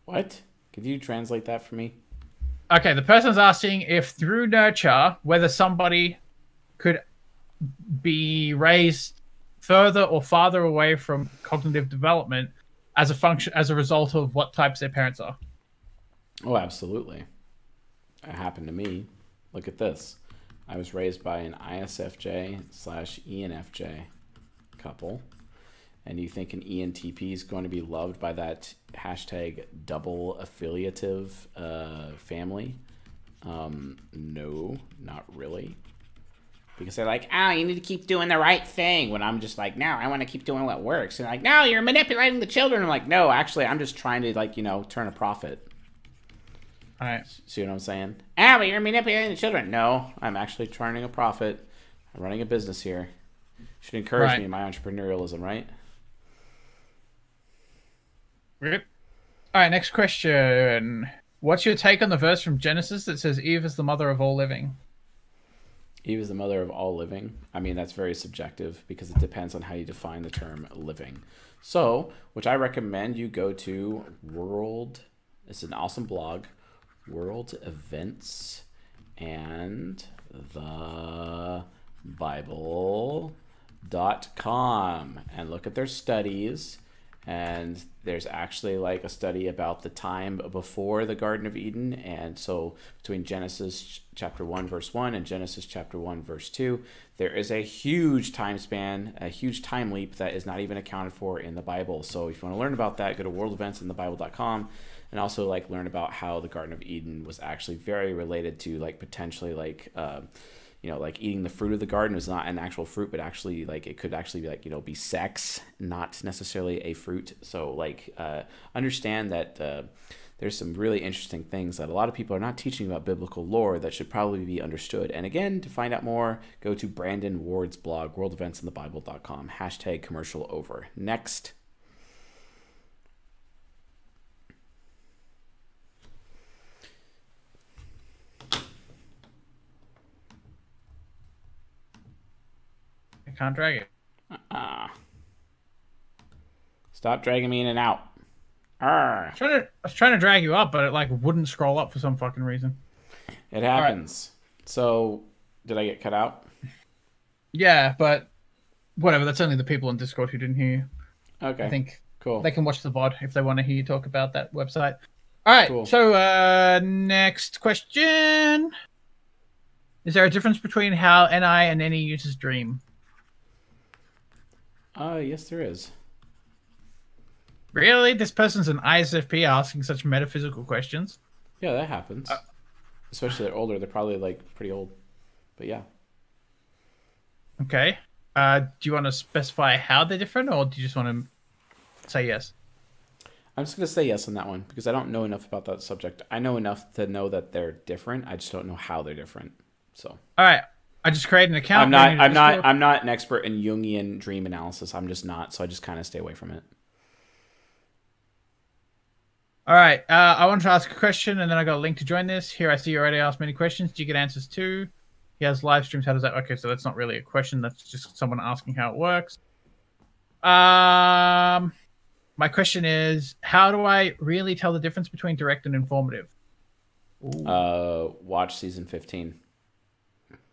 What? Could you translate that for me? Okay, the person's asking if through nurture, whether somebody could be raised further or farther away from cognitive development as a function as a result of what types their parents are. Oh, absolutely. It happened to me. Look at this. I was raised by an ISFJ slash ENFJ couple. And you think an ENTP is going to be loved by that hashtag double affiliative uh, family? Um, no, not really. Because they're like, Oh, you need to keep doing the right thing. when I'm just like, no, I want to keep doing what works. And they're like, no, you're manipulating the children. I'm like, no, actually, I'm just trying to, like, you know, turn a profit. All right. See what I'm saying? Oh, but you're manipulating the children. No, I'm actually turning a profit. I'm running a business here. Should encourage Right. me in my entrepreneurialism, right? Rip. All right, next question. What's your take on the verse from Genesis that says Eve is the mother of all living? Eve is the mother of all living. I mean, that's very subjective because it depends on how you define the term living. So, which I recommend you go to World. It's an awesome blog, World Events and the Bible.com and look at their studies. And there's actually like a study about the time before the Garden of Eden. And so between Genesis chapter 1, verse 1 and Genesis chapter 1, verse 2, there is a huge time span, a huge time leap that is not even accounted for in the Bible. So if you want to learn about that, go to world events in the Bible.com and also like learn about how the Garden of Eden was actually very related to like potentially like, uh, you know, like eating the fruit of the garden is not an actual fruit, but actually like it could actually be like, you know, be sex, not necessarily a fruit. So like, uh, understand that, uh, there's some really interesting things that a lot of people are not teaching about biblical lore that should probably be understood. And again, to find out more, go to Brandon Ward's blog, worldeventsandthebible.com. Hashtag commercial over. Next. Can't drag it. Ah. Stop dragging me in and out. Arr. I was trying to, I was trying to drag you up, but it like wouldn't scroll up for some fucking reason. It happens. So, did I get cut out? Yeah, but whatever. That's only the people on Discord who didn't hear you. Okay. I think cool. they can watch the VOD if they want to hear you talk about that website. All right. Cool. So, uh, next question: Is there a difference between how NI and NE uses Dream? Uh, yes, there is. Really, this person's an ISFP asking such metaphysical questions. Yeah, that happens. Especially they're older. They're probably like pretty old. But yeah. Okay. Uh, do you want to specify how they're different, or do you just want to say yes? I'm just gonna say yes on that one because I don't know enough about that subject. I know enough to know that they're different. I just don't know how they're different. So All right. I just created an account. I'm not. I'm not. I'm not an expert in Jungian dream analysis. I'm just not. So I just kind of stay away from it. All right. Uh, I want to ask a question, and then I got a link to join this. Here, I see you already asked many questions. Do you get answers too? He has live streams. How does that? Okay, so that's not really a question. That's just someone asking how it works. Um, my question is, how do I really tell the difference between direct and informative? Uh, watch season 15.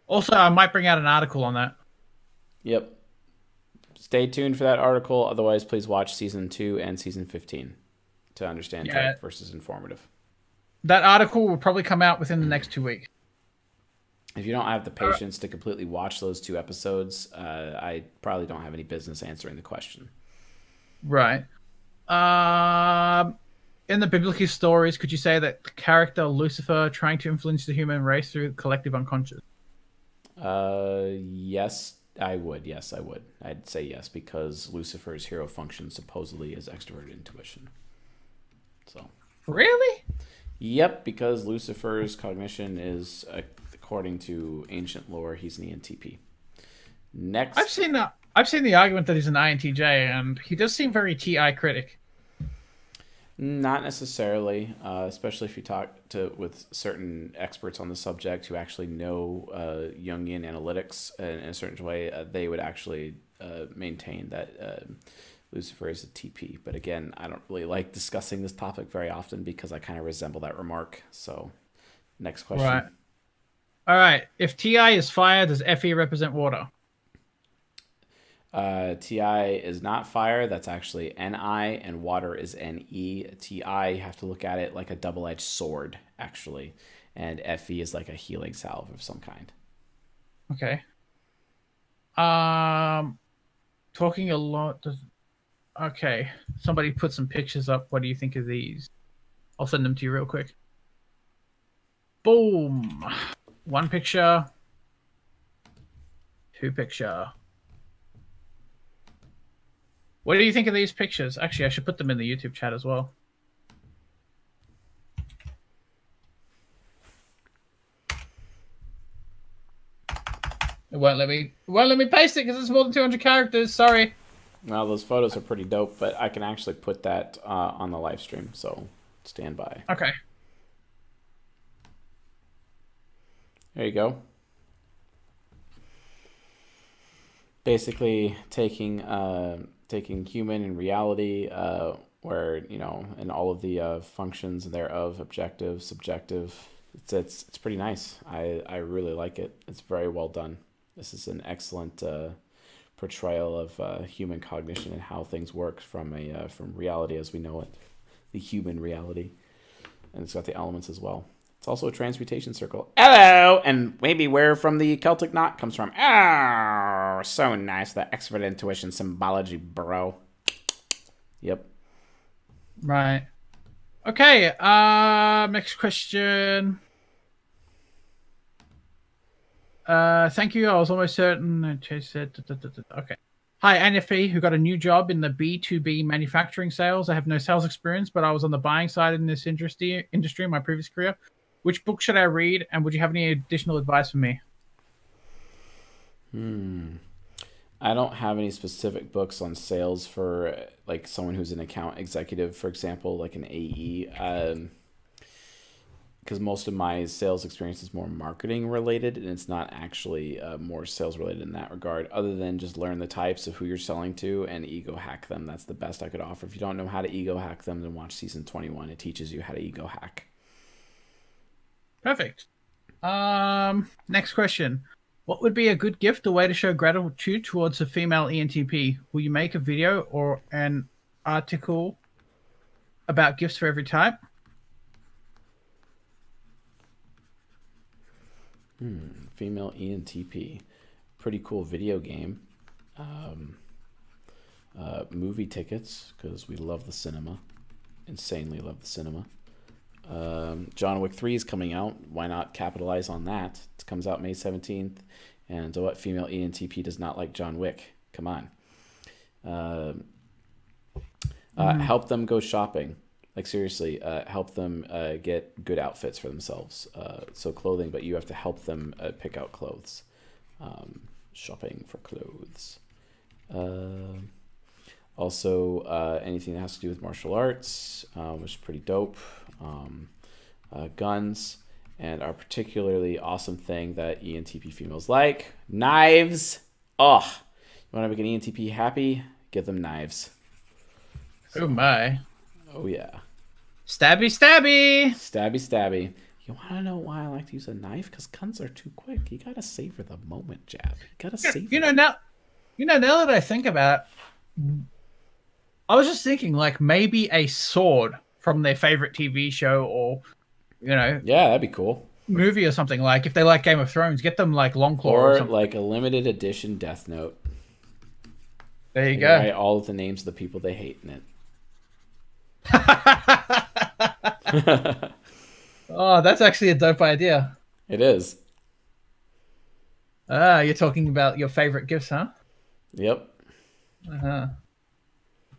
Also, I might bring out an article on that. Yep. Stay tuned for that article. Otherwise, please watch season two and season 15 to understand Yeah. versus informative. That article will probably come out within the next two weeks. If you don't have the patience to completely watch those two episodes, uh, I probably don't have any business answering the question. Right. Um, in the biblical stories, could you say that the character Lucifer trying to influence the human race through collective unconscious? Uh, yes, I would. Yes, I would. I'd say yes because Lucifer's hero function supposedly is extroverted intuition. So, Really? yep, because Lucifer's cognition is, according to ancient lore, he's an ENTP. Next, I've seen the I've seen the argument that he's an INTJ, and he does seem very TI critic. Not necessarily, uh, especially if you talk to with certain experts on the subject who actually know uh, Jungian analytics in, in a certain way. Uh, they would actually uh, maintain that uh, Lucifer is a TP. But again, I don't really like discussing this topic very often because I kind of resemble that remark. So, next question. Right. All right. If TI is fire, does FE represent water? Uh, TI is not fire. That's actually NI, and water is NE. TI, you have to look at it like a double edged sword, actually. And FE is like a healing salve of some kind. Okay. Um, talking a lot. Okay. Somebody put some pictures up. What do you think of these? I'll send them to you real quick. Boom. One picture. Two picture. What do you think of these pictures? Actually, I should put them in the YouTube chat as well. It won't let me. It won't let me paste it because it's more than 200 characters. Sorry. Well, those photos are pretty dope, but I can actually put that uh, on the live stream, so stand by. Okay. There you go. Basically, taking uh, taking human and reality, uh, where you know, and all of the uh, functions thereof, objective, subjective. It's it's it's pretty nice. I I really like it. It's very well done. This is an excellent uh, portrayal of uh, human cognition and how things work from a uh, from reality as we know it, the human reality, and it's got the elements as well. It's also a transmutation circle. Hello, and maybe where from the Celtic knot comes from. Oh, so nice. The expert intuition symbology, bro. Yep. Right. Okay. Uh, next question. Uh, thank you. I was almost certain. Okay. Hi, NFP, who got a new job in the B2B manufacturing sales. I have no sales experience, but I was on the buying side in this industry industry in my previous career. Which book should I read, and would you have any additional advice for me? Hmm. I don't have any specific books on sales for like someone who's an account executive, for example, like an AE. Um, because most of my sales experience is more marketing related and it's not actually uh, more sales related in that regard other than just learn the types of who you're selling to and ego hack them that's the best i could offer if you don't know how to ego hack them then watch season 21 it teaches you how to ego hack Perfect. Um, next question. What would be a good gift or way to show gratitude towards a female ENTP? Will you make a video or an article about gifts for every type? female E ENTP. Pretty cool video game. Um, uh, movie tickets because we love the cinema, insanely love the cinema. Um, John Wick 3 is coming out. Why not capitalize on that? It comes out May 17th. And what female ENTP does not like John Wick? Come on. Um uh, Help them go shopping. Like, seriously, uh, help them uh, get good outfits for themselves. Uh, so, clothing, but you have to help them uh, pick out clothes. Um, shopping for clothes. Um also, uh, anything that has to do with martial arts, which is pretty dope. Um, uh, guns, and our particularly awesome thing that ENTP females like knives. Oh, you want to make an ENTP happy? Give them knives. Oh my. Oh, yeah. Stabby, stabby. Stabby, stabby. You want to know why I like to use a knife? Because guns are too quick. You got to savor the moment, Jab. You got to savor You know now, you know now that I think about, it, I was just thinking like maybe a sword from their favorite TV show or, you know, Yeah, that'd be cool. movie or something. Like if they like Game of Thrones, get them like Longclaw or, Or like a limited edition Death Note. there you go. Write all of the names of the people they hate in it. oh, that's actually a dope idea. It is. Ah, you're talking about your favorite gifts, huh? Yep. Uh-huh.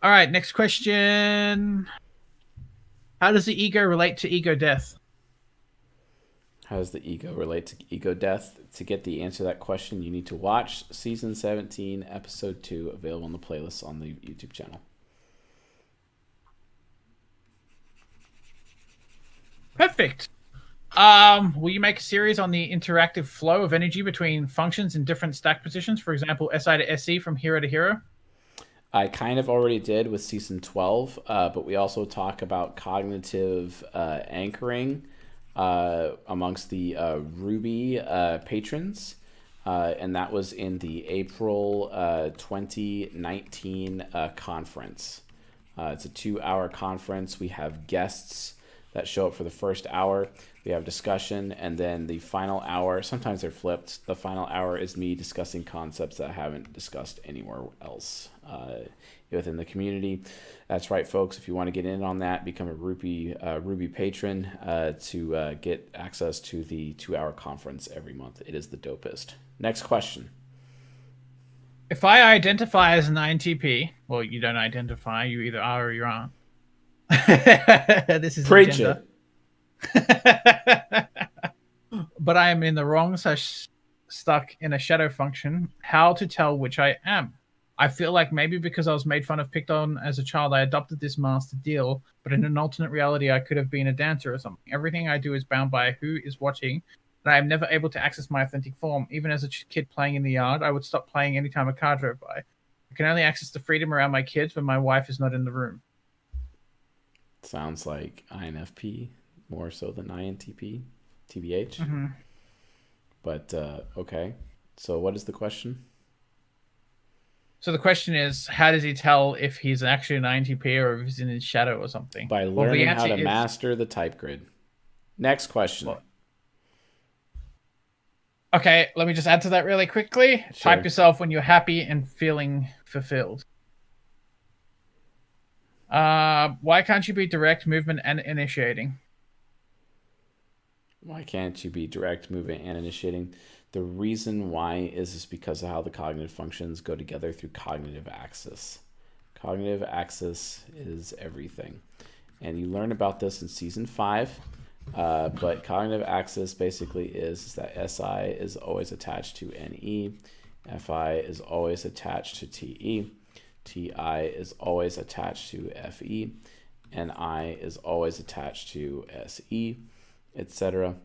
All right, next question. How does the ego relate to ego death? How does the ego relate to ego death? To get the answer to that question, you need to watch season 17, episode 2, available on the playlist on the YouTube channel. Perfect. Um, will you make a series on the interactive flow of energy between functions in different stack positions? For example, SI to SE from hero to hero. I kind of already did with season 12, uh, but we also talk about cognitive uh, anchoring uh, amongst the uh, Ruby uh, patrons. And that was in the April uh, 2019 uh, conference. It's a two hour conference. We have guests that show up for the first hour. We have discussion, and then the final hour, sometimes they're flipped. The final hour is me discussing concepts that I haven't discussed anywhere else uh, within the community. That's right, folks. If you want to get in on that, become a Ruby, uh, Ruby patron uh, to uh, get access to the two hour conference every month. It is the dopest. Next question. If I identify as an INTP, well, you don't identify. You either are or you aren't. this is Preach agenda. it. but I am in the wrong slash stuck in a shadow function. How to tell which I am? I feel like maybe because I was made fun of, picked on as a child, I adopted this master deal. But in an alternate reality, I could have been a dancer or something. Everything I do is bound by who is watching, and I am never able to access my authentic form. Even as a kid playing in the yard, I would stop playing anytime a car drove by. I can only access the freedom around my kids when my wife is not in the room. Sounds like INFP more so than INTP, TBH. Mhm. But uh, okay. So what is the question? So the question is, how does he tell if he's actually an INTP or if he's in his shadow or something? By Well, learning how to is- master the type grid. Next question. Well- Okay, let me just add to that really quickly. Sure. Type yourself when you're happy and feeling fulfilled. Uh, why can't you be direct movement and initiating? Why can't you be direct movement and initiating? The reason why is is because of how the cognitive functions go together through cognitive axis. Cognitive axis is everything. And you learn about this in season five. Uh, but cognitive axis basically is, is that SI is always attached to NE, FI is always attached to TE, TI is always attached to FE, NI is always attached to SE, etc.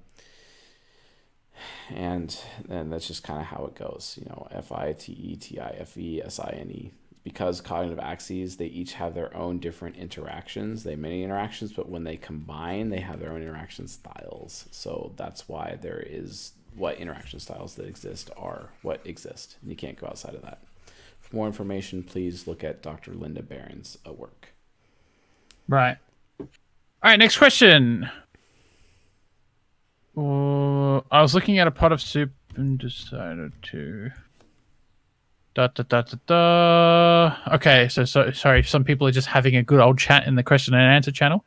And then that's just kind of how it goes. You know, FI, TE, TI, FE, SI, because cognitive axes they each have their own different interactions they have many interactions but when they combine they have their own interaction styles so that's why there is what interaction styles that exist are what exist and you can't go outside of that for more information please look at dr linda berens's uh, work Right. All right, next question. I was looking at a pot of soup and decided to. Da, da, da, da, da. Okay, so, so sorry. Some people are just having a good old chat in the question and answer channel.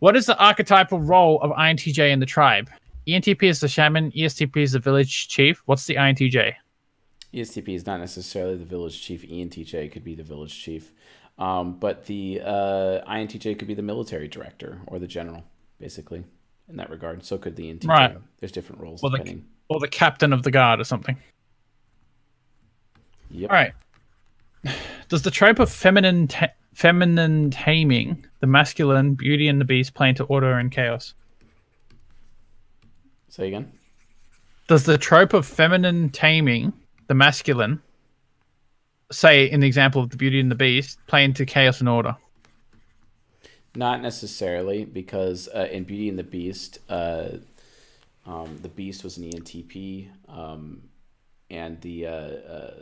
What is the archetypal role of INTJ in the tribe? ENTP is the shaman. ESTP is the village chief. What's the INTJ? ESTP is not necessarily the village chief. ENTJ could be the village chief. Um, but the uh, INTJ could be the military director or the general, basically, in that regard. So could the ENTJ. Right. There's different roles Or the, or the captain of the guard or something. Yep. All right. Does the trope of feminine ta- feminine taming the masculine, Beauty and the Beast, play into order and chaos? Say again. Does the trope of feminine taming the masculine, say in the example of the Beauty and the Beast, play into chaos and order? Not necessarily, because uh, in Beauty and the Beast, uh, um, the Beast was an ENTP, um, and the uh, uh,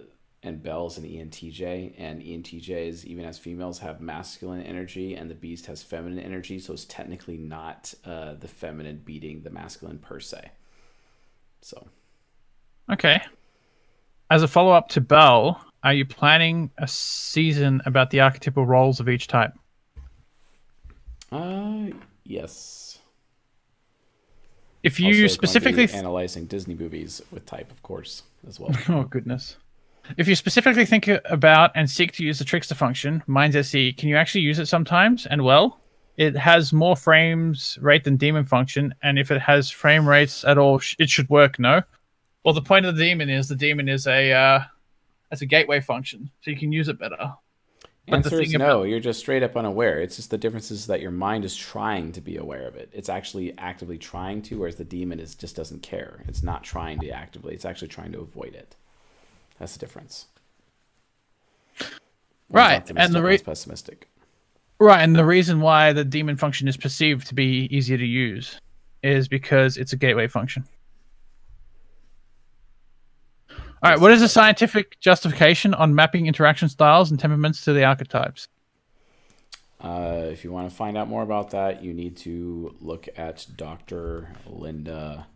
and Belle's an ENTJ, and ENTJs, even as females, have masculine energy, and the Beast has feminine energy. So it's technically not uh, the feminine beating the masculine per se. So Okay. As a follow up to Belle, are you planning a season about the archetypal roles of each type? Uh, yes. If Also you be specifically analyzing Disney movies with type, of course, as well. Oh goodness. If you specifically think about and seek to use the trickster function, Minds SE, can you actually use it sometimes and well? It has more frames rate than demon function, and if it has frame rates at all, it should work. No. Well, the point of the demon is the demon is a uh, as a gateway function, so you can use it better. Answer is no. about- You're just straight up unaware. It's just the difference is that your mind is trying to be aware of it. It's actually actively trying to, whereas the demon is just doesn't care. It's not trying to actively. It's actually trying to avoid it. That's the difference. One's Right, and the re- pessimistic. Right, and the reason why the demon function is perceived to be easier to use is because it's a gateway function. All right, what is the scientific justification on mapping interaction styles and temperaments to the archetypes? Uh, if you want to find out more about that, you need to look at Dr. Linda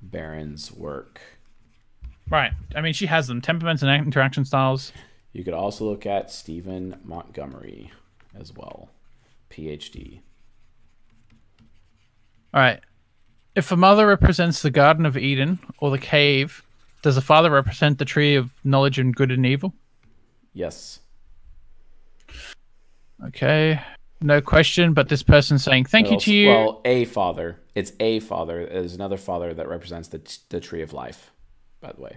Berens's work. Right, I mean, she has them temperaments and interaction styles. You could also look at Stephen Montgomery as well, PhD. All right, if a mother represents the Garden of Eden or the cave, does the father represent the tree of knowledge and good and evil? Yes. Okay, no question, but this person saying thank you to you. Well, a father. It's a father. There's another father that represents the the tree of life. By the way.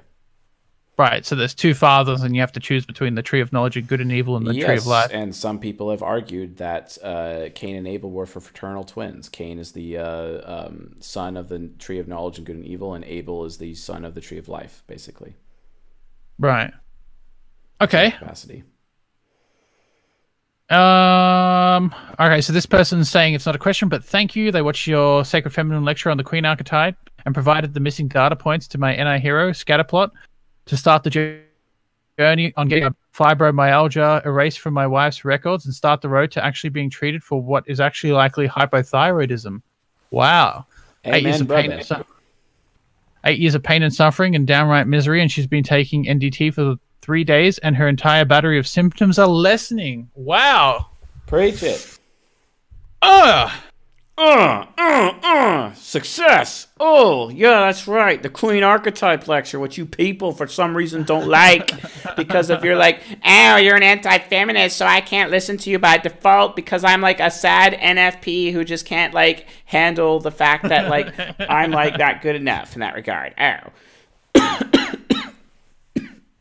Right, so there's two fathers, and you have to choose between the tree of knowledge and good and evil and the tree of life. and some people have argued that uh, Cain and Abel were for fraternal twins. Cain is the uh, um, son of the tree of knowledge and good and evil, and Abel is the son of the tree of life, basically. Right. Okay. Capacity. Um. Okay, so this person's saying it's not a question, but thank you. They watched your Sacred Feminine lecture on the Queen archetype and provided the missing data points to my NI hero scatterplot to start the journey on getting fibromyalgia erased from my wife's records and start the road to actually being treated for what is actually likely hypothyroidism. Wow. eight years Amen, of pain and su- eight years of pain and suffering and downright misery, and she's been taking NDT for three days, and her entire battery of symptoms are lessening. Wow. Preach it. Ugh. Uh, uh, uh. Success. Oh, yeah, that's right. The Queen Archetype lecture, which you people for some reason don't like because if you're like, oh, you're an anti-feminist, so I can't listen to you by default because I'm like a sad NFP who just can't like handle the fact that like I'm like not good enough in that regard. Oh.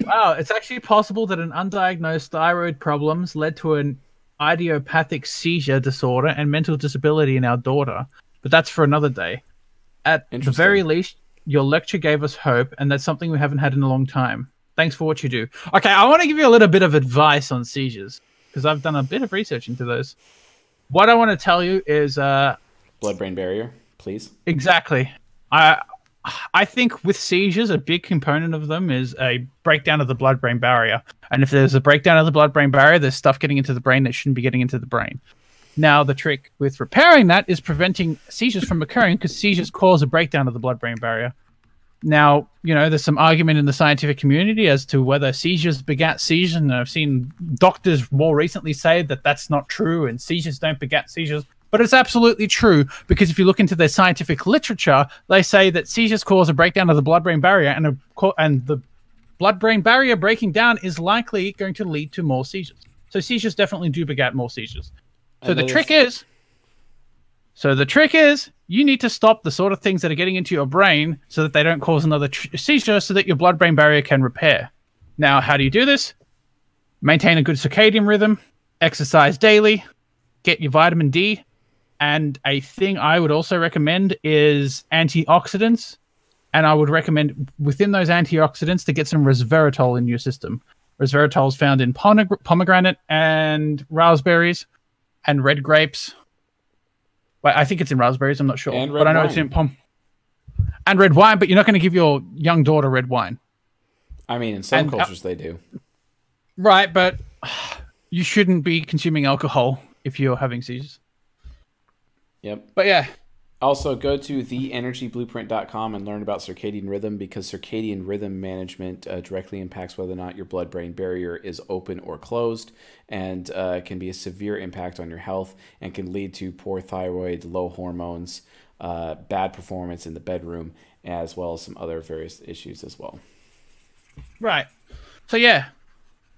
Wow, it's actually possible that an undiagnosed thyroid problems led to an idiopathic seizure disorder and mental disability in our daughter. But that's for another day. At the very least, your lecture gave us hope, and that's something we haven't had in a long time. Thanks for what you do. Okay, I want to give you a little bit of advice on seizures because I've done a bit of research into those. What I want to tell you is uh, Blood-brain barrier, please. Exactly. I I think with seizures, a big component of them is a breakdown of the blood-brain barrier. And if there's a breakdown of the blood-brain barrier, there's stuff getting into the brain that shouldn't be getting into the brain. Now, the trick with repairing that is preventing seizures from occurring because seizures cause a breakdown of the blood-brain barrier. Now, you know, there's some argument in the scientific community as to whether seizures begat seizures, and I've seen doctors more recently say that that's not true, and seizures don't begat seizures. But it's absolutely true because if you look into their scientific literature, they say that seizures cause a breakdown of the blood-brain barrier, and a, and the blood-brain barrier breaking down is likely going to lead to more seizures. So seizures definitely do begat more seizures. So And the trick is, so the trick is, you need to stop the sort of things that are getting into your brain so that they don't cause another tr- seizure, so that your blood-brain barrier can repair. Now, how do you do this? Maintain a good circadian rhythm, exercise daily, get your vitamin D, and a thing I would also recommend is antioxidants. And I would recommend within those antioxidants to get some resveratrol in your system. Resveratrol is found in pomegranate and raspberries and red grapes. Well, I think it's in raspberries. I'm not sure, And but red I know it's wine. in pom and red wine. But you're not going to give your young daughter red wine, I mean, in some And, uh, cultures they do. right? But you shouldn't be consuming alcohol if you're having seizures. Yep. But yeah, Also, go to theenergyblueprint.com and learn about circadian rhythm because circadian rhythm management uh, directly impacts whether or not your blood brain barrier is open or closed and uh, can be a severe impact on your health and can lead to poor thyroid, low hormones, uh, bad performance in the bedroom, as well as some other various issues as well. Right. So yeah,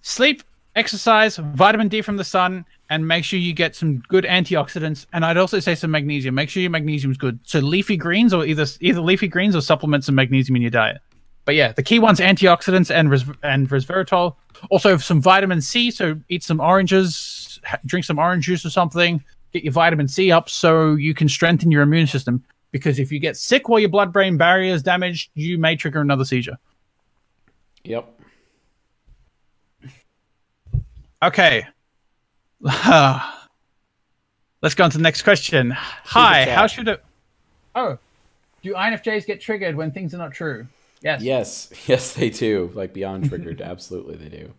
sleep, exercise, vitamin D from the sun, and make sure you get some good antioxidants. And I'd also say some magnesium. Make sure your magnesium's good. So leafy greens, or either either leafy greens or supplement some magnesium in your diet. But yeah, the key ones: antioxidants and res- and resveratrol. Also, some vitamin C. So eat some oranges, ha- drink some orange juice or something. Get your vitamin C up so you can strengthen your immune system. Because if you get sick while your blood-brain barrier is damaged, you may trigger another seizure. Yep. Okay. Let's go on to the next question. Hi, how should it? Oh, do INFJs get triggered when things are not true? Yes. Yes, yes, they do. Like beyond triggered, absolutely they do.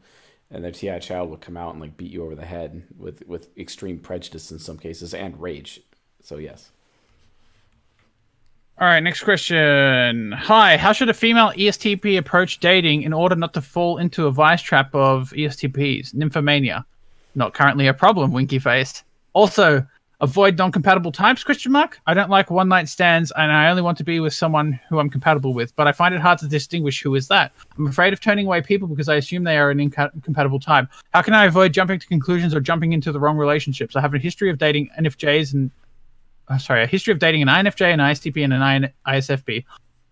And their TI child will come out and like beat you over the head with with extreme prejudice in some cases and rage. So yes. All right, next question. Hi, how should a female ESTP approach dating in order not to fall into a vice trap of ESTPs? Nymphomania. Not currently a problem, winky face. Also, avoid non-compatible types, question mark? I don't like one-night stands and I only want to be with someone who I'm compatible with, but I find it hard to distinguish who is that. I'm afraid of turning away people because I assume they are an incompatible type. How can I avoid jumping to conclusions or jumping into the wrong relationships? I have a history of dating NFJs and uh, sorry, a history of dating an INFJ, and an ISTP, and an ISFP.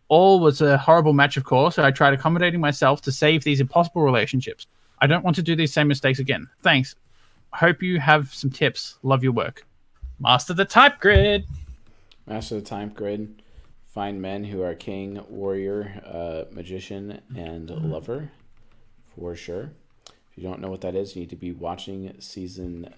All was a horrible match, of course. So I tried accommodating myself to save these impossible relationships. I don't want to do these same mistakes again. Thanks. Hope you have some tips. Love your work. Master the type grid. Master the type grid. Find men who are king, warrior, uh, magician, and lover, for sure. If you don't know what that is, you need to be watching season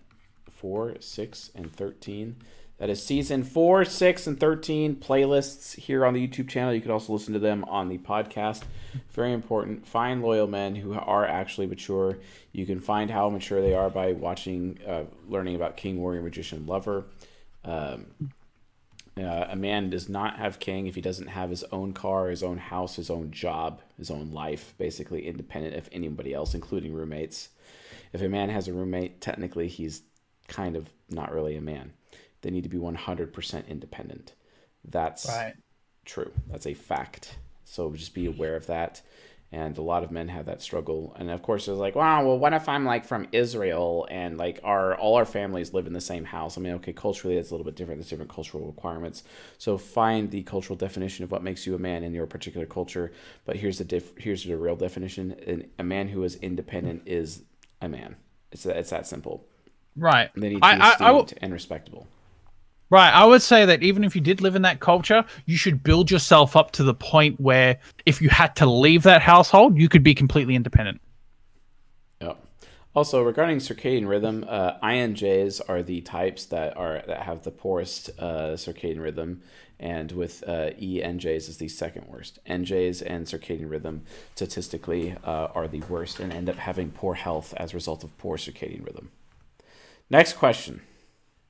four, six, and thirteen. That is season four, six, and thirteen playlists here on the YouTube channel. You can also listen to them on the podcast. Very important. Find loyal men who are actually mature. You can find how mature they are by watching, uh, learning about king, warrior, magician, lover. Um, uh, a man does not have king if he doesn't have his own car, his own house, his own job, his own life, basically independent of anybody else, including roommates. If a man has a roommate, technically he's kind of not really a man. They need to be 100% independent. That's Right. true. That's a fact. So just be aware of that. And a lot of men have that struggle. And of course, it's like, wow, well, what if I'm like from Israel and like our all our families live in the same house? I mean, okay, culturally that's a little bit different. There's different cultural requirements. So find the cultural definition of what makes you a man in your particular culture. But here's the diff- here's the real definition: An, a man who is independent is a man. It's that, it's that simple. Right. And they need to be I, I, I will, and respectable. Right. I would say that even if you did live in that culture, you should build yourself up to the point where if you had to leave that household, you could be completely independent. Yep. Also, regarding circadian rhythm, uh, INJs are the types that are that have the poorest uh, circadian rhythm, and with uh, ENJs is the second worst. NJs and circadian rhythm statistically uh, are the worst and end up having poor health as a result of poor circadian rhythm. Next question.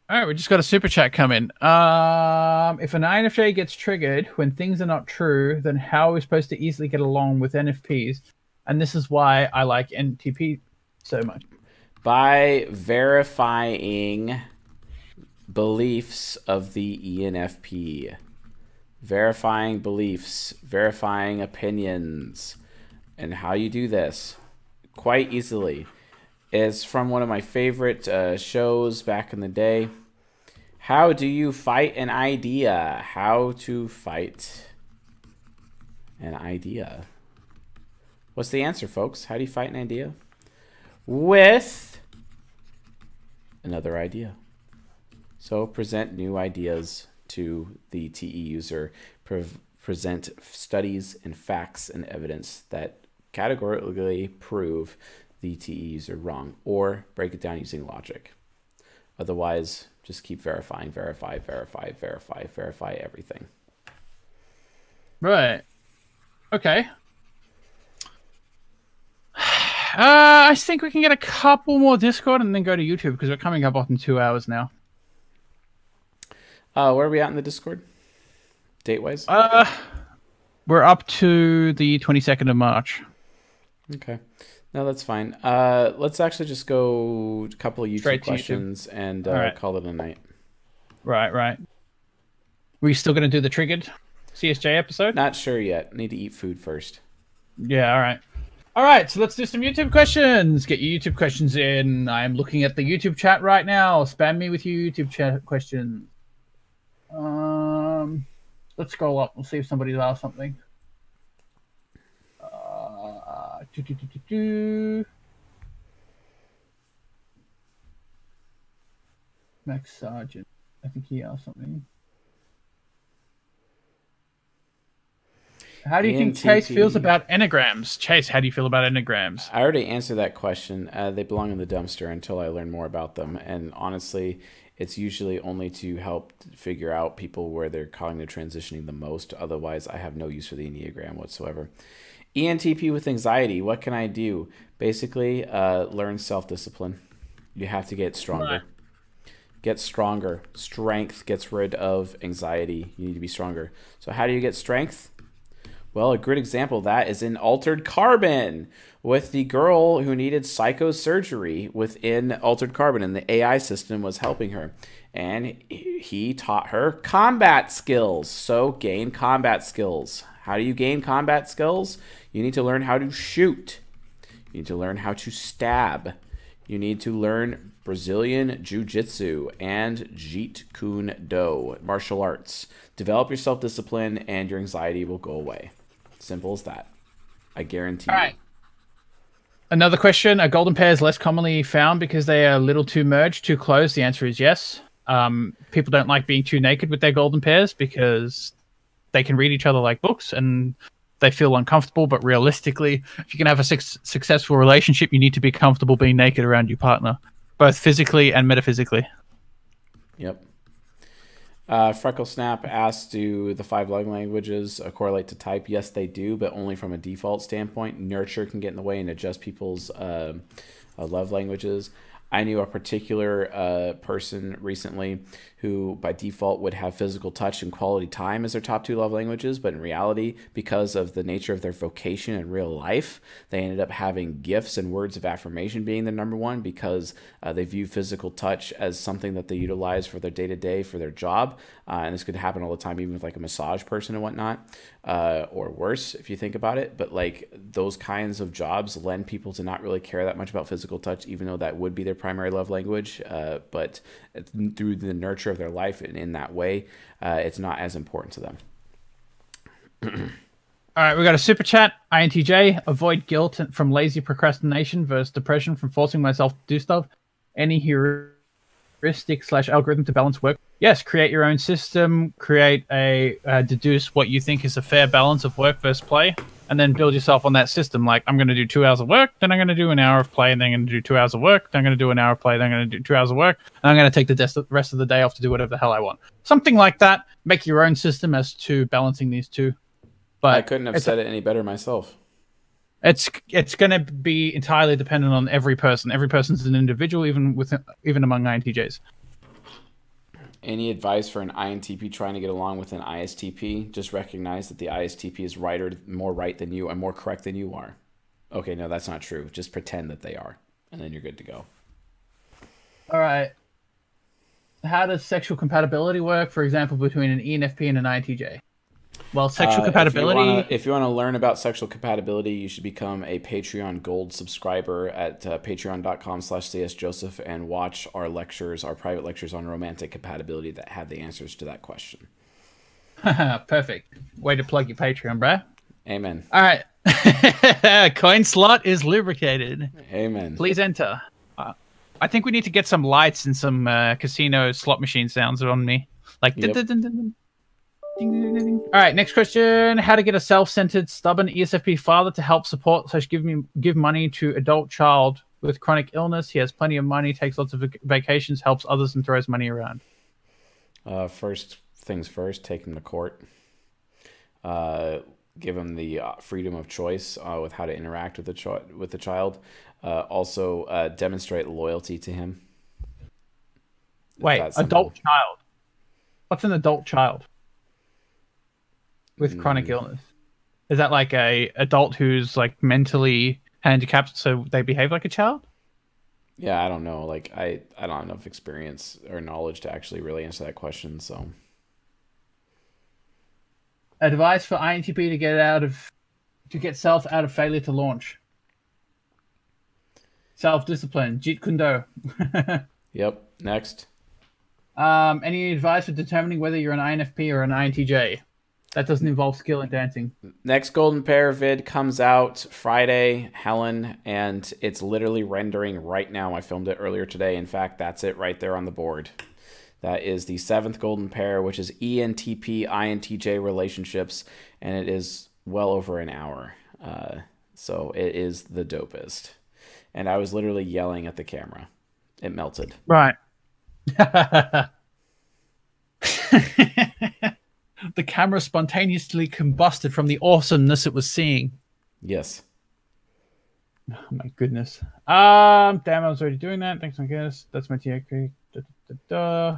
All right, we just got a super chat come in. Um, if an INFJ gets triggered when things are not true, then how are we supposed to easily get along with NFPs? And this is why I like NTP so much. By verifying beliefs of the ENFP, verifying beliefs, verifying opinions, and how you do this quite easily is from one of my favorite uh, shows back in the day. How do you fight an idea? How to fight an idea. What's the answer, folks? How do you fight an idea? With another idea. So present new ideas to the TE user. Pre- present studies and facts and evidence that categorically prove the TE user wrong, or break it down using logic. Otherwise, just keep verifying, verify, verify, verify, verify everything. Right. Okay. Uh, I think we can get a couple more Discord and then go to YouTube because we're coming up on two hours now. Uh, where are we at in the Discord? Date wise? Uh, we're up to the 22nd of March. Okay. No, that's fine. Uh, let's actually just go a couple of YouTube Straight to YouTube. questions and uh, Alright. call it a night. Right, right. We still going to do the triggered CSJ episode? Not sure yet. Need to eat food first. Yeah, all right. All right, so let's do some YouTube questions. Get your YouTube questions in. I am looking at the YouTube chat right now. Spam me with your YouTube chat questions. Um, let's scroll up. We'll see if somebody's asked something. Uh, do, do, do. Max Sargent. I think he asked something. How do you think Chase feels about enneagrams? Chase, how do you feel about enneagrams? I already answered that question. Uh, they belong in the dumpster until I learn more about them. And honestly, it's usually only to help figure out people where they're cognitive transitioning the most. Otherwise, I have no use for the Enneagram whatsoever. ENTP with anxiety. What can I do? Basically, uh, learn self discipline. You have to get stronger. Get stronger. Strength gets rid of anxiety. You need to be stronger. So, how do you get strength? Well, a good example of that is in Altered Carbon with the girl who needed psychosurgery within Altered Carbon, and the AI system was helping her. And he taught her combat skills. So, gain combat skills. How do you gain combat skills? You need to learn how to shoot, you need to learn how to stab, you need to learn Brazilian Jiu Jitsu and Jeet Kune Do, martial arts. Develop your self discipline, and your anxiety will go away. Simple as that. I guarantee All you. right. Another question: Are golden pairs less commonly found because they are a little too merged, too close? The answer is yes. Um, people don't like being too naked with their golden pairs because they can read each other like books and they feel uncomfortable. But realistically, if you can have a suc successful relationship, you need to be comfortable being naked around your partner, both physically and metaphysically. Yep. Uh, Freckle Snap asked, "Do the five love languages uh, correlate to type?" Yes, they do, but only from a default standpoint. Nurture can get in the way and adjust people's um uh, love languages. I knew a particular uh, person recently who, by default, would have physical touch and quality time as their top two love languages, but in reality, because of the nature of their vocation in real life, they ended up having gifts and words of affirmation being the number one because uh, they view physical touch as something that they utilize for their day to day for their job. uh, and this could happen all the time, even with like a massage person and whatnot, uh, or worse if you think about it. But like those kinds of jobs lend people to not really care that much about physical touch, even though that would be their primary love language. Uh, but through the nurture of their life and in that way, uh, it's not as important to them. All right, we got a super chat. INTJ, avoid guilt from lazy procrastination versus depression from forcing myself to do stuff. Any heuristic slash algorithm to balance work? Yes, create your own system, create a, uh, deduce what you think is a fair balance of work versus play, and then build yourself on that system. Like, I'm going to do two hours of work, then I'm going to do an hour of play, and then I'm going to do two hours of work, then I'm going to do an hour of play, then I'm going to do two hours of work, and I'm going to take the rest of the day off to do whatever the hell I want. Something like that. Make your own system as to balancing these two. But I couldn't have said it any better myself. It's it's going to be entirely dependent on every person. Every person's an individual, even within even among INTJs. Any advice for an INTP trying to get along with an ISTP? Just recognize that the ISTP is right or more right than you and more correct than you are. Okay, no, that's not true. Just pretend that they are, and then you're good to go. All right. How does sexual compatibility work, for example, between an ENFP and an INTJ? Well, sexual uh, compatibility. If you, wanna, to learn about sexual compatibility, you should become a Patreon Gold subscriber at uh, patreon.com/slash csjoseph and watch our lectures, our private lectures on romantic compatibility that have the answers to that question. Perfect. Way to plug your Patreon, bruh. Amen. All right. Coin slot is lubricated. Amen. Please enter. Uh, I think we need to get some lights and some uh, casino slot machine sounds on me. Like. Yep. Dun, dun, dun, Ding, ding, ding, All right, next question: How to get a self-centered, stubborn ESFP father to help support slash give me give money to adult child with chronic illness. He has plenty of money, takes lots of vacations, helps others, and throws money around. Uh, first things first, take him to court. Uh, give him the uh, freedom of choice uh, with how to interact with the with the child. Uh, also, uh, demonstrate loyalty to him. Wait, adult child. What's an adult child? With chronic mm. illness? Is that like a adult who's like mentally handicapped so they behave like a child? Yeah, I don't know. Like I I don't have enough experience or knowledge to actually really answer that question, so advice for INTP to get out of to get self out of failure to launch. Self discipline, Jeet Kune Do. yep. Next. Um, any advice for determining whether you're an INFP or an INTJ? That doesn't involve skill and dancing. Next Golden Pair vid comes out Friday, Helen, and it's literally rendering right now. I filmed it earlier today. In fact, that's it right there on the board. That is the seventh Golden Pair, which is ENTP INTJ relationships, and it is well over an hour. Uh, so it is the dopest. And I was literally yelling at the camera. It melted. Right. the camera spontaneously combusted from the awesomeness it was seeing. Yes. Oh my goodness. Um, damn, I was already doing that. Thanks, I guess. That's my TXP. Da, da, da,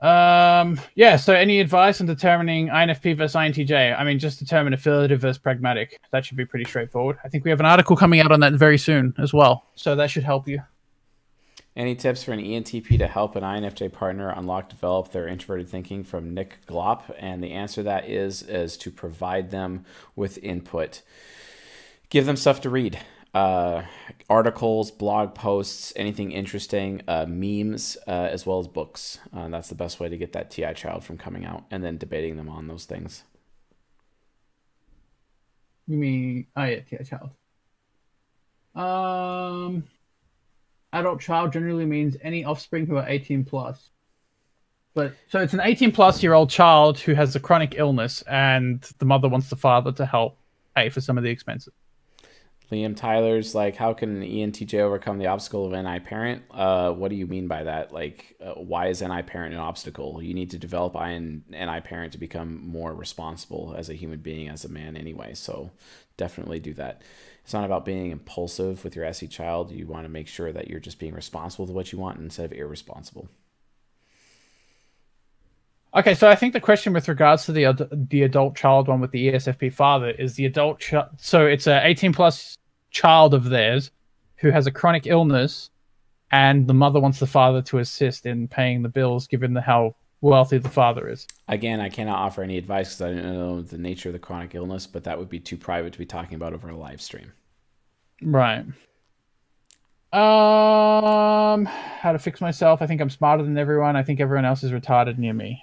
um, yeah, so any advice on determining INFP versus INTJ? I mean, just determine affiliative versus pragmatic. That should be pretty straightforward. I think we have an article coming out on that very soon as well. So that should help you. Any tips for an ENTP to help an INFJ partner unlock, develop their introverted thinking from Nick Glop? And the answer to that is is to provide them with input. Give them stuff to read. Uh, articles, blog posts, anything interesting, uh, memes, uh, as well as books. Uh, that's the best way to get that TI child from coming out and then debating them on those things. You mean, oh yeah, TI child. Um, adult child generally means any offspring who are 18 plus. But so it's an 18 plus year old child who has a chronic illness, and the mother wants the father to help pay for some of the expenses. Liam Tyler's like, how can an ENTJ overcome the obstacle of NI parent? Uh, what do you mean by that? Like, uh, why is NI parent an obstacle? You need to develop IN, NI parent to become more responsible as a human being, as a man, anyway. So definitely do that. It's not about being impulsive with your SE child. You want to make sure that you're just being responsible with what you want instead of irresponsible. Okay, so I think the question with regards to the the adult child one with the ESFP father is the adult child. So it's a 18 plus child of theirs who has a chronic illness, and the mother wants the father to assist in paying the bills, given the how wealthy the father is. Again, I cannot offer any advice because I don't know the nature of the chronic illness, but that would be too private to be talking about over a live stream. Right. Um, how to fix myself? I think I'm smarter than everyone. I think everyone else is retarded near me.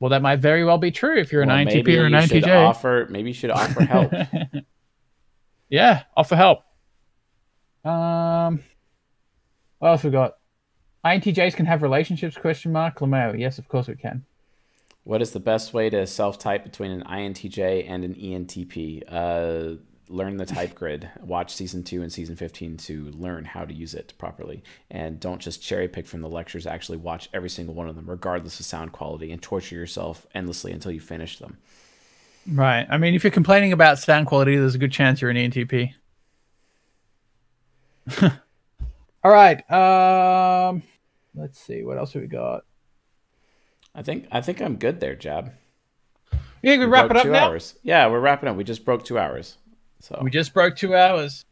Well, that might very well be true if you're an Well, INTP maybe or an INTJ. offer. Maybe you should offer help. yeah, offer help. Um, what else we got? INTJs can have relationships? Question mark. Lamau. Yes, of course we can. what is the best way to self-type between an INTJ and an ENTP? Uh, learn the type grid. Watch season two and season fifteen to learn how to use it properly, and don't just cherry pick from the lectures. Actually, watch every single one of them, regardless of sound quality, and torture yourself endlessly until you finish them. Right. I mean, if you're complaining about sound quality, there's a good chance you're an ENTP. All right. Um, let's see. What else have we got? I think I think I'm good there, Jab. Yeah, we We wrap it up two now. hours. Yeah, we're wrapping up. We just broke two hours. So We just broke two hours.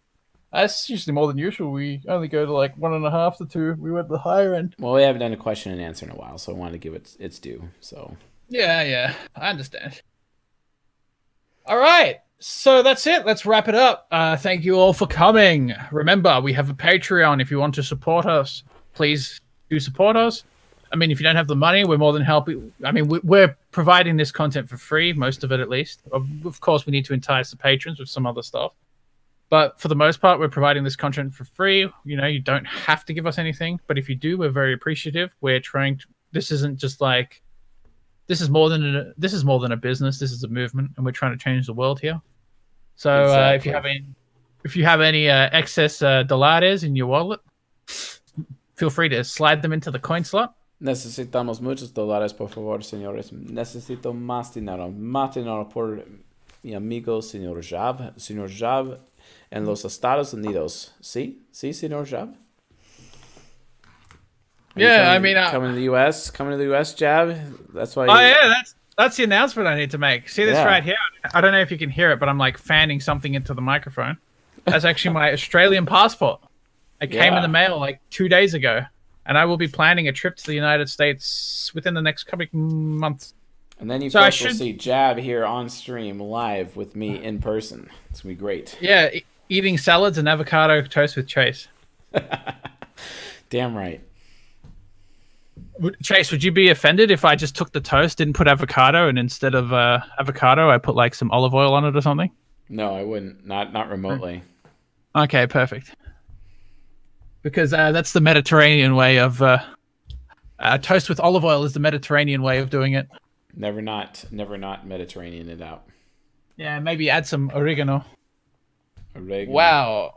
That's usually more than usual. We only go to like one and a half to two. We went the higher end. well, we haven't done a question and answer in a while, so I wanted to give it its due. So Yeah, yeah, I understand. All right, so that's it. Let's wrap it up. Uh, thank you all for coming. Remember, we have a Patreon. If you want to support us, please do support us. I mean, if you don't have the money, we're more than happy. I mean, we're providing this content for free, most of it at least. Of of course, we need to entice the patrons with some other stuff. But for the most part, we're providing this content for free. You know, you don't have to give us anything, but if you do, we're very appreciative. We're trying to. This isn't just like this is more than a, this is more than a business. This is a movement, and we're trying to change the world here. So uh, if you have any, if you have any uh, excess uh, dólares in your wallet, feel free to slide them into the coin slot. Necesitamos muchos dólares, por favor, señores. Necesito más dinero. Más dinero por mi amigo, señor Jab. Señor Jab en los Estados Unidos. ¿Sí? ¿Sí, señor Jab? Yeah, I coming- mean, uh, coming to the U.S., coming to the U.S., Jab. That's why. Oh you- yeah, that's that's the announcement I need to make. See this Yeah. right here? I don't know if you can hear it, but I'm like fanning something into the microphone. That's actually my Australian passport. It came in the mail like two days ago, and I will be planning a trip to the United States within the next coming months. And then you So folks will see Jab here on stream live with me in person. It's gonna be great. Yeah, e- eating salads and avocado toast with Chase. Damn right. Chase, would you be offended if I just took the toast, didn't put avocado, and instead of uh, avocado, I put like some olive oil on it or something? No, I wouldn't. Not not remotely. Okay, perfect. Because uh, that's the Mediterranean way of uh, uh, toast with olive oil is the Mediterranean way of doing it. Never not never not Mediterranean it out. Yeah, maybe add some oregano. Oregano. Wow,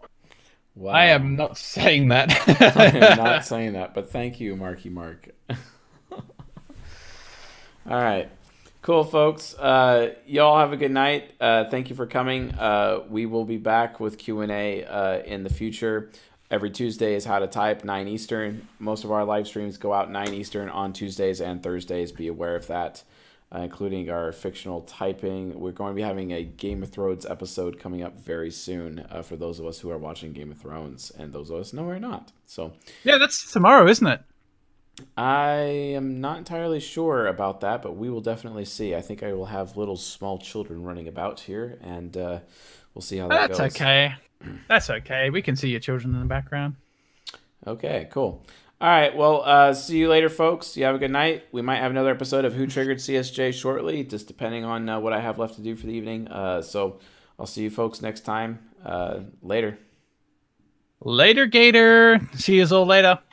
Wow. I am not saying that. I am not saying that, but thank you, Marky Mark. All right. Cool, folks. Uh, y'all have a good night. Uh, thank you for coming. Uh, we will be back with Q&A uh, in the future. Every Tuesday is How to Type, 9 Eastern. Most of our live streams go out 9 Eastern on Tuesdays and Thursdays. Be aware of that, uh, including our fictional typing. We're going to be having a Game of Thrones episode coming up very soon uh, for those of us who are watching Game of Thrones, and those of us no, we're not. So yeah, that's tomorrow, isn't it? I am not entirely sure about that, but we will definitely see. I think I will have little small children running about here, and uh, we'll see how that That's goes. okay. That's okay. We can see your children in the background. Okay, cool. All right, well, uh, see you later, folks. You have a good night. We might have another episode of Who Triggered CSJ shortly, just depending on uh, what I have left to do for the evening. Uh, so I'll see you folks next time. Uh, later. Later, Gator. See you all later.